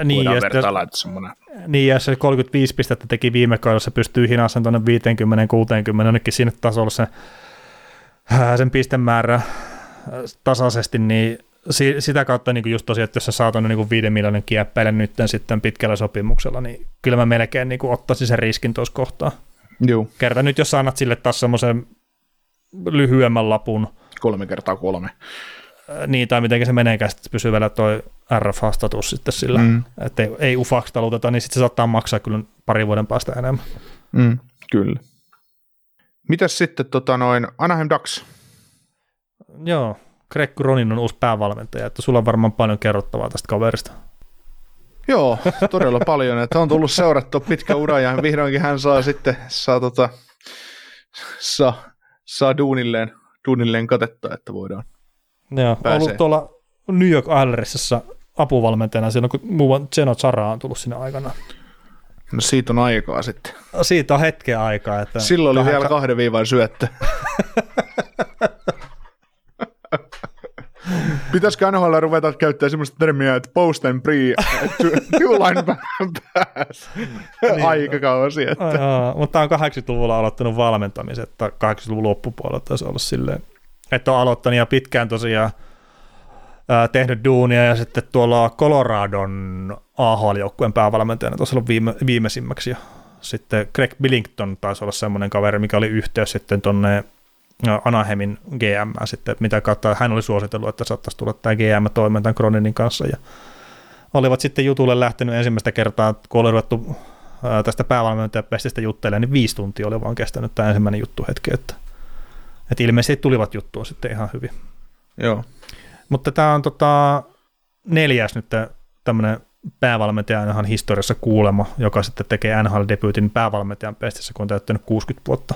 [SPEAKER 4] niin, ja vertailla, että semmoinen. Niin, ja se 35 pistettä teki viime kaudella, se pystyy hinaan tuonne 50-60, ainakin sinne tasolla se, sen pistemäärä äh, tasaisesti, niin si, sitä kautta niin just tosiaan, että jos sä saat niin 5 miljoonan kieppeille nyt sitten pitkällä sopimuksella, niin kyllä mä melkein niin ottaisin sen riskin tuossa kohtaa.
[SPEAKER 3] Joo.
[SPEAKER 4] Kerta nyt, jos annat sille taas semmoisen lyhyemmän lapun.
[SPEAKER 3] Kolme kertaa kolme.
[SPEAKER 4] Niin, tai miten se meneekään, että pysyy vielä toi RFA-status sitten sillä, mm. että ei, ei ufaksi taluteta, niin sitten se saattaa maksaa kyllä pari vuoden päästä enemmän.
[SPEAKER 3] Mm, kyllä. Mitäs sitten tota noin Anaheim Ducks?
[SPEAKER 4] Joo, Greg Ronin on uusi päävalmentaja, että sulla on varmaan paljon kerrottavaa tästä kaverista.
[SPEAKER 3] Joo, todella paljon, että on tullut seurattua pitkä ura ja vihdoinkin hän saa sitten, saa, tota, saa, saa duunilleen, duunilleen katetta, että voidaan
[SPEAKER 4] Joo, pääsee. ollut tuolla New York Islandersissa apuvalmentajana silloin, kun muun Geno Zara on tullut sinne aikana.
[SPEAKER 3] No siitä on aikaa sitten.
[SPEAKER 4] Siitä on hetken aikaa. Että
[SPEAKER 3] Silloin oli kahden... vielä kahden viivan syöttö. *laughs* Pitäisikö NHL ruveta käyttää semmoista termiä, että post and pre, two line *laughs* pass niin. aikakausi. Että.
[SPEAKER 4] Joo, mutta on 80-luvulla aloittanut valmentamisen, että 80-luvun loppupuolella taisi olla silleen, että on aloittanut ja pitkään tosiaan tehnyt duunia ja sitten tuolla Coloradon AHL-joukkueen päävalmentajana tuossa ollut viime, viimeisimmäksi ja sitten Greg Billington taisi olla semmoinen kaveri, mikä oli yhteys sitten tuonne Anaheimin GM sitten, mitä kautta hän oli suositellut, että saattaisi tulla tämä GM toimeen tämän Croninin kanssa ja olivat sitten jutulle lähtenyt ensimmäistä kertaa, kun oli ruvettu tästä päävalmentajapestistä juttelemaan, niin viisi tuntia oli vaan kestänyt tämä ensimmäinen juttu hetki, että, että ilmeisesti tulivat juttuun sitten ihan hyvin.
[SPEAKER 3] Joo.
[SPEAKER 4] Mutta tämä on tota, neljäs nyt tämmöinen päävalmentaja NHL historiassa kuulema, joka sitten tekee NHL-debyytin päävalmentajan pestissä, kun on täyttänyt 60 vuotta.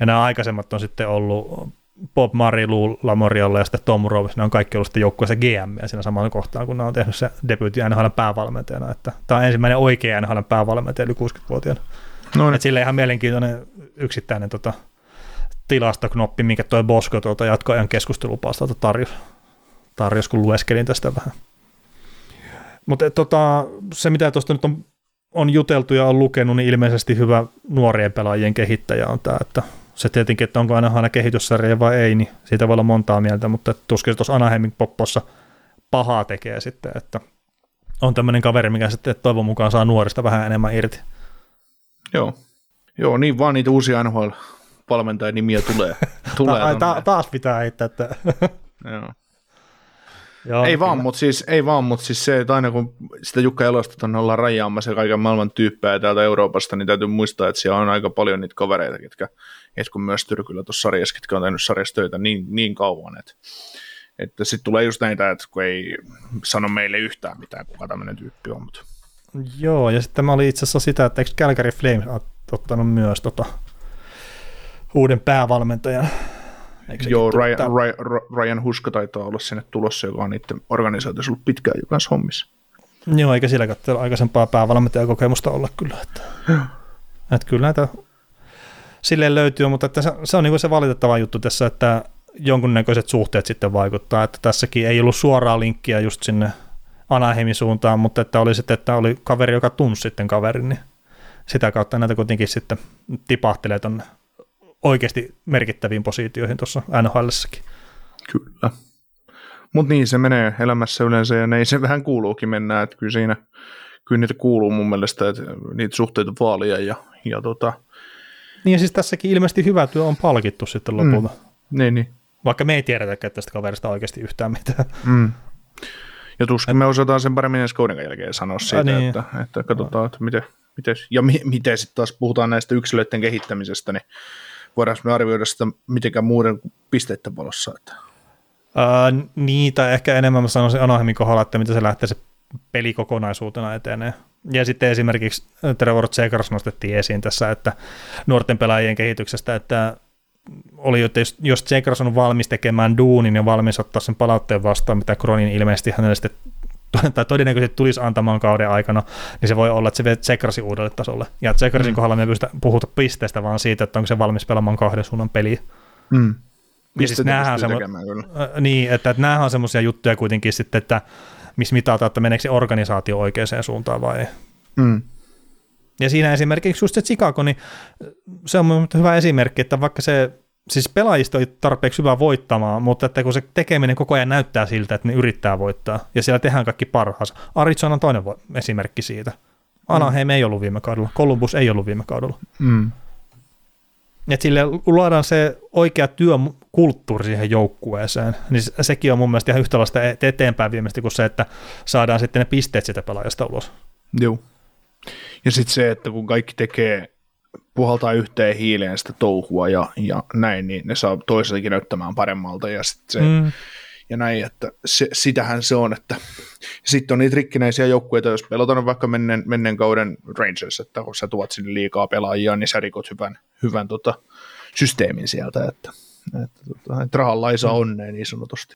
[SPEAKER 4] Ja nämä aikaisemmat on sitten ollut Bob Murray, Lou Lamorialla ja sitten Tom Rose, ne on kaikki ollut sitten joukkueessa GM siinä samalla kohtaa, kun ne on tehnyt se debyytti NHL päävalmentajana. Että tämä on ensimmäinen oikea NHL päävalmentaja yli 60-vuotiaana. No niin. Sille ihan mielenkiintoinen yksittäinen tota, tilastoknoppi, minkä toi Bosko tuota jatkoajan keskustelupalstalta tarjosi, tarjos, kun lueskelin tästä vähän. Mutta tota, se, mitä tuosta nyt on, on juteltu ja on lukenut, niin ilmeisesti hyvä nuorien pelaajien kehittäjä on tämä, että se tietenkin, että onko aina aina kehityssarja vai ei, niin siitä voi olla montaa mieltä, mutta tuskin tuossa Anaheimin poppossa pahaa tekee sitten, että on tämmöinen kaveri, mikä sitten toivon mukaan saa nuorista vähän enemmän irti.
[SPEAKER 3] Joo, Joo niin vaan niitä uusia NHL-valmentajien nimiä tulee. *laughs* tulee
[SPEAKER 4] ta- ta- taas pitää heittää, että...
[SPEAKER 3] Joo. Joo, ei, vaan, mutta siis, ei vaan, mutta siis se, että aina kun sitä Jukka Elosta tuonne ollaan rajaamassa kaiken maailman tyyppejä täältä Euroopasta, niin täytyy muistaa, että siellä on aika paljon niitä kavereita, ketkä, et kun myös Tyrkyllä tuossa sarjassa, ketkä on tehnyt sarjassa töitä niin, niin kauan, että, että sitten tulee just näitä, että kun ei sano meille yhtään mitään, kuka tämmöinen tyyppi on. Mutta.
[SPEAKER 4] Joo, ja sitten tämä oli itse asiassa sitä, että eikö Calgary Flames ottanut myös tota, uuden päävalmentajan
[SPEAKER 3] Joo, Ryan, Ryan, Ryan Huska taitaa olla sinne tulossa, joka on niiden organisaatiossa ollut pitkään jo kanssa hommissa.
[SPEAKER 4] Joo, eikä sillä katsella aikaisempaa päävalmentajakokemusta olla kyllä. Että, että kyllä näitä silleen löytyy, mutta että se, se on niin se valitettava juttu tässä, että jonkunnäköiset suhteet sitten vaikuttaa, että tässäkin ei ollut suoraa linkkiä just sinne Anaheimin suuntaan, mutta että oli sitten, että oli kaveri, joka tunsi sitten kaverin, niin sitä kautta näitä kuitenkin sitten tipahtelee tuonne oikeasti merkittäviin positioihin tuossa NHLssäkin.
[SPEAKER 3] Kyllä. Mutta niin se menee elämässä yleensä ja näin se vähän kuuluukin mennä, että kyllä siinä kyllä niitä kuuluu mun mielestä, että niitä suhteita vaalia ja, ja tota...
[SPEAKER 4] Niin ja siis tässäkin ilmeisesti hyvä työ on palkittu sitten lopulta.
[SPEAKER 3] Mm, niin, niin.
[SPEAKER 4] Vaikka me ei tiedetäkään tästä kaverista oikeasti yhtään mitään.
[SPEAKER 3] Mm. Ja tuskin me osataan sen paremmin ensi kauden jälkeen sanoa siitä, niin. että, että katsotaan, että miten, miten ja mi, miten sitten taas puhutaan näistä yksilöiden kehittämisestä, niin voidaan me arvioida sitä mitenkään muuden pisteiden valossa. Että.
[SPEAKER 4] Uh, niitä ehkä enemmän mä sanoisin Anaheimin kohdalla, että mitä se lähtee se peli kokonaisuutena etenee. Ja sitten esimerkiksi Trevor Zegers nostettiin esiin tässä, että nuorten pelaajien kehityksestä, että oli, että jos, jos Zegers on valmis tekemään duunin ja valmis ottaa sen palautteen vastaan, mitä Kronin ilmeisesti hänelle sitten *laughs* tai todennäköisesti tulisi antamaan kauden aikana, niin se voi olla, että se vie Tsekrasin uudelle tasolle. Ja Tsekrasin mm. kohdalla me pystytä puhuta pisteestä, vaan siitä, että onko se valmis pelaamaan kahden suunnan peliä.
[SPEAKER 3] Mm.
[SPEAKER 4] Ja siis näähän semmo- äh, niin, että, että näähän on semmoisia juttuja kuitenkin sitten, että missä mitataan, että meneekö se organisaatio oikeaan suuntaan vai ei.
[SPEAKER 3] Mm.
[SPEAKER 4] Ja siinä esimerkiksi just se Chicago, niin se on hyvä esimerkki, että vaikka se siis pelaajista ei tarpeeksi hyvä voittamaan, mutta että kun se tekeminen koko ajan näyttää siltä, että ne yrittää voittaa, ja siellä tehdään kaikki parhaansa. Arizona on toinen esimerkki siitä. Anaheim mm. ei ollut viime kaudella, Columbus ei ollut viime kaudella.
[SPEAKER 3] Mm.
[SPEAKER 4] Että sille luodaan se oikea työkulttuuri siihen joukkueeseen, niin sekin on mun mielestä ihan yhtälaista eteenpäin viimeistä kuin se, että saadaan sitten ne pisteet sitä pelaajasta ulos.
[SPEAKER 3] Joo. Ja sitten se, että kun kaikki tekee puhaltaa yhteen hiileen sitä touhua ja, ja näin, niin ne saa toiseltakin näyttämään paremmalta ja sit se, mm. ja näin, että se, sitähän se on, että sitten on niitä rikkinäisiä joukkueita, jos pelataan vaikka menneen, menneen kauden Rangers, että kun sä tuot sinne liikaa pelaajia, niin sä rikot hyvän, hyvän tota, systeemin sieltä, että, että, tota, että rahalla ei saa mm. onnea niin sanotusti.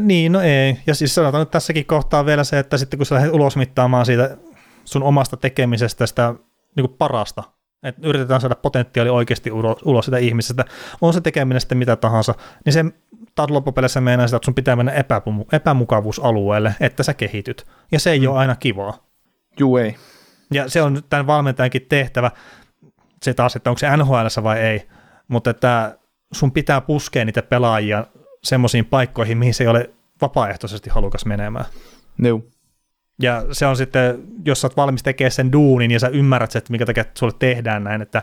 [SPEAKER 4] Niin, no ei. Ja siis sanotaan nyt tässäkin kohtaa vielä se, että sitten kun sä lähdet ulosmittaamaan siitä sun omasta tekemisestä sitä niin kuin parasta, että yritetään saada potentiaali oikeasti ulos, ulos sitä ihmisestä, on se tekeminen sitten mitä tahansa, niin se taas loppupeleissä meinaa sitä, että sun pitää mennä epämu- epämukavuusalueelle, että sä kehityt. Ja se ei mm. ole aina kivaa.
[SPEAKER 3] Juu ei.
[SPEAKER 4] Ja se on tämän valmentajankin tehtävä, se taas, että onko se NHL vai ei, mutta että sun pitää puskea niitä pelaajia semmoisiin paikkoihin, mihin se ei ole vapaaehtoisesti halukas menemään.
[SPEAKER 3] Joo.
[SPEAKER 4] Ja se on sitten, jos sä oot valmis tekemään sen duunin ja sä ymmärrät, että mikä takia sulle tehdään näin, että,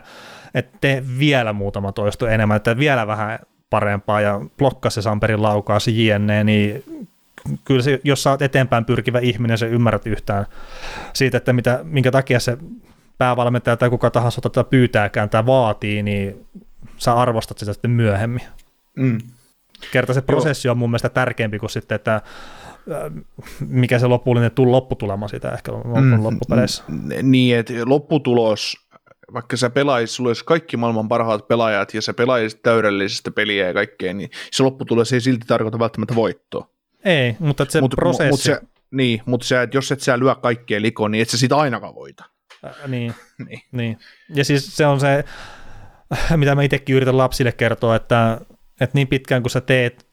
[SPEAKER 4] että tee vielä muutama toisto enemmän, että vielä vähän parempaa ja blokkaa se Samperin laukaus jne, niin kyllä se, jos sä oot eteenpäin pyrkivä ihminen, se ymmärrät yhtään siitä, että mitä, minkä takia se päävalmentaja tai kuka tahansa tätä pyytääkään tai vaatii, niin sä arvostat sitä sitten myöhemmin. Mm. Kerta se prosessi Joo. on mun mielestä tärkeämpi kuin sitten, että mikä se lopullinen lopputulema siitä ehkä on mm, loppupeleissä.
[SPEAKER 3] Niin, että lopputulos, vaikka sä pelaisit, sulla olisi kaikki maailman parhaat pelaajat ja sä pelaisit täydellisesti peliä ja kaikkea, niin se lopputulos ei silti tarkoita välttämättä voittoa.
[SPEAKER 4] Ei, mutta se mut, prosessi... Mut
[SPEAKER 3] se, niin, mutta se, että jos et sä lyö kaikkea likoon, niin et sä sitä ainakaan voita.
[SPEAKER 4] Äh, niin, *laughs* niin. niin. Ja siis se on se, mitä mä itsekin yritän lapsille kertoa, että, että niin pitkään kun sä teet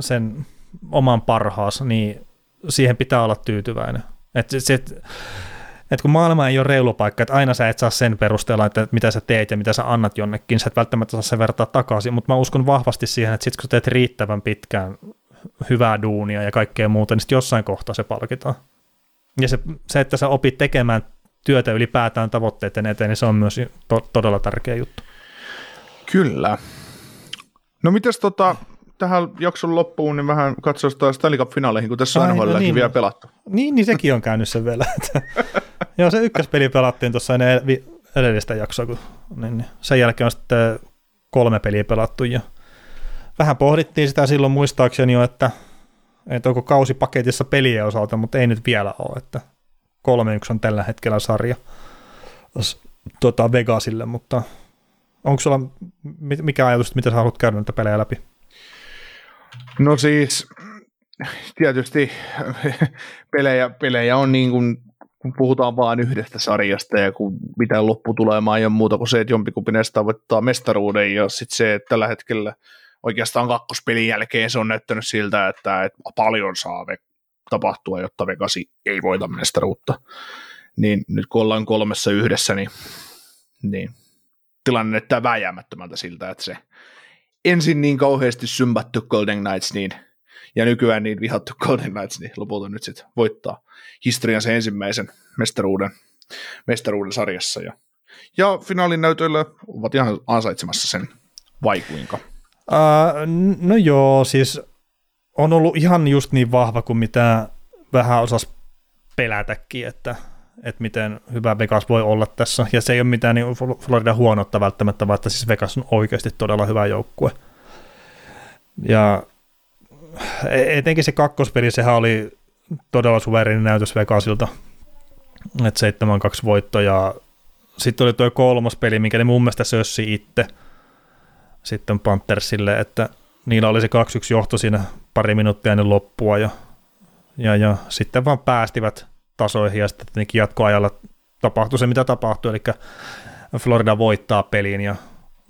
[SPEAKER 4] sen oman parhaas, niin siihen pitää olla tyytyväinen. Että se, et kun maailma ei ole reilu paikka, että aina sä et saa sen perusteella, että mitä sä teet ja mitä sä annat jonnekin, sä et välttämättä saa se vertaa takaisin, mutta mä uskon vahvasti siihen, että sit kun sä teet riittävän pitkään hyvää duunia ja kaikkea muuta, niin sitten jossain kohtaa se palkitaan. Ja se, se, että sä opit tekemään työtä ylipäätään tavoitteiden eteen, niin se on myös to- todella tärkeä juttu.
[SPEAKER 3] Kyllä. No mites tota, tähän jakson loppuun, niin vähän katsotaan Stanley Cup-finaaleihin, kun tässä on no niin, vielä pelattu.
[SPEAKER 4] Niin, niin sekin on käynyt sen vielä. *laughs* Joo, se ykköspeli pelattiin tuossa ennen edellistä jaksoa, kun niin, niin. sen jälkeen on sitten kolme peliä pelattu ja vähän pohdittiin sitä silloin muistaakseni jo, että, että onko kausi paketissa pelien osalta, mutta ei nyt vielä ole, että 3-1 on tällä hetkellä sarja tuota, Vegasille, mutta onko sulla mikä ajatus, mitä sä haluat käydä näitä pelejä läpi?
[SPEAKER 3] No siis tietysti pelejä, pelejä on niin kuin, kun puhutaan vain yhdestä sarjasta ja kun mitä lopputulemaan ei ole muuta kuin se, että jompikumpi näistä tavoittaa mestaruuden ja sitten se, että tällä hetkellä oikeastaan kakkospelin jälkeen se on näyttänyt siltä, että, että paljon saa tapahtua, jotta Vegasi ei voita mestaruutta. Niin nyt kun ollaan kolmessa yhdessä, niin, niin tilanne näyttää vääjäämättömältä siltä, että se ensin niin kauheasti symbattu Golden Knights, niin, ja nykyään niin vihattu Golden Knights, niin lopulta nyt sitten voittaa historiansa ensimmäisen mestaruuden, mestaruuden sarjassa. Ja, ja finaalin näytöillä ovat ihan ansaitsemassa sen vaikuinka.
[SPEAKER 4] Uh, no joo, siis on ollut ihan just niin vahva kuin mitä vähän osas pelätäkin, että, että miten hyvä Vegas voi olla tässä. Ja se ei ole mitään niin Florida huonotta välttämättä, vaan että siis Vegas on oikeasti todella hyvä joukkue. Ja e-, etenkin se kakkospeli, sehän oli todella suvereeni näytös Vegasilta. Että 7-2 voitto ja sitten oli tuo kolmas peli, mikä ne mun mielestä sössi itse sitten Panthersille, että niillä oli se 2-1 johto siinä pari minuuttia ennen loppua ja, ja, ja sitten vaan päästivät tasoihin ja sitten tietenkin jatkoajalla tapahtui se, mitä tapahtui, eli Florida voittaa pelin ja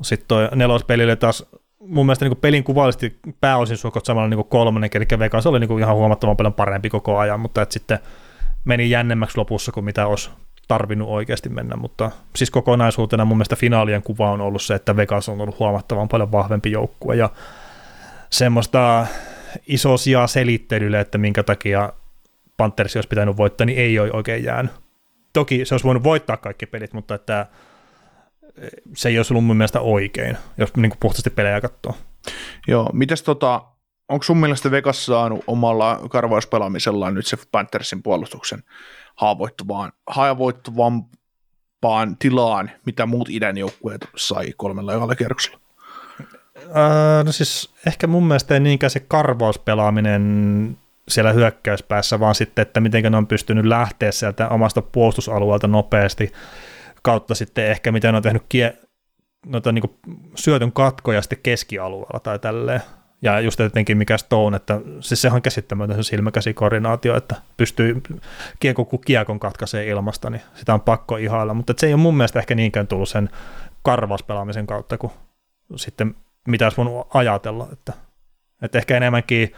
[SPEAKER 4] sitten tuo nelospelille taas mun mielestä niin pelin kuvallisesti pääosin suokot samalla niin kolmannen, eli Vegas oli niin ihan huomattavan paljon parempi koko ajan, mutta että sitten meni jännemmäksi lopussa kuin mitä olisi tarvinnut oikeasti mennä, mutta siis kokonaisuutena mun mielestä finaalien kuva on ollut se, että Vegas on ollut huomattavan paljon vahvempi joukkue ja semmoista iso sijaa selittelylle, että minkä takia Panthers olisi pitänyt voittaa, niin ei ole oikein jäänyt. Toki se olisi voinut voittaa kaikki pelit, mutta että se ei olisi ollut mun mielestä oikein, jos niin kuin puhtaasti pelejä katsoo.
[SPEAKER 3] Joo, mites tota, onko sun mielestä Vegas saanut omalla karvauspelaamisellaan nyt se Panthersin puolustuksen haavoittuvaan, haavoittuvampaan tilaan, mitä muut idän joukkueet sai kolmella ekalla kierroksella?
[SPEAKER 4] Öö, no siis ehkä mun mielestä ei niinkään se karvauspelaaminen siellä hyökkäyspäässä, vaan sitten, että miten ne on pystynyt lähteä sieltä omasta puolustusalueelta nopeasti, kautta sitten ehkä miten ne on tehnyt kie, noita niin syötön katkoja sitten keskialueella tai tälleen. Ja just etenkin mikä Stone, että siis sehän on käsittämätön se silmäkäsikoordinaatio, että pystyy kiekko kun kiekon katkaisee ilmasta, niin sitä on pakko ihailla, mutta se ei ole mun mielestä ehkä niinkään tullut sen karvauspelaamisen kautta, kuin sitten mitä olisi voinut ajatella, että, Että ehkä enemmänkin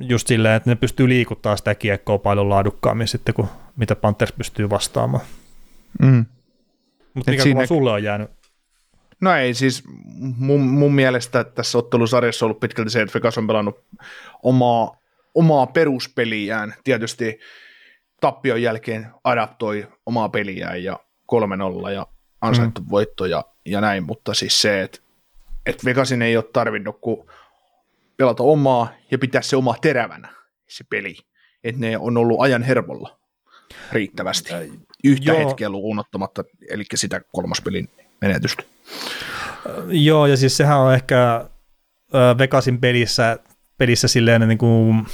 [SPEAKER 4] just silleen, että ne pystyy liikuttaa sitä kiekkoa paljon laadukkaammin sitten, kuin mitä Panthers pystyy vastaamaan.
[SPEAKER 3] Mm.
[SPEAKER 4] Mutta mikä siinä... sulle on jäänyt?
[SPEAKER 3] No ei siis mun, mun mielestä tässä ottelusarjassa on ollut pitkälti se, että Vegas on pelannut omaa, omaa peruspeliään. Tietysti tappion jälkeen adaptoi omaa peliään ja 3-0 ja ansaittu mm. voitto ja, ja näin, mutta siis se, että, että Vegasin ei ole tarvinnut kuin pelata omaa ja pitää se oma terävänä, se peli. Että ne on ollut ajan hermolla riittävästi. Yhtä Joo. hetkeä lukuun ottamatta, eli sitä kolmospelin menetystä.
[SPEAKER 4] Joo, ja siis sehän on ehkä Vegasin pelissä, pelissä silleen niin kuin,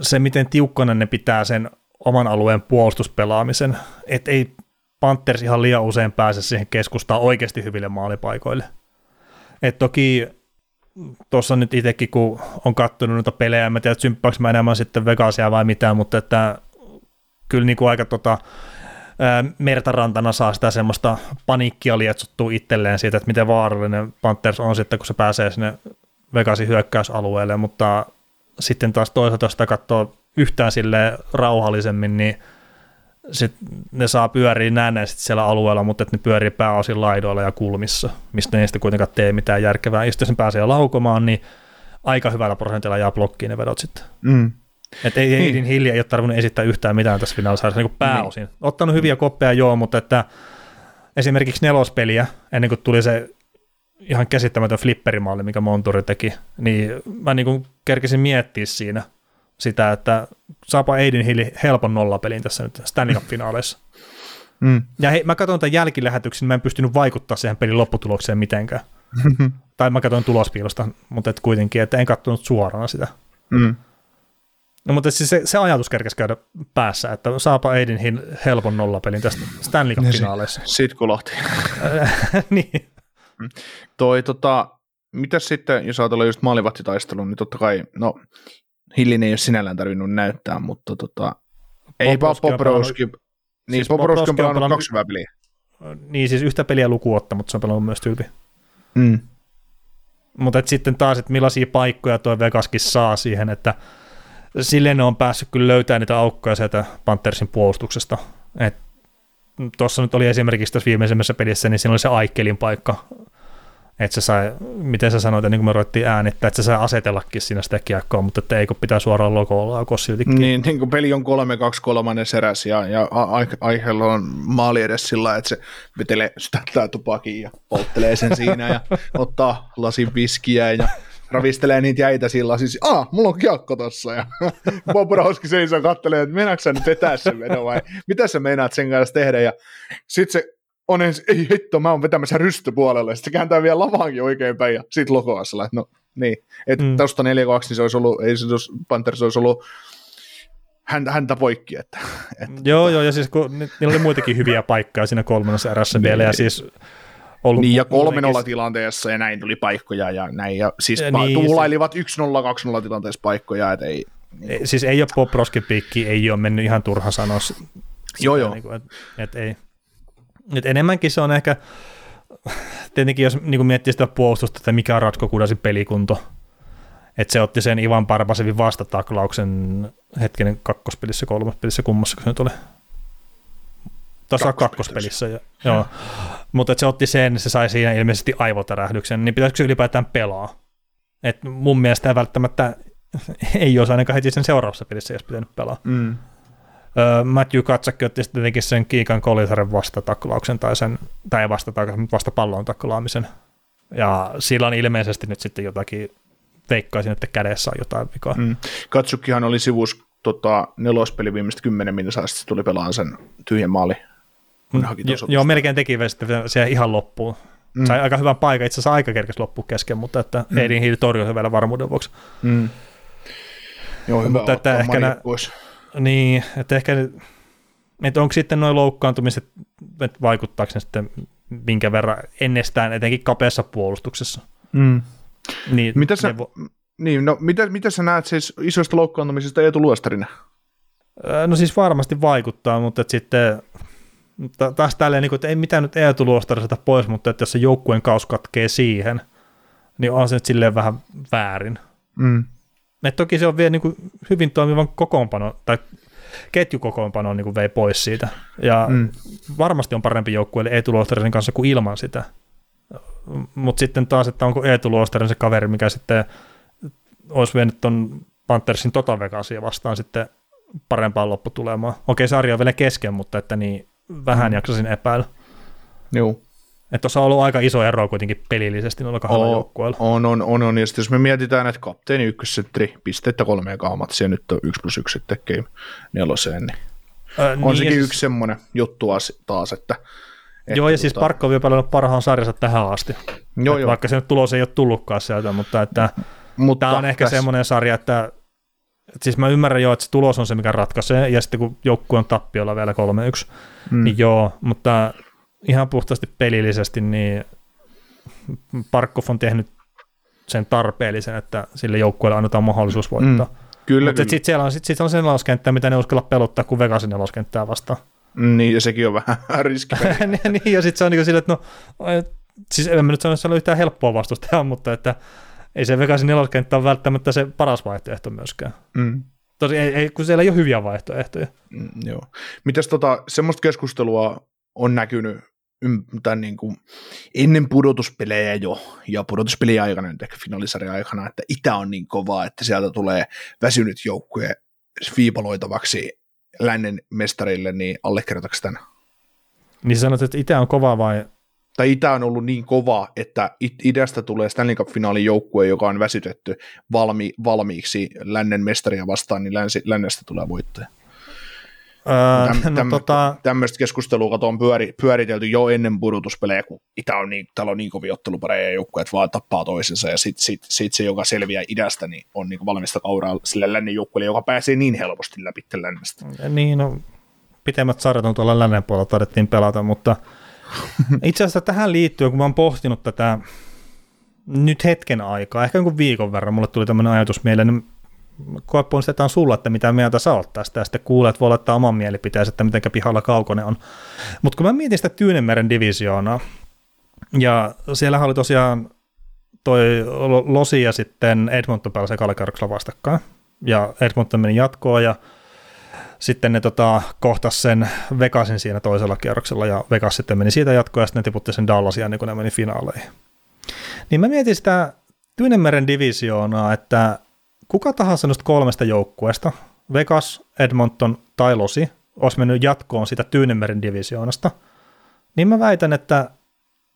[SPEAKER 4] se, miten tiukkana ne pitää sen oman alueen puolustuspelaamisen, että ei Panthers ihan liian usein pääse siihen keskustaan oikeasti hyville maalipaikoille. Et toki tuossa nyt itsekin, kun on katsonut noita pelejä, en mä tiedä, symppaanko mä enemmän sitten Vegasia vai mitään, mutta että kyllä niin kuin aika tota, mertarantana saa sitä semmoista paniikkia lietsuttua itselleen siitä, että miten vaarallinen Panthers on sitten, kun se pääsee sinne Vegasin hyökkäysalueelle, mutta sitten taas toisaalta, sitä katsoo yhtään sille rauhallisemmin, niin sit ne saa pyöriä näennäisesti siellä alueella, mutta että ne pyörii pääosin laidoilla ja kulmissa, mistä ne ei sitten kuitenkaan tee mitään järkevää. Ja sitten jos ne pääsee laukomaan, niin aika hyvällä prosentilla jää blokkiin ne vedot sitten. Mm. Että ei, niin. Aiden Hill ei ole tarvinnut esittää yhtään mitään tässä finaalisarjassa niin pääosin. Niin. Ottanut hyviä koppeja joo, mutta että esimerkiksi nelospeliä, ennen kuin tuli se ihan käsittämätön flipperimalli, mikä Monturi teki, niin mä niin kuin kerkisin miettiä siinä sitä, että saapa Aiden Hill helpon nollapelin tässä nyt Stanley Cup-finaaleissa. Mm. Ja hei, mä katson tämän jälkilähetyksen, mä en pystynyt vaikuttaa siihen pelin lopputulokseen mitenkään. *laughs* tai mä katson tulospiilosta, mutta et kuitenkin, että en katsonut suoraan sitä. Mm. No mutta siis se, se ajatus kerkesi käydä päässä, että saapa Aiden Hill helpon nollapelin tästä Stanley Cup-finaaleissa.
[SPEAKER 3] Niin *laughs* Sitten kulahti. *laughs*
[SPEAKER 4] niin.
[SPEAKER 3] Mm. Toi, tota, mitäs sitten, jos ajatellaan just maalivahtitaistelun, niin totta kai, no Hillin ei ole sinällään tarvinnut näyttää, mutta tota, ei Poprowski, niin siis Poprowski on pelannut kaksi hyvää peliä.
[SPEAKER 4] Niin siis yhtä peliä lukuotta, mutta se on pelannut myös tyyli.
[SPEAKER 3] Mm.
[SPEAKER 4] Mutta sitten taas, että millaisia paikkoja tuo Vegaskin saa siihen, että silleen ne on päässyt kyllä löytämään niitä aukkoja sieltä Panthersin puolustuksesta. Tuossa nyt oli esimerkiksi tässä viimeisemmässä pelissä, niin siinä oli se Aikkelin paikka, että se sai, miten sä sanoit, niin kuin me ruvettiin äänittää, että se sai asetellakin siinä sitä kiekkoa, mutta että eikö pitää suoraan logolla laukoa siltikin.
[SPEAKER 3] Niin, niin kuin peli on 3-2 kolmannen eräs ja, ja aiheella on maali edes sillä että se vetelee sitä tupakin ja polttelee sen siinä ja *laughs* ottaa lasin viskiä ja ravistelee niitä jäitä sillä siis, ah, mulla on kiekko tossa, ja *laughs* Bobrovski seisoo kattelee, että meinaatko sä nyt vetää sen vedon vai mitä sä meinaat sen kanssa tehdä, ja sit se on ensin, ei hitto, mä oon vetämässä rystypuolelle, ja sitten se kääntää vielä lavaankin oikein päin, ja sit lokoa sillä, no niin, että mm. tosta 4-2, niin se olisi ollut, ei se jos Panthers olisi ollut häntä, häntä poikki. Että,
[SPEAKER 4] että joo, tota- joo, ja siis kun niillä oli muitakin hyviä paikkoja siinä kolmannessa erässä vielä, ja niin. siis
[SPEAKER 3] ollut niin, ja kolme nolla tilanteessa ja näin tuli paikkoja ja näin. Ja siis ja niin, tuulailivat 1-0, 2-0 tilanteessa paikkoja, et ei...
[SPEAKER 4] Niin kuin. Siis ei ole Bob Roskipikki, ei ole mennyt ihan turha sanoa.
[SPEAKER 3] Joo, joo.
[SPEAKER 4] Niin kuin, et, et ei. Et enemmänkin se on ehkä, tietenkin jos niin miettii sitä puolustusta, että mikä on Ratko Kudasin pelikunto, että se otti sen Ivan Parpasevin vastataklauksen hetkinen kakkospelissä, kolmospelissä, kummassa se nyt oli. Tuossa kakkospelissä, ja, joo. Mutta se otti sen, se sai siinä ilmeisesti aivotärähdyksen, niin pitäisikö se ylipäätään pelaa? Et mun mielestä välttämättä ei olisi ainakaan heti sen seuraavassa pelissä, jos pitänyt pelaa.
[SPEAKER 3] Mm.
[SPEAKER 4] Matthew Katsakki otti sitten tietenkin sen Kiikan Kolitaren vastataklauksen, tai, sen, tai ei vastataklauksen, mutta vasta pallon taklaamisen. Ja sillä on ilmeisesti nyt sitten jotakin, veikkaisin, että kädessä on jotain vikaa. Mm.
[SPEAKER 3] Katsukkihan oli sivus tota, nelospeli viimeistä kymmenen minuuttia, sitten tuli pelaan sen tyhjän maali
[SPEAKER 4] jo, joo, melkein teki sitten se ihan loppuun. Mm. Sai aika hyvän paikan, itse asiassa aika kerkesi loppuun kesken, mutta että mm. Eidin hiili torjui vielä varmuuden vuoksi.
[SPEAKER 3] Mm. Joo, hyvä mutta että ehkä nä, pois.
[SPEAKER 4] Niin, että ehkä, että onko sitten noin loukkaantumiset, että vaikuttaako ne sitten minkä verran ennestään, etenkin kapeassa puolustuksessa.
[SPEAKER 3] Mm. Niin, mitä sä, vo... niin, no, mitä, mitä sä näet siis isoista loukkaantumisista Eetu Luostarina?
[SPEAKER 4] No siis varmasti vaikuttaa, mutta että sitten mutta taas tälleen, niin kuin, että ei mitään nyt Eetu Luostarista pois, mutta että jos se joukkueen kaus katkee siihen, niin on se nyt silleen vähän väärin.
[SPEAKER 3] Mm.
[SPEAKER 4] Et toki se on vielä niin kuin hyvin toimivan kokoonpano, tai ketjukokoonpano niin kuin vei pois siitä. Ja mm. varmasti on parempi joukkue Eetu Luostarin kanssa kuin ilman sitä. Mutta sitten taas, että onko Eetu Luostarin se kaveri, mikä sitten olisi vienyt tuon Panthersin tota Vegasia vastaan sitten parempaan lopputulemaan. Okei, sarja on vielä kesken, mutta että niin vähän mm. jaksasin epäillä.
[SPEAKER 3] Joo.
[SPEAKER 4] Että tuossa on ollut aika iso ero kuitenkin pelillisesti noilla kahdella joukkueella.
[SPEAKER 3] On, on, on, on. Ja sitten jos me mietitään, että kapteeni ykkössettri, pistettä kolme ja kaamatsia, nyt on yksi plus yksi sitten game neloseen, niin Ö, on niin sekin siis, yksi semmoinen juttu taas, että
[SPEAKER 4] että joo, ja siis tota... siis Parkkovi on pelannut parhaan sarjansa tähän asti. Joo, joo. Vaikka se nyt tulos ei ole tullutkaan sieltä, mutta, että mutta tämä on ehkä tässä... semmoinen sarja, että, että siis mä ymmärrän jo, että se tulos on se, mikä ratkaisee, ja sitten kun joukkue on tappiolla vielä 3-1, mm. niin joo, mutta ihan puhtaasti pelillisesti, niin Parkkov on tehnyt sen tarpeellisen, että sille joukkueelle annetaan mahdollisuus voittaa. Mm. Kyllä, Mutta sitten siellä on, sit, sit on sen neloskenttä, mitä ne uskalla pelottaa, kuin Vegasin neloskenttää vastaan.
[SPEAKER 3] Niin, ja sekin on vähän *laughs* riski. *laughs*
[SPEAKER 4] niin, ja sitten se on niin sille, että no, siis en mä nyt sano, että se on yhtään helppoa vastustaa, mutta että ei se Vegasin neloskenttä ole välttämättä se paras vaihtoehto myöskään. Mm. Tosi, ei, ei, kun siellä ei ole hyviä vaihtoehtoja.
[SPEAKER 3] Mm, joo. Mitäs tota, semmoista keskustelua on näkynyt tämän niin kuin ennen pudotuspelejä jo, ja pudotuspelien aikana nyt ehkä finaalisarjan aikana, että Itä on niin kovaa, että sieltä tulee väsynyt joukkue viipaloitavaksi lännen mestarille, niin allekirjoitatko tämän?
[SPEAKER 4] Niin sanot, että Itä on kova vai?
[SPEAKER 3] Tai Itä on ollut niin kova, että idästä tulee Stanley Cup-finaalin joukkue, joka on väsytetty valmi, valmiiksi lännen mestaria vastaan, niin länsi, lännestä tulee voittaja.
[SPEAKER 4] Öö, Täm, no, tota...
[SPEAKER 3] Tämmöistä keskustelua on pyöri, pyöritelty jo ennen pudotuspelejä, kun Itä on niin, täällä on niin kovin ottelupareja ja joukkueet vaan tappaa toisensa, ja sitten sit, sit se, joka selviää idästä, niin on niin valmista kauraa sille lännen joukkueelle, joka pääsee niin helposti läpi lännestä.
[SPEAKER 4] Niin, no pitemmät sarjat on tuolla lännen puolella todettiin pelata, mutta *laughs* itse asiassa tähän liittyen, kun mä oon pohtinut tätä nyt hetken aikaa, ehkä jonkun viikon verran, mulle tuli tämmöinen ajatus mieleen, niin koeponnistetaan sulla, että mitä mieltä sä oot tästä, ja sitten kuulet, voi laittaa oman mielipiteensä, että miten pihalla Kaukonen on. Mutta kun mä mietin sitä Tyynemeren divisioonaa, ja siellä oli tosiaan toi Losi ja sitten Edmonton pelasi ekalla vastakkain, ja Edmonton meni jatkoon, ja sitten ne tota, kohtas sen Vegasin siinä toisella kierroksella, ja Vegas sitten meni siitä jatkoon, ja sitten ne tiputti sen Dallasia, niin kun ne meni finaaleihin. Niin mä mietin sitä Tyynemeren divisioonaa, että kuka tahansa noista kolmesta joukkueesta, Vegas, Edmonton tai Losi, olisi mennyt jatkoon sitä Tyynemeren divisioonasta, niin mä väitän, että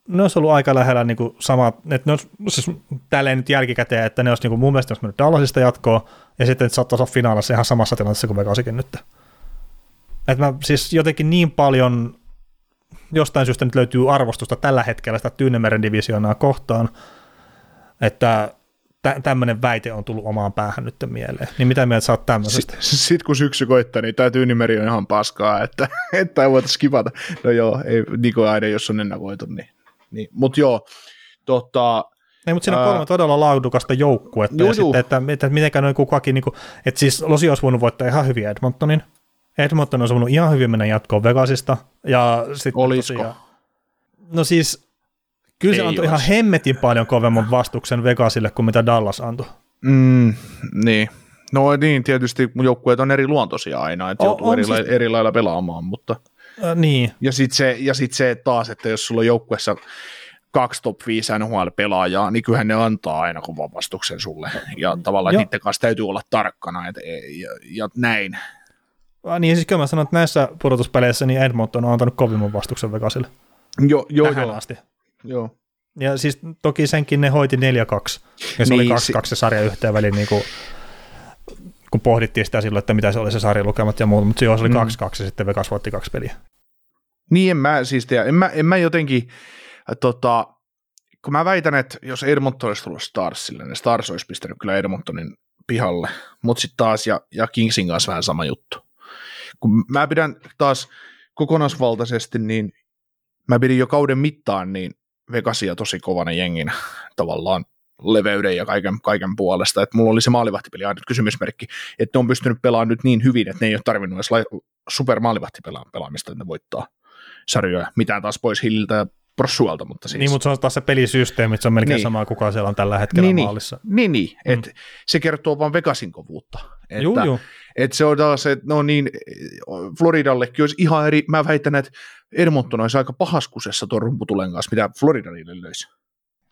[SPEAKER 4] ne olisi ollut aika lähellä niin kuin sama, että ne olisi, siis tälleen nyt jälkikäteen, että ne olisi niin kuin mun mielestä olisi mennyt Dallasista jatkoon, ja sitten saattaisi olla finaalissa ihan samassa tilanteessa kuin Vegasikin nyt. Että mä siis jotenkin niin paljon jostain syystä nyt löytyy arvostusta tällä hetkellä sitä Tyynemeren divisioonaa kohtaan, että tä- tämmöinen väite on tullut omaan päähän nyt mieleen. Niin mitä mieltä sä oot tämmöisestä?
[SPEAKER 3] Sitten sit kun syksy koittaa, niin tämä tyynimeri on ihan paskaa, että, *laughs* että ei voita skipata. No joo, ei Niko Aide, jos on ennakoitu, niin. niin. Mutta joo, tota,
[SPEAKER 4] ei, mutta siinä on kolme todella laadukasta joukkuetta, juu, ja juu. sitten, että, että mitenkään noin kukakin, niin kuin, että siis Losi olisi voinut voittaa ihan hyvin Edmontonin, Edmonton olisi voinut ihan hyvin mennä jatkoon Vegasista, ja sitten
[SPEAKER 3] Olisiko? Tosiaan,
[SPEAKER 4] no siis Kyllä se antoi ihan hemmetin paljon kovemman vastuksen Vegasille kuin mitä Dallas antoi.
[SPEAKER 3] Mm, niin. No niin, tietysti joukkueet on eri luontoisia aina, että joutuu eri, siis... eri lailla pelaamaan, mutta...
[SPEAKER 4] Äh, niin.
[SPEAKER 3] Ja sitten se, ja sit se taas, että jos sulla on joukkueessa kaksi top 5 NHL-pelaajaa, niin kyllähän ne antaa aina kovan vastuksen sulle. Ja tavallaan jo. niiden kanssa täytyy olla tarkkana et, ja, ja näin.
[SPEAKER 4] Ah, niin siis kyllä mä sanon, että näissä pudotuspeleissä niin Edmonton on antanut kovimman vastuksen Vegasille.
[SPEAKER 3] Jo, jo,
[SPEAKER 4] Tähän
[SPEAKER 3] jo.
[SPEAKER 4] asti.
[SPEAKER 3] Joo.
[SPEAKER 4] Ja siis toki senkin ne hoiti 4-2, ja se niin, oli 2-2 se sarja yhteen väliin, niin kuin, kun pohdittiin sitä silloin, että mitä se oli se sarja lukemat ja muuta, mutta joo, se oli 2-2 mm. ja sitten Vegas voitti kaksi peliä.
[SPEAKER 3] Niin en mä siis tiedä, en mä, en mä jotenkin, tota, kun mä väitän, että jos Edmonton olisi tullut Starsille, niin Stars olisi pistänyt kyllä Edmontonin pihalle, mutta sitten taas ja, ja Kingsin kanssa vähän sama juttu. Kun mä pidän taas kokonaisvaltaisesti, niin mä pidin jo kauden mittaan niin Vegasia tosi kovana jenginä tavallaan leveyden ja kaiken, kaiken puolesta. Että mulla oli se maalivahtipeli aina kysymysmerkki, että ne on pystynyt pelaamaan nyt niin hyvin, että ne ei ole tarvinnut edes super maalivahtipelaamista, että ne voittaa sarjoja. Mitään taas pois Hilliltä ja prossualta, mutta siis...
[SPEAKER 4] Niin, mutta se on taas se pelisysteemi, että se on melkein
[SPEAKER 3] Niin.
[SPEAKER 4] sama, kuka siellä on tällä hetkellä
[SPEAKER 3] niin,
[SPEAKER 4] maalissa.
[SPEAKER 3] Niin, niin. Mm. Et se kertoo vaan Vegasin kovuutta. Että,
[SPEAKER 4] Juu, juu.
[SPEAKER 3] että se on taas, että no niin, Floridallekin olisi ihan eri, mä väitän, että Edmonton olisi aika pahaskusessa tuon rumputulen kanssa, mitä Florida niille löysi.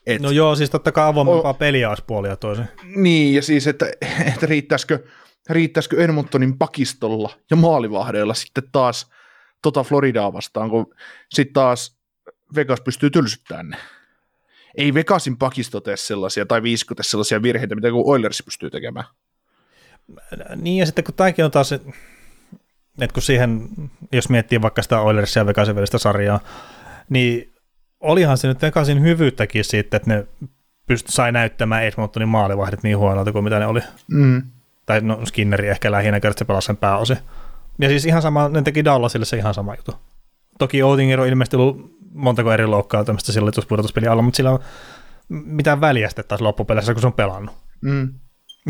[SPEAKER 3] Et,
[SPEAKER 4] No joo, siis totta kai avoimempaa peliä olisi puoli ja toisin.
[SPEAKER 3] Niin, ja siis, että, että riittäisikö, riittäisikö Edmontonin pakistolla ja maalivahdeilla sitten taas tota Floridaa vastaan, kun sitten taas Vegas pystyy tylsyttämään ne. Ei Vegasin pakisto tee sellaisia tai viisikko tee sellaisia virheitä, mitä kuin Oilers pystyy tekemään.
[SPEAKER 4] Niin ja sitten kun tämäkin on taas, että kun siihen, jos miettii vaikka sitä Oilersia ja Vegasin välistä sarjaa, niin olihan se nyt Vegasin hyvyyttäkin siitä, että ne pyst- sai näyttämään Edmontonin maalivahdit niin huonolta kuin mitä ne oli.
[SPEAKER 3] Mm.
[SPEAKER 4] Tai no Skinneri ehkä lähinnä kertaa, että se pelasi sen pääosin. Ja siis ihan sama, ne teki Dallasille se ihan sama juttu. Toki Oettinger on ilmeisesti ollut montako eri loukkaantumista sillä tuossa pudotuspelin alla, mutta sillä on mitään väliä sitten taas loppupeleissä, kun se on pelannut.
[SPEAKER 3] Mm.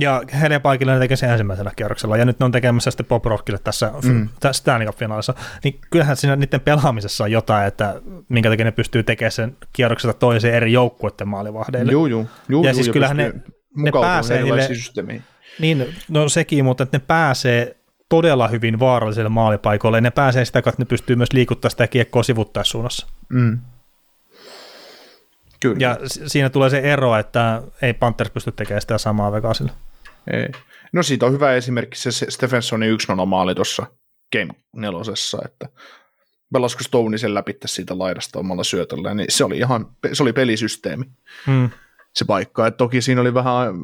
[SPEAKER 4] Ja Helen Paikille ne tekee sen ensimmäisellä kierroksella, ja nyt ne on tekemässä sitten Pop Rockille tässä, mm. tässä Stanley Cup-finaalissa. Niin kyllähän siinä niiden pelaamisessa on jotain, että minkä takia ne pystyy tekemään sen kierroksesta toiseen eri joukkueiden maalivahdeille.
[SPEAKER 3] Juu, juu. juu,
[SPEAKER 4] Ja siis kyllähän ne- ne pääsee niille-. Niin, no sekin, mutta että ne pääsee todella hyvin vaarallisille maalipaikoille, ja ne pääsee sitä kautta, että ne pystyy myös liikuttaa sitä kiekkoa sivuttaessa
[SPEAKER 3] Mm. Kyllä.
[SPEAKER 4] Ja siinä tulee se ero, että ei Panthers pysty tekemään sitä samaa Vegasille.
[SPEAKER 3] Ei. No siitä on hyvä esimerkki se Stephensonin 1-0 maali tuossa Game nelosessa, että pelasiko Stone sen läpi siitä laidasta omalla syötöllä, niin se oli ihan, se oli pelisysteemi
[SPEAKER 4] Hmm.
[SPEAKER 3] se paikka. Et toki siinä oli vähän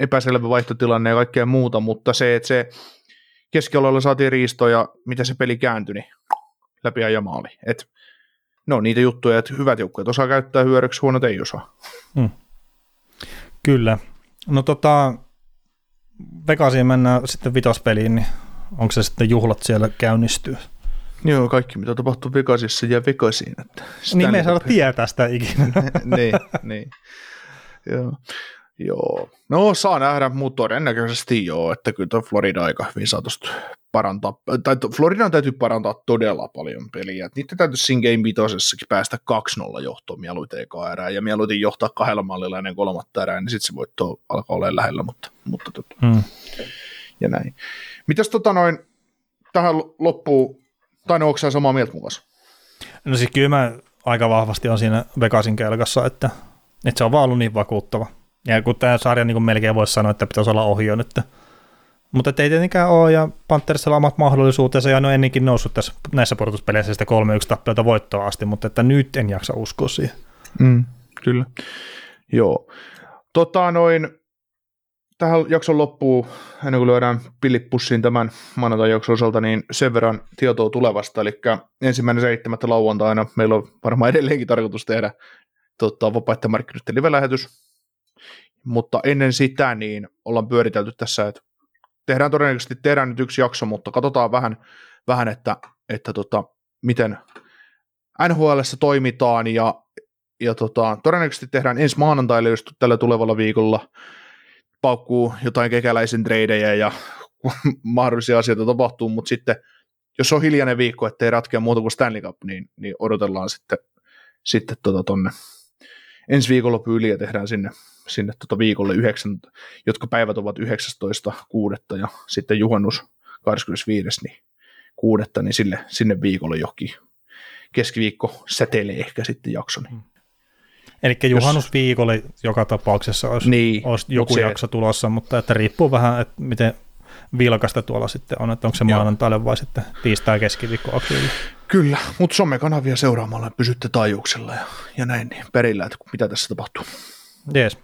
[SPEAKER 3] epäselvä vaihtotilanne ja kaikkea muuta, mutta se, että se keskialueella saatiin riisto ja mitä se peli kääntyi, niin läpi ja maali. Et, no niitä juttuja, että hyvät joukkueet osaa käyttää hyödyksi, huonot ei osaa.
[SPEAKER 4] Kyllä. No tota, Vegasiin mennään sitten vitospeliin, niin onko se sitten juhlat siellä käynnistyy?
[SPEAKER 3] Joo, kaikki mitä tapahtuu Vegasissa jää Vegasiin. Että
[SPEAKER 4] Niin me ei saada tietää sitä ikinä. *laughs*
[SPEAKER 3] niin, niin. Joo. Joo. No saa nähdä, mutta todennäköisesti joo, että kyllä tuo Florida aika hyvin saa parantaa, tai Floridan täytyy parantaa todella paljon peliä. Et Niiden täytyy siinä Game vitosessakin päästä 2-0 johtoon mieluiten eka erää, ja mieluiten johtaa kahdella mallilla ennen kolmatta erää, niin sitten se voitto alkaa olemaan lähellä, mutta, mutta tota,
[SPEAKER 4] Hmm.
[SPEAKER 3] ja näin. Mitäs tota noin, tähän loppuun, tai no onko samaa mieltä kanssa?
[SPEAKER 4] No siis kyllä mä aika vahvasti on siinä Vegasin kelkassa, että, että se on vaan ollut niin vakuuttava. Ja kun tämä sarja niin melkein voisi sanoa, että pitäisi olla ohi nyt. Mutta ei tietenkään ole, ja Panthersilla omat mahdollisuutensa, ja ne on ennenkin noussut tässä, näissä pudotuspeleissä sitä 3-1 tappelta voittoa asti, mutta että nyt en jaksa uskoa siihen.
[SPEAKER 3] Mm, kyllä. Joo. Tota noin, tähän jakson loppuun, ennen kuin lyödään pillipussiin tämän maanantain jakson osalta, niin sen verran tietoa tulevasta, eli ensimmäinen seitsemättä lauantaina meillä on varmaan edelleenkin tarkoitus tehdä tota, vapaiden markkinoiden live-lähetys, mutta ennen sitä niin ollaan pyöritelty tässä, että tehdään todennäköisesti tehdään nyt yksi jakso, mutta katsotaan vähän, vähän että, että tota, miten NHLssä toimitaan ja ja tota, todennäköisesti tehdään ensi maanantaille just tällä tulevalla viikolla paukkuu jotain kekäläisen treidejä ja *laughs* mahdollisia asioita tapahtuu, mutta sitten jos on hiljainen viikko, ettei ratkea muuta kuin Stanley Cup, niin, niin odotellaan sitten, sitten tota tonne ensi viikolla yli ja tehdään sinne, sinne tota viikolle yhdeksän, jotka päivät ovat 19.6. ja sitten juhannus 25. niin kuudetta, niin sille, sinne viikolle johonkin keskiviikko säteilee ehkä sitten jakso. Niin.
[SPEAKER 4] Eli juhannusviikolle joka tapauksessa olisi,
[SPEAKER 3] Niin,
[SPEAKER 4] olisi joku
[SPEAKER 3] se-
[SPEAKER 4] jakso tulossa, mutta että riippuu vähän, että miten vilkasta tuolla sitten on, että onko se maanantaille vai sitten tiistai keskiviikko.
[SPEAKER 3] Kyllä, mutta somekanavia seuraamalla pysytte taajuuksella ja, ja näin niin perillä, että mitä tässä tapahtuu.
[SPEAKER 4] Jees.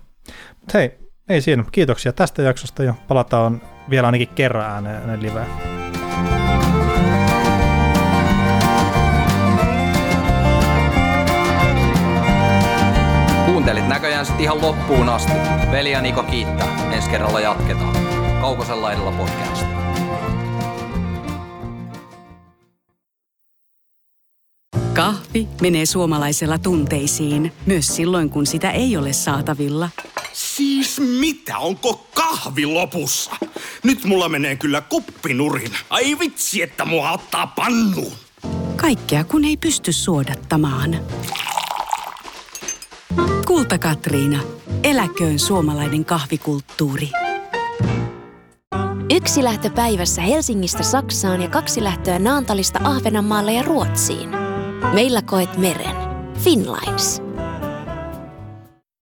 [SPEAKER 4] Mut hei, ei siinä. Kiitoksia tästä jaksosta ja palataan vielä ainakin kerran ääneen liveä.
[SPEAKER 2] Kuuntelit näköjään sit ihan loppuun asti. Veli ja Niko kiittää. Ensi kerralla jatketaan. Kaukosen laidalla podcast.
[SPEAKER 5] Kahvi menee suomalaisella tunteisiin, myös silloin kun sitä ei ole saatavilla.
[SPEAKER 6] Siis mitä? Onko kahvi lopussa? Nyt mulla menee kyllä kuppinurin. Ai vitsi, että mua ottaa pannuun.
[SPEAKER 5] Kaikkea kun ei pysty suodattamaan. Kulta Katriina. Eläköön suomalainen kahvikulttuuri.
[SPEAKER 7] Yksi lähtö päivässä Helsingistä Saksaan ja kaksi lähtöä Naantalista Ahvenanmaalle ja Ruotsiin. Meillä koet meren. Finlines.